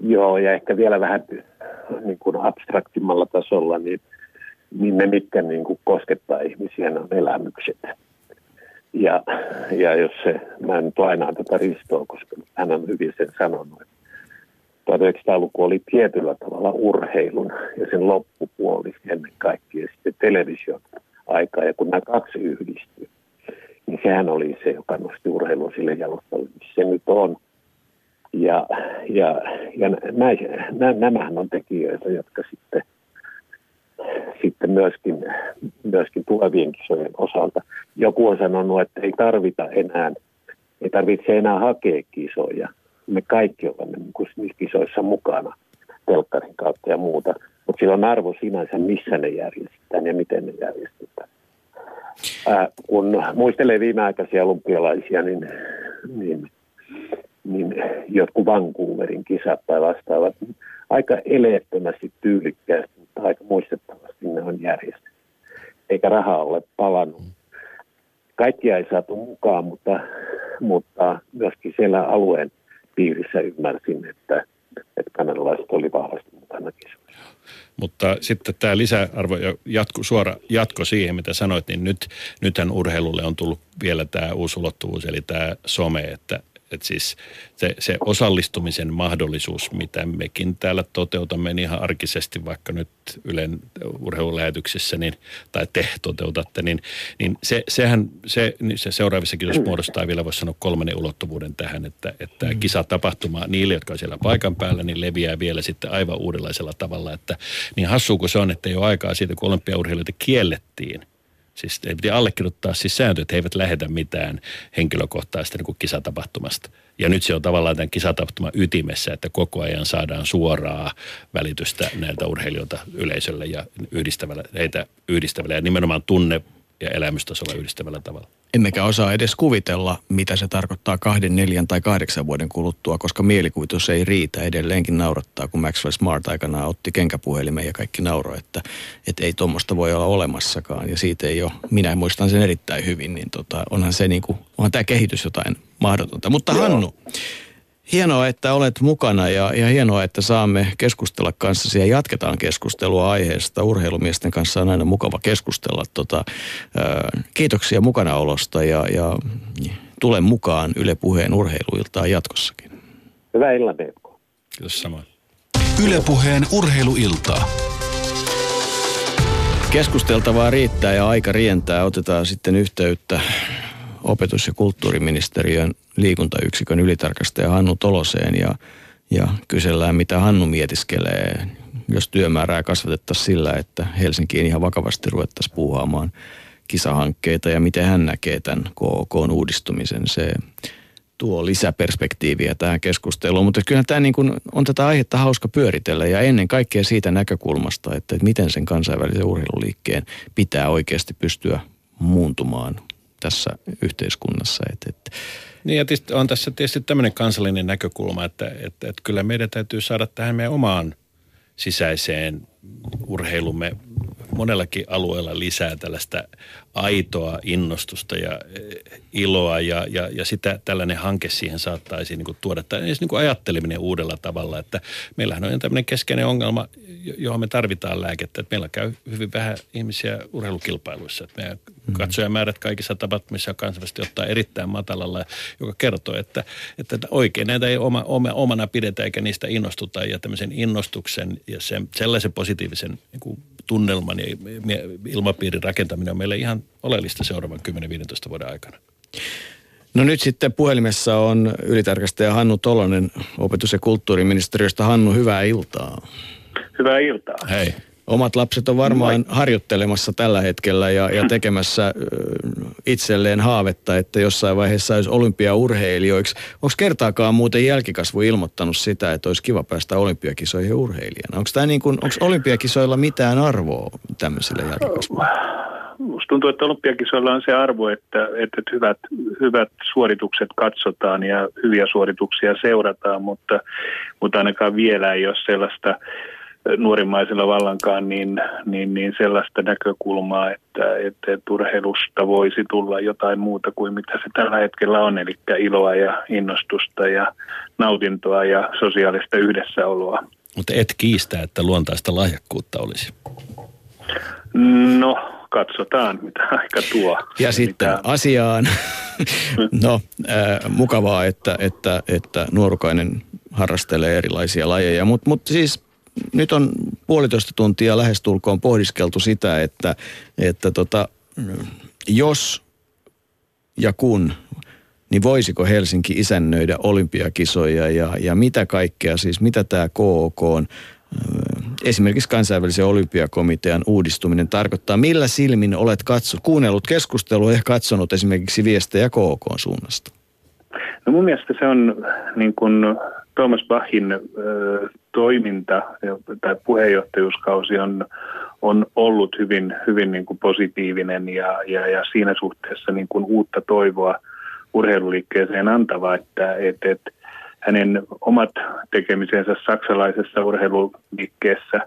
Joo, ja ehkä vielä vähän niin kuin abstraktimmalla tasolla, niin, niin ne, mitkä niin kuin koskettaa ihmisiä, on elämykset. Ja, ja jos se, mä en nyt lainaa tätä Ristoa, koska hän on hyvin sen sanonut, 1900-luku oli tietyllä tavalla urheilun ja sen loppupuoli ennen kaikkea sitten television aika. Ja kun nämä kaksi yhdistyy, niin sehän oli se, joka nosti urheilun sille jalustalle, missä se nyt on. Ja, ja, ja näin, nä, nämähän on tekijöitä, jotka sitten, sitten myöskin, myöskin tulevien kisojen osalta. Joku on sanonut, että ei tarvita enää, ei tarvitse enää hakea kisoja – me kaikki olemme niin kuin kisoissa mukana telkkarin kautta ja muuta. Mutta sillä on arvo sinänsä, missä ne järjestetään ja miten ne järjestetään. Ää, kun muistelee viimeaikaisia olympialaisia, niin, niin, niin jotkut Vancouverin kisat tai vastaavat, niin aika eleettömästi, tyylikkäästi, mutta aika muistettavasti ne on järjestetty. Eikä rahaa ole palannut. Kaikkia ei saatu mukaan, mutta, mutta myöskin siellä alueen – piirissä ymmärsin, että, että kanadalaiset oli vahvasti mukana. Mutta sitten tämä lisäarvo ja jatko, suora jatko siihen, mitä sanoit, niin nyt, nythän urheilulle on tullut vielä tämä uusi ulottuvuus, eli tämä some, että että siis se, se osallistumisen mahdollisuus, mitä mekin täällä toteutamme niin ihan arkisesti, vaikka nyt Ylen urheilulähetyksessä, niin, tai te toteutatte, niin, niin se, sehän se, niin se seuraavissa kisoissa muodostaa vielä, voisi sanoa, kolmannen ulottuvuuden tähän, että, että mm. kisatapahtuma niille, jotka on siellä paikan päällä, niin leviää vielä sitten aivan uudenlaisella tavalla, että niin hassua kuin se on, että ei ole aikaa siitä, kun olympiaurheilijoita kiellettiin – Siis ei piti allekirjoittaa siis sääntö, että he eivät lähetä mitään henkilökohtaista niin kuin kisatapahtumasta. Ja nyt se on tavallaan tämän kisatapahtuman ytimessä, että koko ajan saadaan suoraa välitystä näiltä urheilijoilta yleisölle ja yhdistävällä, heitä yhdistävällä ja nimenomaan tunne ja elämystasolla yhdistävällä tavalla. Emmekä osaa edes kuvitella, mitä se tarkoittaa kahden, neljän tai kahdeksan vuoden kuluttua, koska mielikuvitus ei riitä edelleenkin naurattaa, kun Maxwell Smart aikanaan otti kenkäpuhelimen ja kaikki nauroi, että, että ei tuommoista voi olla olemassakaan. Ja siitä ei ole, minä muistan sen erittäin hyvin, niin tota, onhan se niin kuin, onhan tämä kehitys jotain mahdotonta. Mutta Joo. Hannu, Hienoa, että olet mukana ja, ja hienoa, että saamme keskustella kanssasi ja jatketaan keskustelua aiheesta. Urheilumiesten kanssa on aina mukava keskustella. Tota, ää, kiitoksia mukanaolosta ja, ja tule mukaan Yle Puheen urheiluiltaan jatkossakin. Hyvää illan, Kiitos samoin. Yle Puheen urheiluiltaa. Keskusteltavaa riittää ja aika rientää. Otetaan sitten yhteyttä opetus- ja kulttuuriministeriön liikuntayksikön ylitarkastaja Hannu Toloseen ja, ja kysellään, mitä Hannu mietiskelee, jos työmäärää kasvatettaisiin sillä, että Helsinkiin ihan vakavasti ruvettaisiin puuhaamaan kisahankkeita ja miten hän näkee tämän KK-uudistumisen. Se tuo lisäperspektiiviä tähän keskusteluun, mutta kyllä tämä niin kuin on tätä aihetta hauska pyöritellä ja ennen kaikkea siitä näkökulmasta, että, että miten sen kansainvälisen urheiluliikkeen pitää oikeasti pystyä muuntumaan tässä yhteiskunnassa. Että, että niin ja tietysti on tässä tietysti tämmöinen kansallinen näkökulma, että, että, että kyllä meidän täytyy saada tähän meidän omaan sisäiseen urheilumme monellakin alueella lisää tällaista aitoa innostusta ja eh, iloa ja, ja, ja sitä tällainen hanke siihen saattaisi niin kuin tuoda. Tai edes niin kuin ajatteleminen uudella tavalla, että meillähän on tämmöinen keskeinen ongelma, johon me tarvitaan lääkettä, että meillä käy hyvin vähän ihmisiä urheilukilpailuissa. Että meidän mm. katsojamäärät kaikissa tapahtumissa on kansainvälisesti ottaa erittäin matalalla, joka kertoo, että, että oikein näitä ei oma, oma, omana pidetä eikä niistä innostuta ja tämmöisen innostuksen ja sen, sellaisen positiivisen niin kuin tunnelman ja ilmapiirin rakentaminen on meille ihan oleellista seuraavan 10-15 vuoden aikana. No nyt sitten puhelimessa on ylitarkastaja Hannu Tolonen opetus- ja kulttuuriministeriöstä. Hannu, hyvää iltaa. Hyvää iltaa. Hei. Omat lapset on varmaan Moi. harjoittelemassa tällä hetkellä ja, ja tekemässä itselleen haavetta, että jossain vaiheessa olisi olympiaurheilijoiksi. Onko kertaakaan muuten jälkikasvu ilmoittanut sitä, että olisi kiva päästä olympiakisoihin urheilijana? Onko, tämä niin kuin, onko olympiakisoilla mitään arvoa tämmöiselle jälkikasvulle? Musta tuntuu, että olympiakisoilla on se arvo, että, että hyvät, hyvät suoritukset katsotaan ja hyviä suorituksia seurataan, mutta, mutta ainakaan vielä ei ole sellaista nuorimmaisella vallankaan niin, niin, niin sellaista näkökulmaa, että, että urheilusta voisi tulla jotain muuta kuin mitä se tällä hetkellä on, eli iloa ja innostusta ja nautintoa ja sosiaalista yhdessäoloa. Mutta et kiistä, että luontaista lahjakkuutta olisi. No, katsotaan, mitä aika tuo. Ja sitten mitä... asiaan. [laughs] no, äh, mukavaa, että, että, että nuorukainen harrastelee erilaisia lajeja, mutta mut siis nyt on puolitoista tuntia lähestulkoon pohdiskeltu sitä, että, että tota, jos ja kun, niin voisiko Helsinki isännöidä olympiakisoja ja, ja mitä kaikkea, siis mitä tämä KOK on, esimerkiksi kansainvälisen olympiakomitean uudistuminen tarkoittaa? Millä silmin olet katso, kuunnellut keskustelua ja katsonut esimerkiksi viestejä KOK suunnasta? No mun mielestä se on niin kuin Thomas Bachin toiminta tai puheenjohtajuuskausi on, on ollut hyvin, hyvin niin kuin positiivinen ja, ja, ja siinä suhteessa niin kuin uutta toivoa urheiluliikkeeseen antava, että et, et hänen omat tekemisensä saksalaisessa urheiluliikkeessä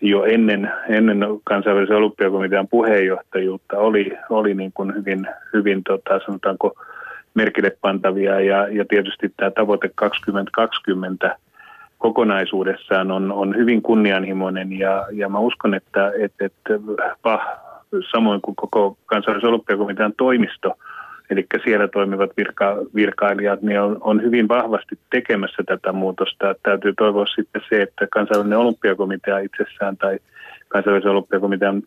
jo ennen, ennen kansainvälisen olympiakomitean puheenjohtajuutta oli, oli niin kuin hyvin, hyvin tota, sanotaanko merkille pantavia. Ja, ja tietysti tämä tavoite 2020 kokonaisuudessaan on, on hyvin kunnianhimoinen ja, ja mä uskon, että, että, että PAH, samoin kuin koko kansallisen olympiakomitean toimisto, eli siellä toimivat virka, virkailijat, niin on, on hyvin vahvasti tekemässä tätä muutosta. Täytyy toivoa sitten se, että kansallinen olympiakomitea itsessään tai kansainvälisen olympiakomitean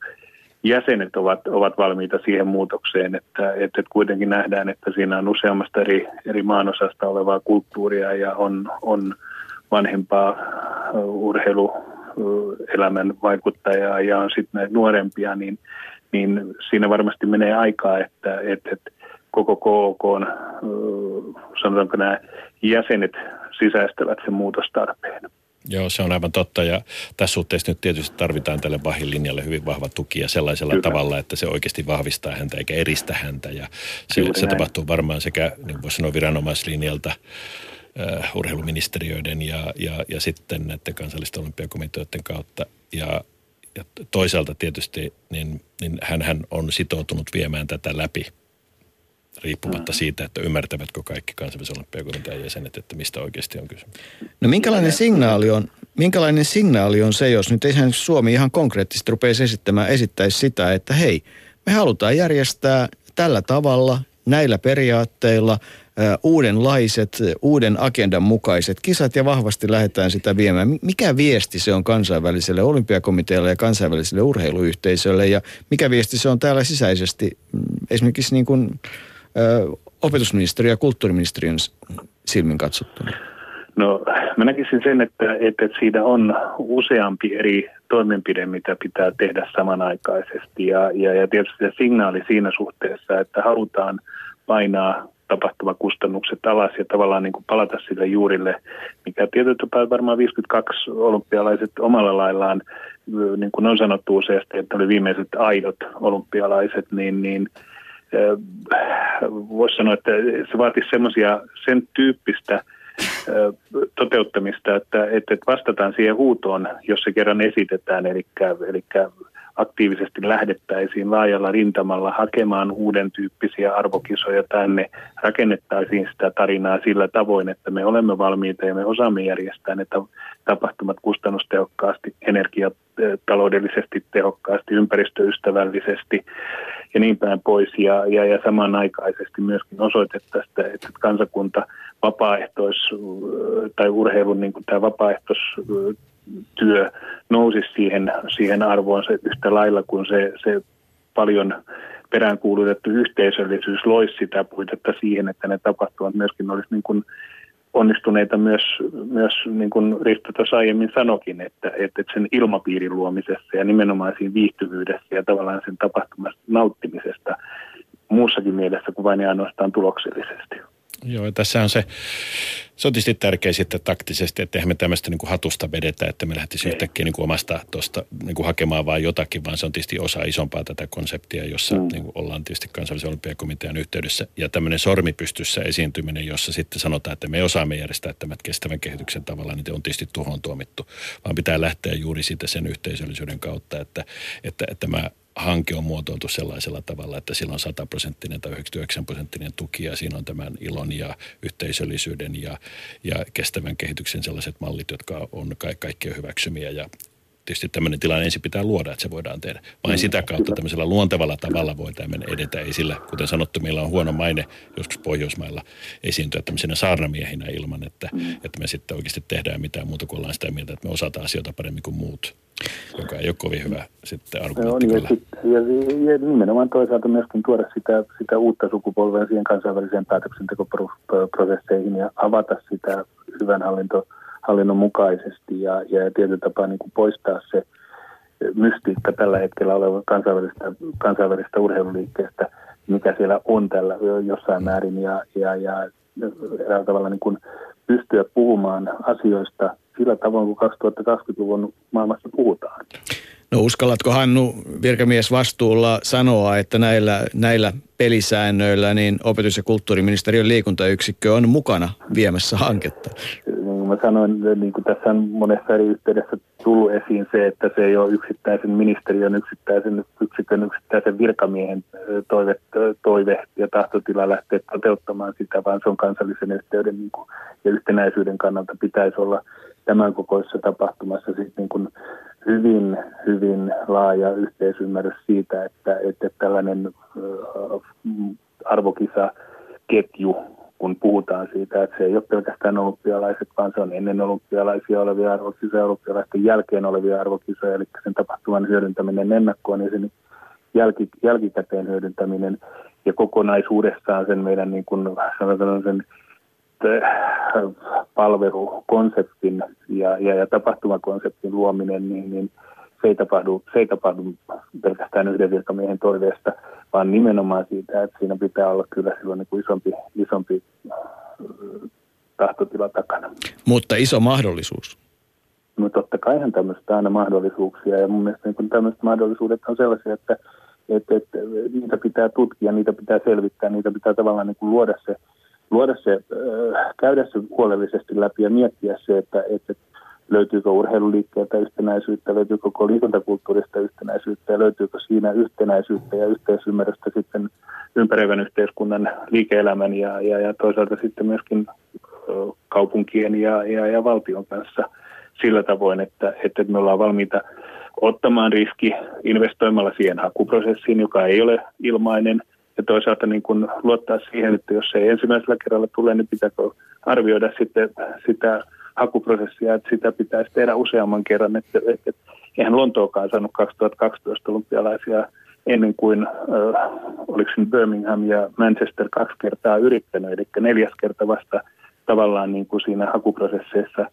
jäsenet ovat, ovat valmiita siihen muutokseen, että, että kuitenkin nähdään, että siinä on useammasta eri, eri maanosasta olevaa kulttuuria ja on, on vanhempaa urheiluelämän vaikuttajaa ja on sitten näitä nuorempia, niin, niin siinä varmasti menee aikaa, että, että, että koko KOK on, sanotaanko nämä jäsenet sisäistävät sen muutostarpeen. Joo, se on aivan totta ja tässä suhteessa nyt tietysti tarvitaan tälle Bahin linjalle hyvin vahva tuki ja sellaisella Kyllä. tavalla, että se oikeasti vahvistaa häntä eikä eristä häntä ja se, se tapahtuu varmaan sekä, niin voisi sanoa viranomaislinjalta, uh, urheiluministeriöiden ja, ja, ja sitten näiden kansallisten olympiakomiteoiden kautta ja, ja toisaalta tietysti niin, niin hän, hän on sitoutunut viemään tätä läpi riippumatta mm. siitä, että ymmärtävätkö kaikki kansainvälisen olympiakomitean jäsenet, että mistä oikeasti on kysymys. No minkälainen signaali on, minkälainen signaali on se, jos nyt eihän Suomi ihan konkreettisesti rupeaisi esittämään, esittäisi sitä, että hei, me halutaan järjestää tällä tavalla, näillä periaatteilla, uudenlaiset, uuden agendan mukaiset kisat ja vahvasti lähdetään sitä viemään. Mikä viesti se on kansainväliselle olympiakomitealle ja kansainväliselle urheiluyhteisölle ja mikä viesti se on täällä sisäisesti mm, esimerkiksi niin kuin opetusministeriön ja kulttuuriministeriön silmin katsottuna? No mä näkisin sen, että, että siinä on useampi eri toimenpide, mitä pitää tehdä samanaikaisesti. Ja, ja, ja tietysti se signaali siinä suhteessa, että halutaan painaa tapahtumakustannukset alas ja tavallaan niin kuin palata sille juurille, mikä tietyllä tapaa varmaan 52 olympialaiset omalla laillaan, niin kuin on sanottu useasti, että oli viimeiset aidot olympialaiset, niin, niin – voisi sanoa, että se vaatisi semmoisia sen tyyppistä toteuttamista, että, että vastataan siihen huutoon, jos se kerran esitetään, eli, eli aktiivisesti lähdettäisiin laajalla rintamalla hakemaan uuden tyyppisiä arvokisoja tänne, rakennettaisiin sitä tarinaa sillä tavoin, että me olemme valmiita ja me osaamme järjestää ne tapahtumat kustannustehokkaasti, energiataloudellisesti tehokkaasti, ympäristöystävällisesti ja niin päin pois. Ja, ja, ja samanaikaisesti myöskin osoitettaisiin, että, kansakunta vapaaehtois- tai urheilun niin kuin tämä vapaaehtoistyö nousisi siihen, siihen arvoon se yhtä lailla kuin se, se paljon peräänkuulutettu yhteisöllisyys loisi sitä puitetta siihen, että ne tapahtumat myöskin olisi niin kuin onnistuneita myös, myös niin kuin Risto tuossa aiemmin sanokin, että, että sen ilmapiirin luomisessa ja nimenomaan siinä viihtyvyydessä ja tavallaan sen tapahtumasta nauttimisesta muussakin mielessä kuin vain ja ainoastaan tuloksellisesti. Joo, ja tässä on se, se on tietysti tärkeä sitten taktisesti, että eihän me tämmöistä niin kuin hatusta vedetä, että me lähtisi yhtäkkiä niin kuin omasta tuosta niin kuin hakemaan vain jotakin, vaan se on tietysti osa isompaa tätä konseptia, jossa mm. niin kuin ollaan tietysti kansallisen olympiakomitean yhteydessä. Ja tämmöinen sormipystyssä esiintyminen, jossa sitten sanotaan, että me osaamme järjestää tämän kestävän kehityksen tavalla, niin on tietysti tuhoon tuomittu, vaan pitää lähteä juuri siitä sen yhteisöllisyyden kautta, että, että, että mä hanke on muotoiltu sellaisella tavalla, että sillä on 100 prosenttinen tai 99 prosenttinen tuki ja siinä on tämän ilon ja yhteisöllisyyden ja, ja kestävän kehityksen sellaiset mallit, jotka on ka- kaikkien hyväksymiä ja tietysti tämmöinen tilanne ensin pitää luoda, että se voidaan tehdä. Vain mm, sitä kautta tämmöisellä luontevalla tavalla voi tämmöinen edetä. Ei sillä, kuten sanottu, meillä on huono maine joskus Pohjoismailla esiintyä tämmöisenä saarnamiehinä ilman, että, mm. että me sitten oikeasti tehdään mitään muuta kuin ollaan sitä mieltä, että me osataan asioita paremmin kuin muut joka ei ole kovin hyvä sitten argumentti niin, ja, ja, ja, nimenomaan toisaalta myöskin tuoda sitä, sitä uutta sukupolvea siihen kansainväliseen päätöksentekoprosesseihin ja avata sitä hyvän hallinto, hallinnon mukaisesti ja, ja tietyllä tapaa niin kuin poistaa se mystiikka tällä hetkellä oleva kansainvälistä, kansainvälistä urheiluliikkeestä, mikä siellä on tällä jossain määrin ja, ja, ja eräällä tavalla niin kuin pystyä puhumaan asioista sillä tavoin, kun 2020-luvun maailmassa puhutaan. No uskallatko Hannu virkamies vastuulla sanoa, että näillä, näillä pelisäännöillä niin opetus- ja kulttuuriministeriön liikuntayksikkö on mukana viemässä hanketta? Mä sanoin, niin kuin tässä on monessa eri yhteydessä tullut esiin se, että se ei ole yksittäisen ministeriön, yksittäisen yksikön, yksittäisen virkamiehen toive, toive ja tahtotila lähteä toteuttamaan sitä, vaan se on kansallisen yhteyden niin kuin, ja yhtenäisyyden kannalta pitäisi olla tämän kokoisessa tapahtumassa sitten niin kuin hyvin, hyvin laaja yhteisymmärrys siitä, että, että tällainen arvokisaketju, kun puhutaan siitä, että se ei ole pelkästään olympialaiset, vaan se on ennen olympialaisia olevia arvokisoja, olympialaisten jälkeen olevia arvokisoja, eli sen tapahtuman hyödyntäminen ennakkoon ja sen jälki, jälkikäteen hyödyntäminen. Ja kokonaisuudessaan sen meidän niin kuin sanotaan sen palvelukonseptin ja, ja, ja tapahtumakonseptin luominen, niin, niin se, ei tapahdu, se ei tapahdu pelkästään yhden virkamiehen toiveesta, vaan nimenomaan siitä, että siinä pitää olla kyllä silloin niin kuin isompi, isompi äh, tahtotila takana. Mutta iso mahdollisuus. No totta kaihan tämmöistä aina mahdollisuuksia ja mun mielestä niin tämmöiset mahdollisuudet on sellaisia, että, että, että niitä pitää tutkia, niitä pitää selvittää, niitä pitää tavallaan niin kuin luoda se luoda se, äh, käydä se huolellisesti läpi ja miettiä se, että, että löytyykö urheiluliikkeeltä yhtenäisyyttä, löytyykö koko liikuntakulttuurista yhtenäisyyttä ja löytyykö siinä yhtenäisyyttä ja yhteisymmärrystä sitten ympäröivän yhteiskunnan liike-elämän ja, ja, ja toisaalta sitten myöskin kaupunkien ja, ja, ja valtion kanssa sillä tavoin, että, että me ollaan valmiita ottamaan riski investoimalla siihen hakuprosessiin, joka ei ole ilmainen – ja toisaalta niin kuin luottaa siihen, että jos se ei ensimmäisellä kerralla tule, niin pitääkö arvioida sitten sitä hakuprosessia, että sitä pitäisi tehdä useamman kerran. Että, että eihän Lontookaan saanut 2012 olympialaisia ennen kuin, äh, oliko se Birmingham ja Manchester kaksi kertaa yrittänyt, eli neljäs kerta vasta tavallaan niin kuin siinä hakuprosesseissa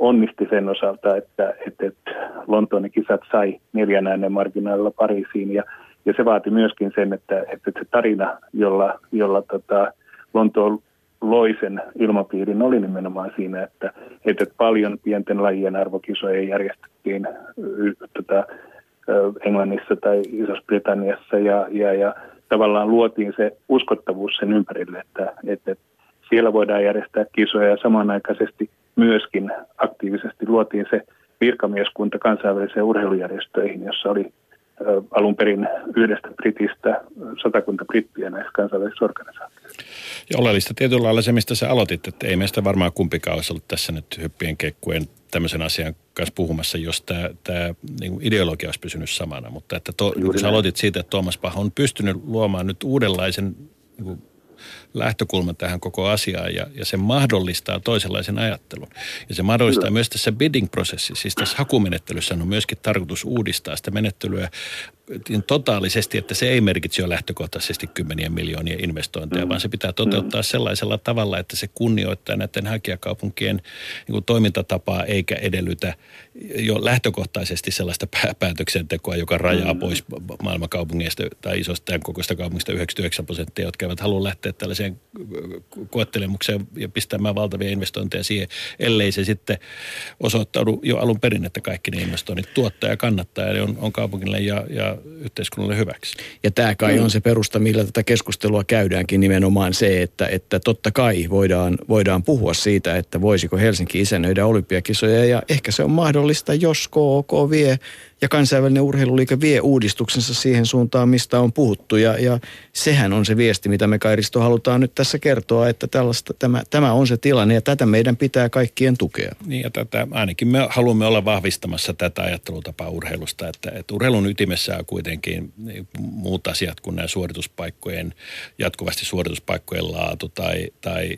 onnisti sen osalta, että, että, että Lontoon kisat sai neljän äänen marginaalilla Pariisiin ja ja se vaati myöskin sen, että, että se tarina, jolla, jolla tota Lontoon loi sen ilmapiirin, oli nimenomaan siinä, että, että paljon pienten lajien arvokisoja järjestettiin tota, Englannissa tai Isossa-Britanniassa ja, ja, ja tavallaan luotiin se uskottavuus sen ympärille, että, että siellä voidaan järjestää kisoja ja samanaikaisesti myöskin aktiivisesti luotiin se virkamieskunta kansainväliseen urheilujärjestöihin, jossa oli alun perin yhdestä britistä satakunta brittiä näissä kansainvälisissä organisaatioissa. Ja oleellista tietyllä lailla se, mistä sä aloitit, että ei meistä varmaan kumpikaan olisi ollut tässä nyt hyppien kekkuen tämmöisen asian kanssa puhumassa, jos tämä, tämä niin ideologia olisi pysynyt samana. Mutta että to, niin sä aloitit siitä, että Tuomas Pah on pystynyt luomaan nyt uudenlaisen niin lähtökulma tähän koko asiaan ja, ja se mahdollistaa toisenlaisen ajattelun. Ja se mahdollistaa Kyllä. myös tässä bidding-prosessissa, siis tässä hakumenettelyssä on myöskin tarkoitus uudistaa sitä menettelyä niin totaalisesti, että se ei merkitse jo lähtökohtaisesti kymmenien miljoonien investointeja, mm. vaan se pitää toteuttaa mm. sellaisella tavalla, että se kunnioittaa näiden hakijakaupunkien niin kuin toimintatapaa eikä edellytä jo lähtökohtaisesti sellaista päätöksentekoa, joka rajaa mm. pois maailmankaupungeista tai isosta tämän kokoista kaupungista 99 prosenttia, jotka eivät halua lähteä tällaiseen koettelemukseen ja pistämään valtavia investointeja siihen, ellei se sitten osoittaudu jo alun perin, että kaikki ne investoinnit tuottaa ja kannattaa ja on, on kaupungille ja, ja yhteiskunnalle hyväksi. Ja tämä kai mm. on se perusta, millä tätä keskustelua käydäänkin nimenomaan se, että, että totta kai voidaan, voidaan puhua siitä, että voisiko Helsinki isännöidä olympiakisoja ja ehkä se on mahdollista, jos KOK vie ja kansainvälinen urheiluliike vie uudistuksensa siihen suuntaan, mistä on puhuttu. Ja, ja sehän on se viesti, mitä me Kairisto halutaan nyt tässä kertoa, että tällaista, tämä, tämä on se tilanne ja tätä meidän pitää kaikkien tukea. Niin ja tätä, ainakin me haluamme olla vahvistamassa tätä ajattelutapaa urheilusta, että, että urheilun ytimessä on kuitenkin muut asiat kuin nämä suorituspaikkojen, jatkuvasti suorituspaikkojen laatu tai, tai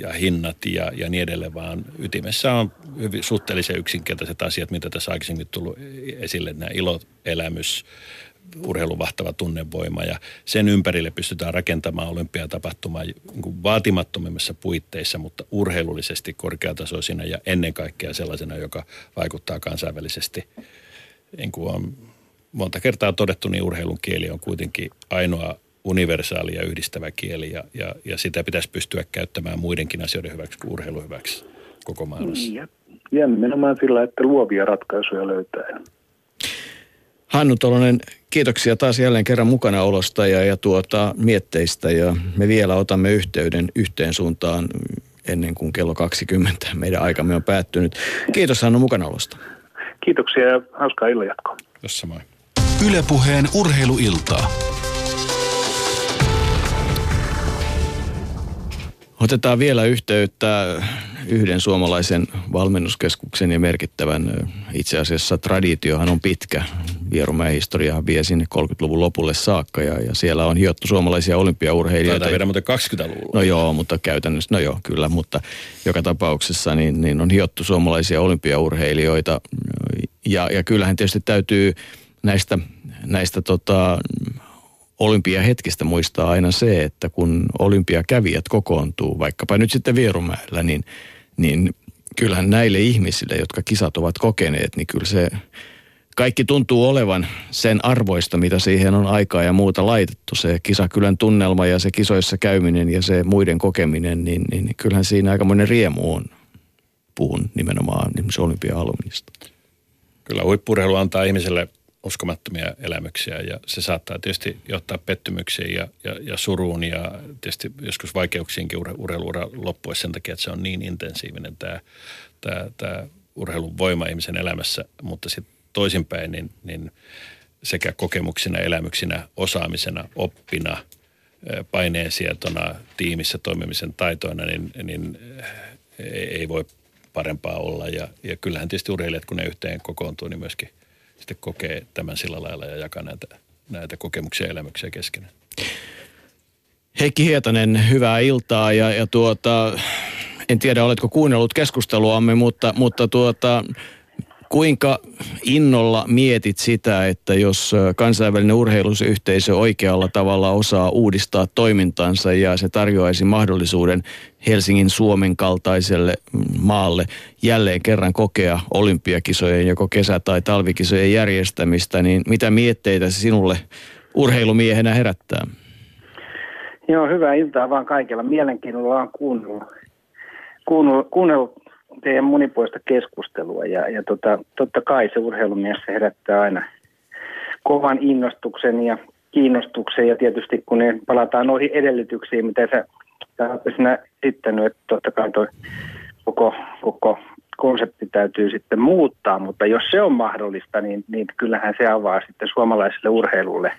ja hinnat ja, ja niin edelleen, vaan ytimessä on hyvin suhteellisen yksinkertaiset asiat, mitä tässä aikaisemmin tullut esille nämä iloelämys, urheiluvahtava tunnevoima ja sen ympärille pystytään rakentamaan olympiatapahtumaa niin vaatimattomimmissa puitteissa, mutta urheilullisesti korkeatasoisina ja ennen kaikkea sellaisena, joka vaikuttaa kansainvälisesti. Niin kuin on monta kertaa todettu, niin urheilun kieli on kuitenkin ainoa universaali ja yhdistävä kieli ja, ja, ja sitä pitäisi pystyä käyttämään muidenkin asioiden hyväksi kuin urheilu hyväksi koko maailmassa. Ja ja nimenomaan sillä, että luovia ratkaisuja löytää. Hannu Tolonen, kiitoksia taas jälleen kerran mukana olosta ja, ja tuota, mietteistä ja me vielä otamme yhteyden yhteen suuntaan ennen kuin kello 20 meidän aikamme on päättynyt. Kiitos Hannu olosta. Kiitoksia ja hauskaa illanjatkoa. Tässä moi. Ylepuheen urheiluiltaa. Otetaan vielä yhteyttä yhden suomalaisen valmennuskeskuksen ja merkittävän itse asiassa traditiohan on pitkä. Vierumäen historiahan vie sinne 30-luvun lopulle saakka ja, ja siellä on hiottu suomalaisia olympiaurheilijoita. Taitaa viedä muuten 20-luvulla. No joo, mutta käytännössä, no joo, kyllä, mutta joka tapauksessa niin, niin on hiottu suomalaisia olympiaurheilijoita ja, ja kyllähän tietysti täytyy näistä, näistä tota, olympiahetkistä muistaa aina se, että kun olympiakävijät kokoontuu, vaikkapa nyt sitten Vierumäellä, niin, niin kyllähän näille ihmisille, jotka kisat ovat kokeneet, niin kyllä se kaikki tuntuu olevan sen arvoista, mitä siihen on aikaa ja muuta laitettu. Se kisakylän tunnelma ja se kisoissa käyminen ja se muiden kokeminen, niin, niin kyllähän siinä aikamoinen riemu on. Puhun nimenomaan esimerkiksi olympia-alumnista. Kyllä huippurheilu antaa ihmiselle uskomattomia elämyksiä ja se saattaa tietysti johtaa pettymyksiin ja, ja, ja suruun ja tietysti joskus vaikeuksiinkin ur, urheiluura loppuessa sen takia, että se on niin intensiivinen tämä, tämä, tämä urheilun voima ihmisen elämässä, mutta sitten toisinpäin niin, niin sekä kokemuksina, elämyksinä, osaamisena, oppina, paineensietona, tiimissä toimimisen taitoina, niin, niin ei voi parempaa olla. Ja, ja kyllähän tietysti urheilijat, kun ne yhteen kokoontuu, niin myöskin – sitten kokee tämän sillä lailla ja jakaa näitä, näitä kokemuksia ja elämyksiä keskenään. Heikki Hietanen, hyvää iltaa ja, ja tuota, en tiedä oletko kuunnellut keskusteluamme, mutta, mutta tuota, Kuinka innolla mietit sitä, että jos kansainvälinen urheiluyhteisö oikealla tavalla osaa uudistaa toimintansa ja se tarjoaisi mahdollisuuden Helsingin Suomen kaltaiselle maalle jälleen kerran kokea olympiakisojen joko kesä- tai talvikisojen järjestämistä, niin mitä mietteitä se sinulle urheilumiehenä herättää? Joo, hyvää iltaa vaan kaikilla. Mielenkiinnolla on kuunnellut, kuunnellut, kuunnellut teidän monipuolista keskustelua ja, ja tota, totta kai se urheilumies herättää aina kovan innostuksen ja kiinnostuksen ja tietysti kun ne palataan noihin edellytyksiin, mitä sä, sä siinä esittänyt, että totta kai toi koko, koko konsepti täytyy sitten muuttaa, mutta jos se on mahdollista, niin, niin kyllähän se avaa sitten suomalaiselle urheilulle,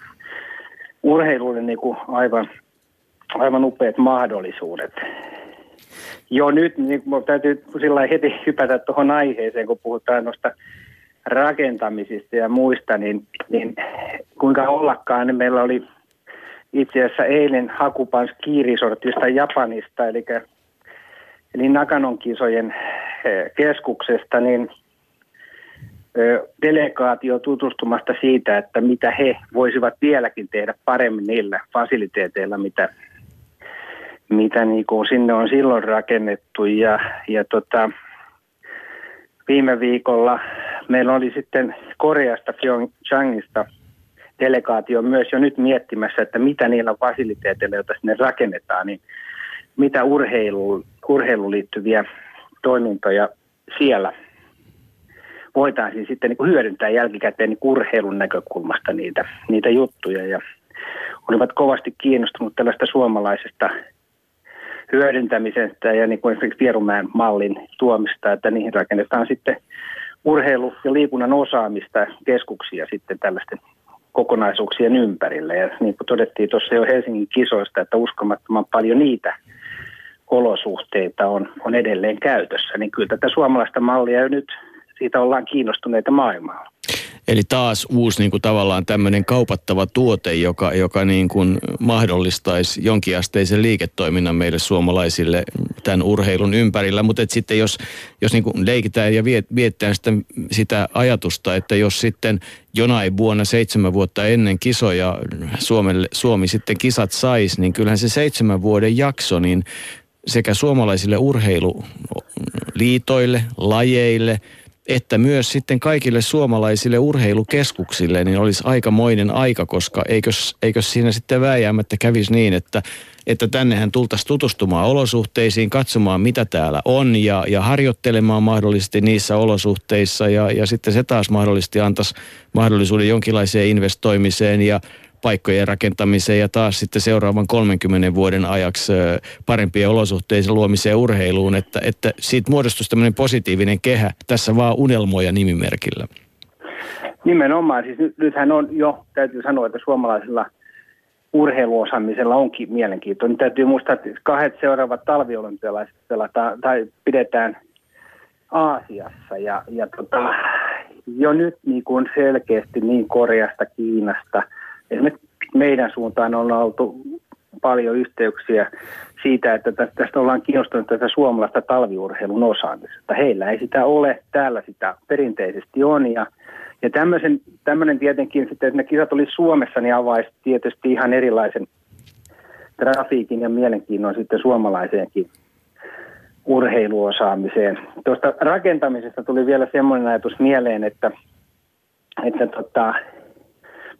urheilulle niin kuin aivan, aivan upeat mahdollisuudet. Jo nyt niin täytyy sillä heti hypätä tuohon aiheeseen, kun puhutaan noista rakentamisista ja muista, niin, niin kuinka ollakaan, niin meillä oli itse asiassa eilen Hakupans Kiirisortista Japanista, eli, eli Nakanon kisojen eh, keskuksesta, niin delegaatio tutustumasta siitä, että mitä he voisivat vieläkin tehdä paremmin niillä fasiliteeteilla, mitä, mitä niin kuin sinne on silloin rakennettu. Ja, ja tota, viime viikolla meillä oli sitten Koreasta, Pyeongchangista delegaatio myös jo nyt miettimässä, että mitä niillä fasiliteeteilla, joita sinne rakennetaan, niin mitä urheilu, urheiluun liittyviä toimintoja siellä voitaisiin sitten niin kuin hyödyntää jälkikäteen niin urheilun näkökulmasta niitä, niitä juttuja. Ja olivat kovasti kiinnostunut tällaista suomalaisesta hyödyntämisestä ja niin kuin esimerkiksi Vierumäen mallin tuomista, että niihin rakennetaan sitten urheilu- ja liikunnan osaamista keskuksia sitten tällaisten kokonaisuuksien ympärille. Ja niin kuin todettiin tuossa jo Helsingin kisoista, että uskomattoman paljon niitä olosuhteita on, on edelleen käytössä. Niin kyllä tätä suomalaista mallia jo nyt siitä ollaan kiinnostuneita maailmalla. Eli taas uusi niin kuin tavallaan tämmöinen kaupattava tuote, joka, joka niin kuin mahdollistaisi jonkinasteisen liiketoiminnan meille suomalaisille tämän urheilun ympärillä. Mutta sitten jos, jos niin kuin leikitään ja viet, viettää sitä, sitä ajatusta, että jos sitten jonain vuonna seitsemän vuotta ennen kisoja Suomelle, Suomi sitten kisat saisi, niin kyllähän se seitsemän vuoden jakso, niin sekä suomalaisille urheiluliitoille, lajeille – että myös sitten kaikille suomalaisille urheilukeskuksille niin olisi aikamoinen aika, koska eikös, eikös siinä sitten vääjäämättä kävisi niin, että, että tännehän tultaisiin tutustumaan olosuhteisiin, katsomaan mitä täällä on ja, ja harjoittelemaan mahdollisesti niissä olosuhteissa. Ja, ja sitten se taas mahdollisesti antaisi mahdollisuuden jonkinlaiseen investoimiseen. Ja paikkojen rakentamiseen ja taas sitten seuraavan 30 vuoden ajaksi parempien olosuhteiden luomiseen urheiluun, että, että siitä muodostuisi tämmöinen positiivinen kehä tässä vaan unelmoja nimimerkillä. Nimenomaan, siis nyt, nythän on jo, täytyy sanoa, että suomalaisilla urheiluosaamisella onkin mielenkiintoinen. Täytyy muistaa, että kahdet seuraavat talviolympialaiset pelataan tai pidetään Aasiassa ja, ja tota, jo nyt niin kuin selkeästi niin Koreasta, Kiinasta – esimerkiksi meidän suuntaan on oltu paljon yhteyksiä siitä, että tästä ollaan kiinnostunut tätä suomalaista talviurheilun osaamista. Heillä ei sitä ole, täällä sitä perinteisesti on ja, ja tämmöisen, tämmöinen tietenkin sitten, että ne kisat oli Suomessa, niin avaisi tietysti ihan erilaisen trafiikin ja mielenkiinnon sitten suomalaiseenkin urheiluosaamiseen. Tuosta rakentamisesta tuli vielä semmoinen ajatus mieleen, että, että tota,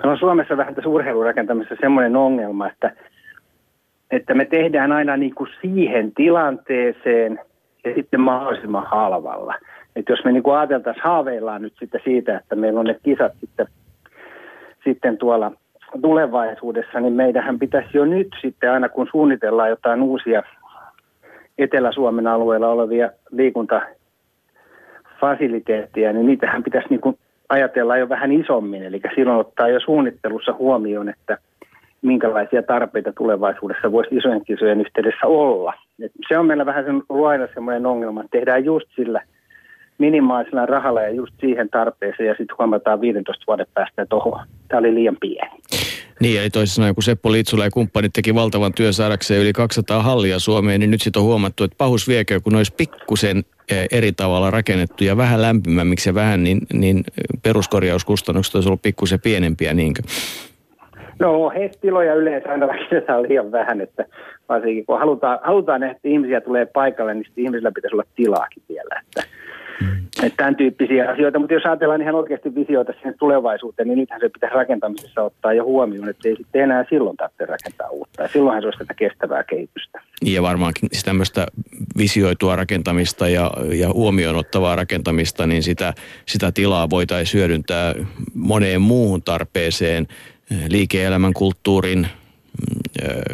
Meillä on Suomessa vähän tässä urheilurakentamisessa semmoinen ongelma, että, että me tehdään aina niin kuin siihen tilanteeseen ja sitten mahdollisimman halvalla. Että jos me niin kuin ajateltaisiin, haaveillaan nyt sitten siitä, että meillä on ne kisat sitten, sitten tuolla tulevaisuudessa, niin meidän pitäisi jo nyt sitten aina kun suunnitellaan jotain uusia Etelä-Suomen alueella olevia liikuntafasiliteetteja, niin niitähän pitäisi niin kuin ajatellaan jo vähän isommin, eli silloin ottaa jo suunnittelussa huomioon, että minkälaisia tarpeita tulevaisuudessa voisi isojen kisojen yhteydessä olla. Et se on meillä vähän ollut aina semmoinen ongelma, että tehdään just sillä minimaalisella rahalla ja just siihen tarpeeseen ja sitten huomataan 15 vuoden päästä, että oho, tämä oli liian pieni. Niin, eli toisin sanoen, kun Seppo Litsula ja kumppanit teki valtavan työn saadakseen yli 200 hallia Suomeen, niin nyt sitten on huomattu, että pahus viekö, kun olisi pikkusen eri tavalla rakennettu ja vähän lämpimämmiksi ja vähän, niin, niin peruskorjauskustannukset olisi ollut pikkusen pienempiä, niinkö? No, tiloja yleensä aina rakennetaan liian vähän, että varsinkin kun halutaan, halutaan että ihmisiä tulee paikalle, niin ihmisillä pitäisi olla tilaakin vielä. Että että tämän tyyppisiä asioita, mutta jos ajatellaan ihan oikeasti visioita sinne tulevaisuuteen, niin nythän se pitäisi rakentamisessa ottaa jo huomioon, että ei sitten enää silloin tarvitse rakentaa uutta. Ja silloinhan se olisi tätä kestävää kehitystä. Ja varmaankin tämmöistä visioitua rakentamista ja, ja huomioon ottavaa rakentamista, niin sitä, sitä tilaa voitaisiin hyödyntää moneen muuhun tarpeeseen, liike-elämän, kulttuurin,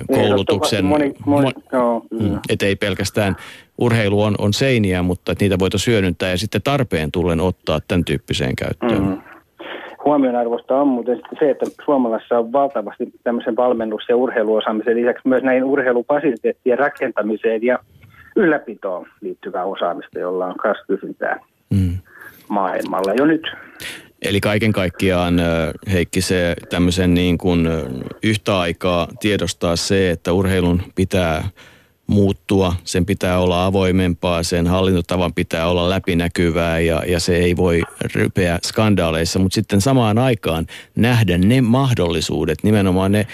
koulutuksen, moni, moni, joo, mm, et ei pelkästään urheilu on, on seiniä, mutta että niitä voitaisiin hyödyntää ja sitten tarpeen tullen ottaa tämän tyyppiseen käyttöön. Mm-hmm huomionarvoista on muuten se, että Suomalassa on valtavasti tämmöisen valmennus- ja urheiluosaamisen lisäksi myös näin urheilufasiliteettien rakentamiseen ja ylläpitoon liittyvää osaamista, jolla on myös kysyntää mm. maailmalla jo nyt. Eli kaiken kaikkiaan Heikki se tämmöisen niin kuin yhtä aikaa tiedostaa se, että urheilun pitää muuttua, sen pitää olla avoimempaa, sen hallintotavan pitää olla läpinäkyvää ja, ja se ei voi rypeä skandaaleissa, mutta sitten samaan aikaan nähdä ne mahdollisuudet, nimenomaan ne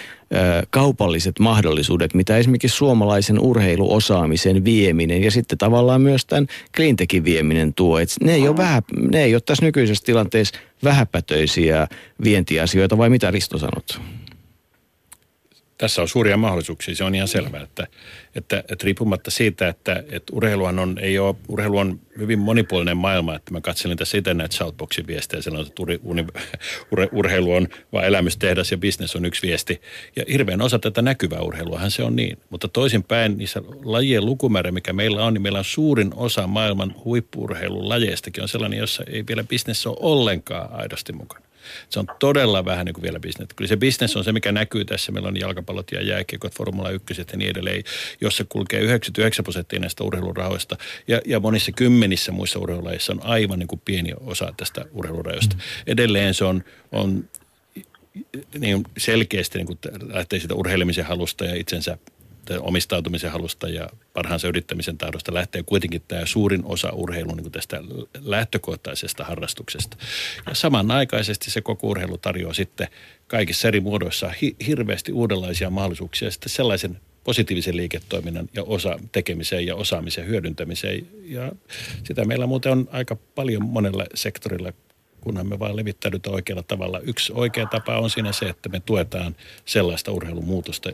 kaupalliset mahdollisuudet, mitä esimerkiksi suomalaisen urheiluosaamisen vieminen ja sitten tavallaan myös tämän cleantechin vieminen tuo. Et ne, vähä, ne ei ole tässä nykyisessä tilanteessa vähäpätöisiä vientiasioita vai mitä Risto sanot? Tässä on suuria mahdollisuuksia, se on ihan selvää, että, että, että riippumatta siitä, että, että urheiluhan on, ei ole, urheilu on hyvin monipuolinen maailma, että mä katselin tässä itse näitä Shoutboxin viestejä, siellä on, että ur, ur, ur, urheilu on vaan elämystehdas ja business on yksi viesti. Ja hirveän osa tätä näkyvää urheiluahan se on niin. Mutta toisinpäin niissä lajien lukumäärä, mikä meillä on, niin meillä on suurin osa maailman huippuurheilun lajeistakin on sellainen, jossa ei vielä business ole ollenkaan aidosti mukana. Se on todella vähän niin kuin vielä bisnes. Kyllä se bisnes on se, mikä näkyy tässä. Meillä on jalkapallot ja jääkiekot, Formula 1 ja niin edelleen, jossa kulkee 99 prosenttia näistä urheilurahoista. Ja, ja monissa kymmenissä muissa urheilulajeissa on aivan niin kuin pieni osa tästä urheilurajoista. Mm. Edelleen se on, on niin selkeästi niin kuin lähtee siitä urheilemisen halusta ja itsensä omistautumisen halusta ja parhaansa yrittämisen tahdosta lähtee kuitenkin tämä suurin osa urheilun niin tästä lähtökohtaisesta harrastuksesta. Ja samanaikaisesti se koko urheilu tarjoaa sitten kaikissa eri muodoissa hi- hirveästi uudenlaisia mahdollisuuksia sitten sellaisen positiivisen liiketoiminnan ja osa tekemiseen ja osaamisen hyödyntämiseen. Ja sitä meillä muuten on aika paljon monella sektorilla kunhan me vaan levittäydytään oikealla tavalla. Yksi oikea tapa on siinä se, että me tuetaan sellaista urheilumuutosta,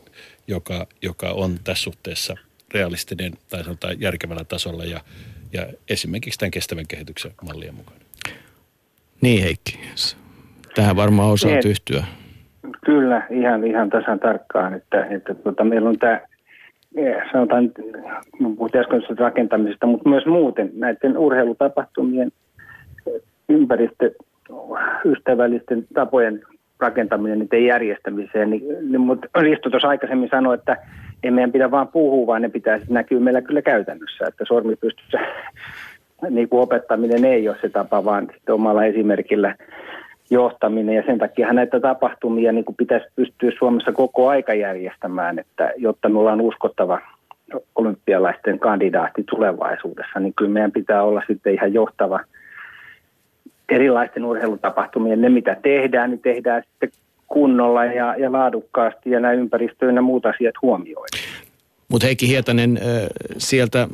joka, joka on tässä suhteessa realistinen tai sanotaan järkevällä tasolla ja, ja esimerkiksi tämän kestävän kehityksen mallien mukaan. Niin Heikki, tähän varmaan osaa niin, yhtyä. Kyllä, ihan, ihan tasan tarkkaan, että, että tuota, meillä on tämä eh, sanotaan, puhuttiin äsken rakentamisesta, mutta myös muuten näiden urheilutapahtumien ympäristöystävällisten tapojen rakentaminen, niiden järjestämiseen, niin, niin mutta Risto tuossa aikaisemmin sanoi, että ei meidän pidä vaan puhua, vaan ne pitää näkyä meillä kyllä käytännössä, että sormipystyssä niin kuin opettaminen ei ole se tapa, vaan sitten omalla esimerkillä johtaminen. Ja sen takia näitä tapahtumia niin kuin pitäisi pystyä Suomessa koko aika järjestämään, että jotta me ollaan uskottava olympialaisten kandidaatti tulevaisuudessa, niin kyllä meidän pitää olla sitten ihan johtava – erilaisten urheilutapahtumien, ne mitä tehdään, niin tehdään sitten kunnolla ja, ja laadukkaasti ja nämä ympäristöön ja muut asiat huomioidaan. Mutta Heikki Hietanen, sieltä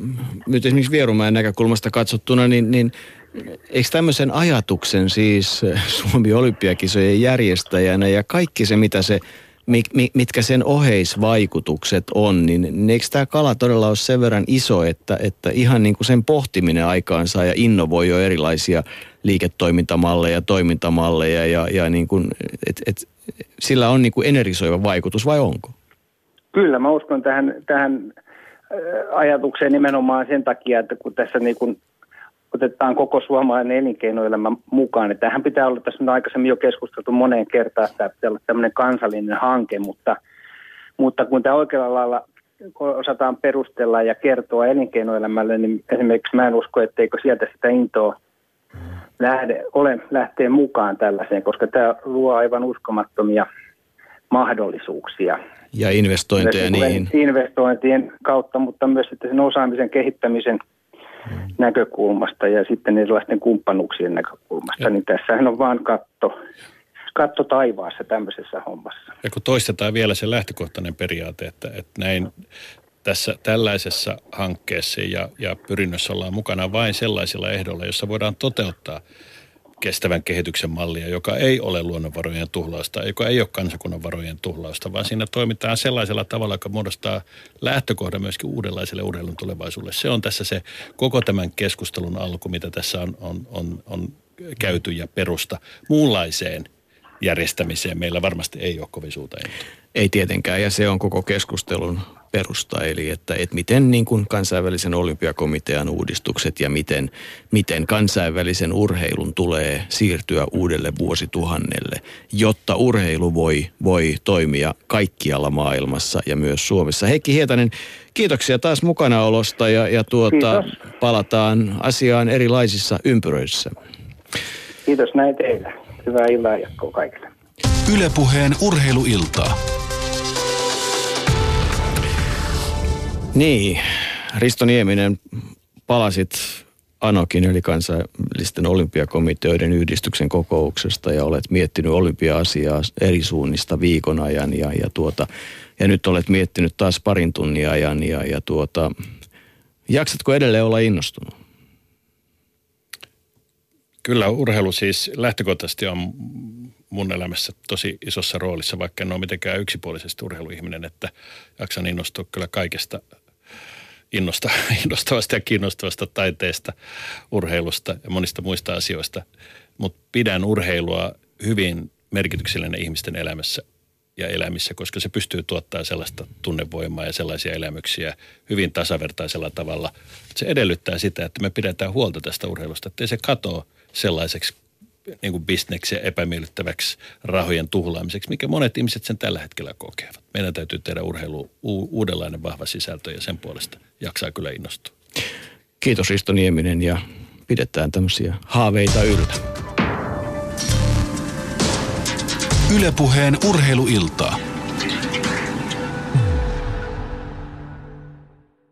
nyt esimerkiksi Vierumäen näkökulmasta katsottuna, niin, niin eikö tämmöisen ajatuksen siis Suomi olympiakisojen järjestäjänä ja kaikki se, mitä se mitkä sen oheisvaikutukset on, niin eikö tämä kala todella ole sen verran iso, että, että ihan niin kuin sen pohtiminen aikaansa ja innovoi jo erilaisia liiketoimintamalleja, toimintamalleja ja, ja niin kuin, et, et, sillä on niin kuin energisoiva vaikutus vai onko? Kyllä, mä uskon tähän, tähän ajatukseen nimenomaan sen takia, että kun tässä niin kuin otetaan koko suomalainen elinkeinoelämä mukaan. Että tähän pitää olla, tässä on aikaisemmin jo keskusteltu moneen kertaan, että tämä pitää olla tämmöinen kansallinen hanke, mutta, mutta kun tämä oikealla lailla osataan perustella ja kertoa elinkeinoelämälle, niin esimerkiksi mä en usko, etteikö sieltä sitä intoa lähde, ole lähteä mukaan tällaiseen, koska tämä luo aivan uskomattomia mahdollisuuksia. Ja investointeja niihin. Investointien kautta, mutta myös sitten sen osaamisen kehittämisen – näkökulmasta ja sitten erilaisten kumppanuuksien näkökulmasta, ja. niin tässähän on vaan katto, katto taivaassa tämmöisessä hommassa. Ja kun toistetaan vielä se lähtökohtainen periaate, että, että näin tässä tällaisessa hankkeessa ja, ja pyrinnössä ollaan mukana vain sellaisilla ehdoilla, joissa voidaan toteuttaa – kestävän kehityksen mallia, joka ei ole luonnonvarojen tuhlausta, joka ei ole kansakunnan varojen tuhlausta, vaan siinä toimitaan sellaisella tavalla, joka muodostaa lähtökohdan myöskin uudenlaiselle urheilun tulevaisuudelle. Se on tässä se koko tämän keskustelun alku, mitä tässä on, on, on, on käyty ja perusta muunlaiseen järjestämiseen. Meillä varmasti ei ole kovin suurta Ei tietenkään, ja se on koko keskustelun perusta, eli että, että miten niin kuin kansainvälisen olympiakomitean uudistukset ja miten, miten kansainvälisen urheilun tulee siirtyä uudelle vuosituhannelle, jotta urheilu voi, voi toimia kaikkialla maailmassa ja myös Suomessa. Heikki Hietanen, kiitoksia taas mukanaolosta ja, ja tuota, palataan asiaan erilaisissa ympyröissä. Kiitos näin teille. Hyvää iltaa jatkoa kaikille. Ylepuheen urheiluiltaa. Niin, Risto Nieminen, palasit Anokin eli kansainvälisten olympiakomiteoiden yhdistyksen kokouksesta ja olet miettinyt olympia-asiaa eri suunnista viikon ajan ja, ja, tuota, ja nyt olet miettinyt taas parin tunnin ajan ja, ja tuota, jaksatko edelleen olla innostunut? Kyllä urheilu siis lähtökohtaisesti on mun elämässä tosi isossa roolissa, vaikka en ole mitenkään yksipuolisesti urheiluihminen, että jaksan innostua kyllä kaikesta innosta, [laughs] innostavasta ja kiinnostavasta taiteesta, urheilusta ja monista muista asioista. Mutta pidän urheilua hyvin merkityksellinen ihmisten elämässä ja elämissä, koska se pystyy tuottaa sellaista tunnevoimaa ja sellaisia elämyksiä hyvin tasavertaisella tavalla. Se edellyttää sitä, että me pidetään huolta tästä urheilusta, ettei se katoa sellaiseksi niin kuin bisneksen epämiellyttäväksi rahojen tuhlaamiseksi, mikä monet ihmiset sen tällä hetkellä kokevat. Meidän täytyy tehdä urheilu u- uudenlainen vahva sisältö ja sen puolesta jaksaa kyllä innostua. Kiitos Risto Nieminen ja pidetään tämmöisiä haaveita yllä. Ylepuheen urheiluiltaa.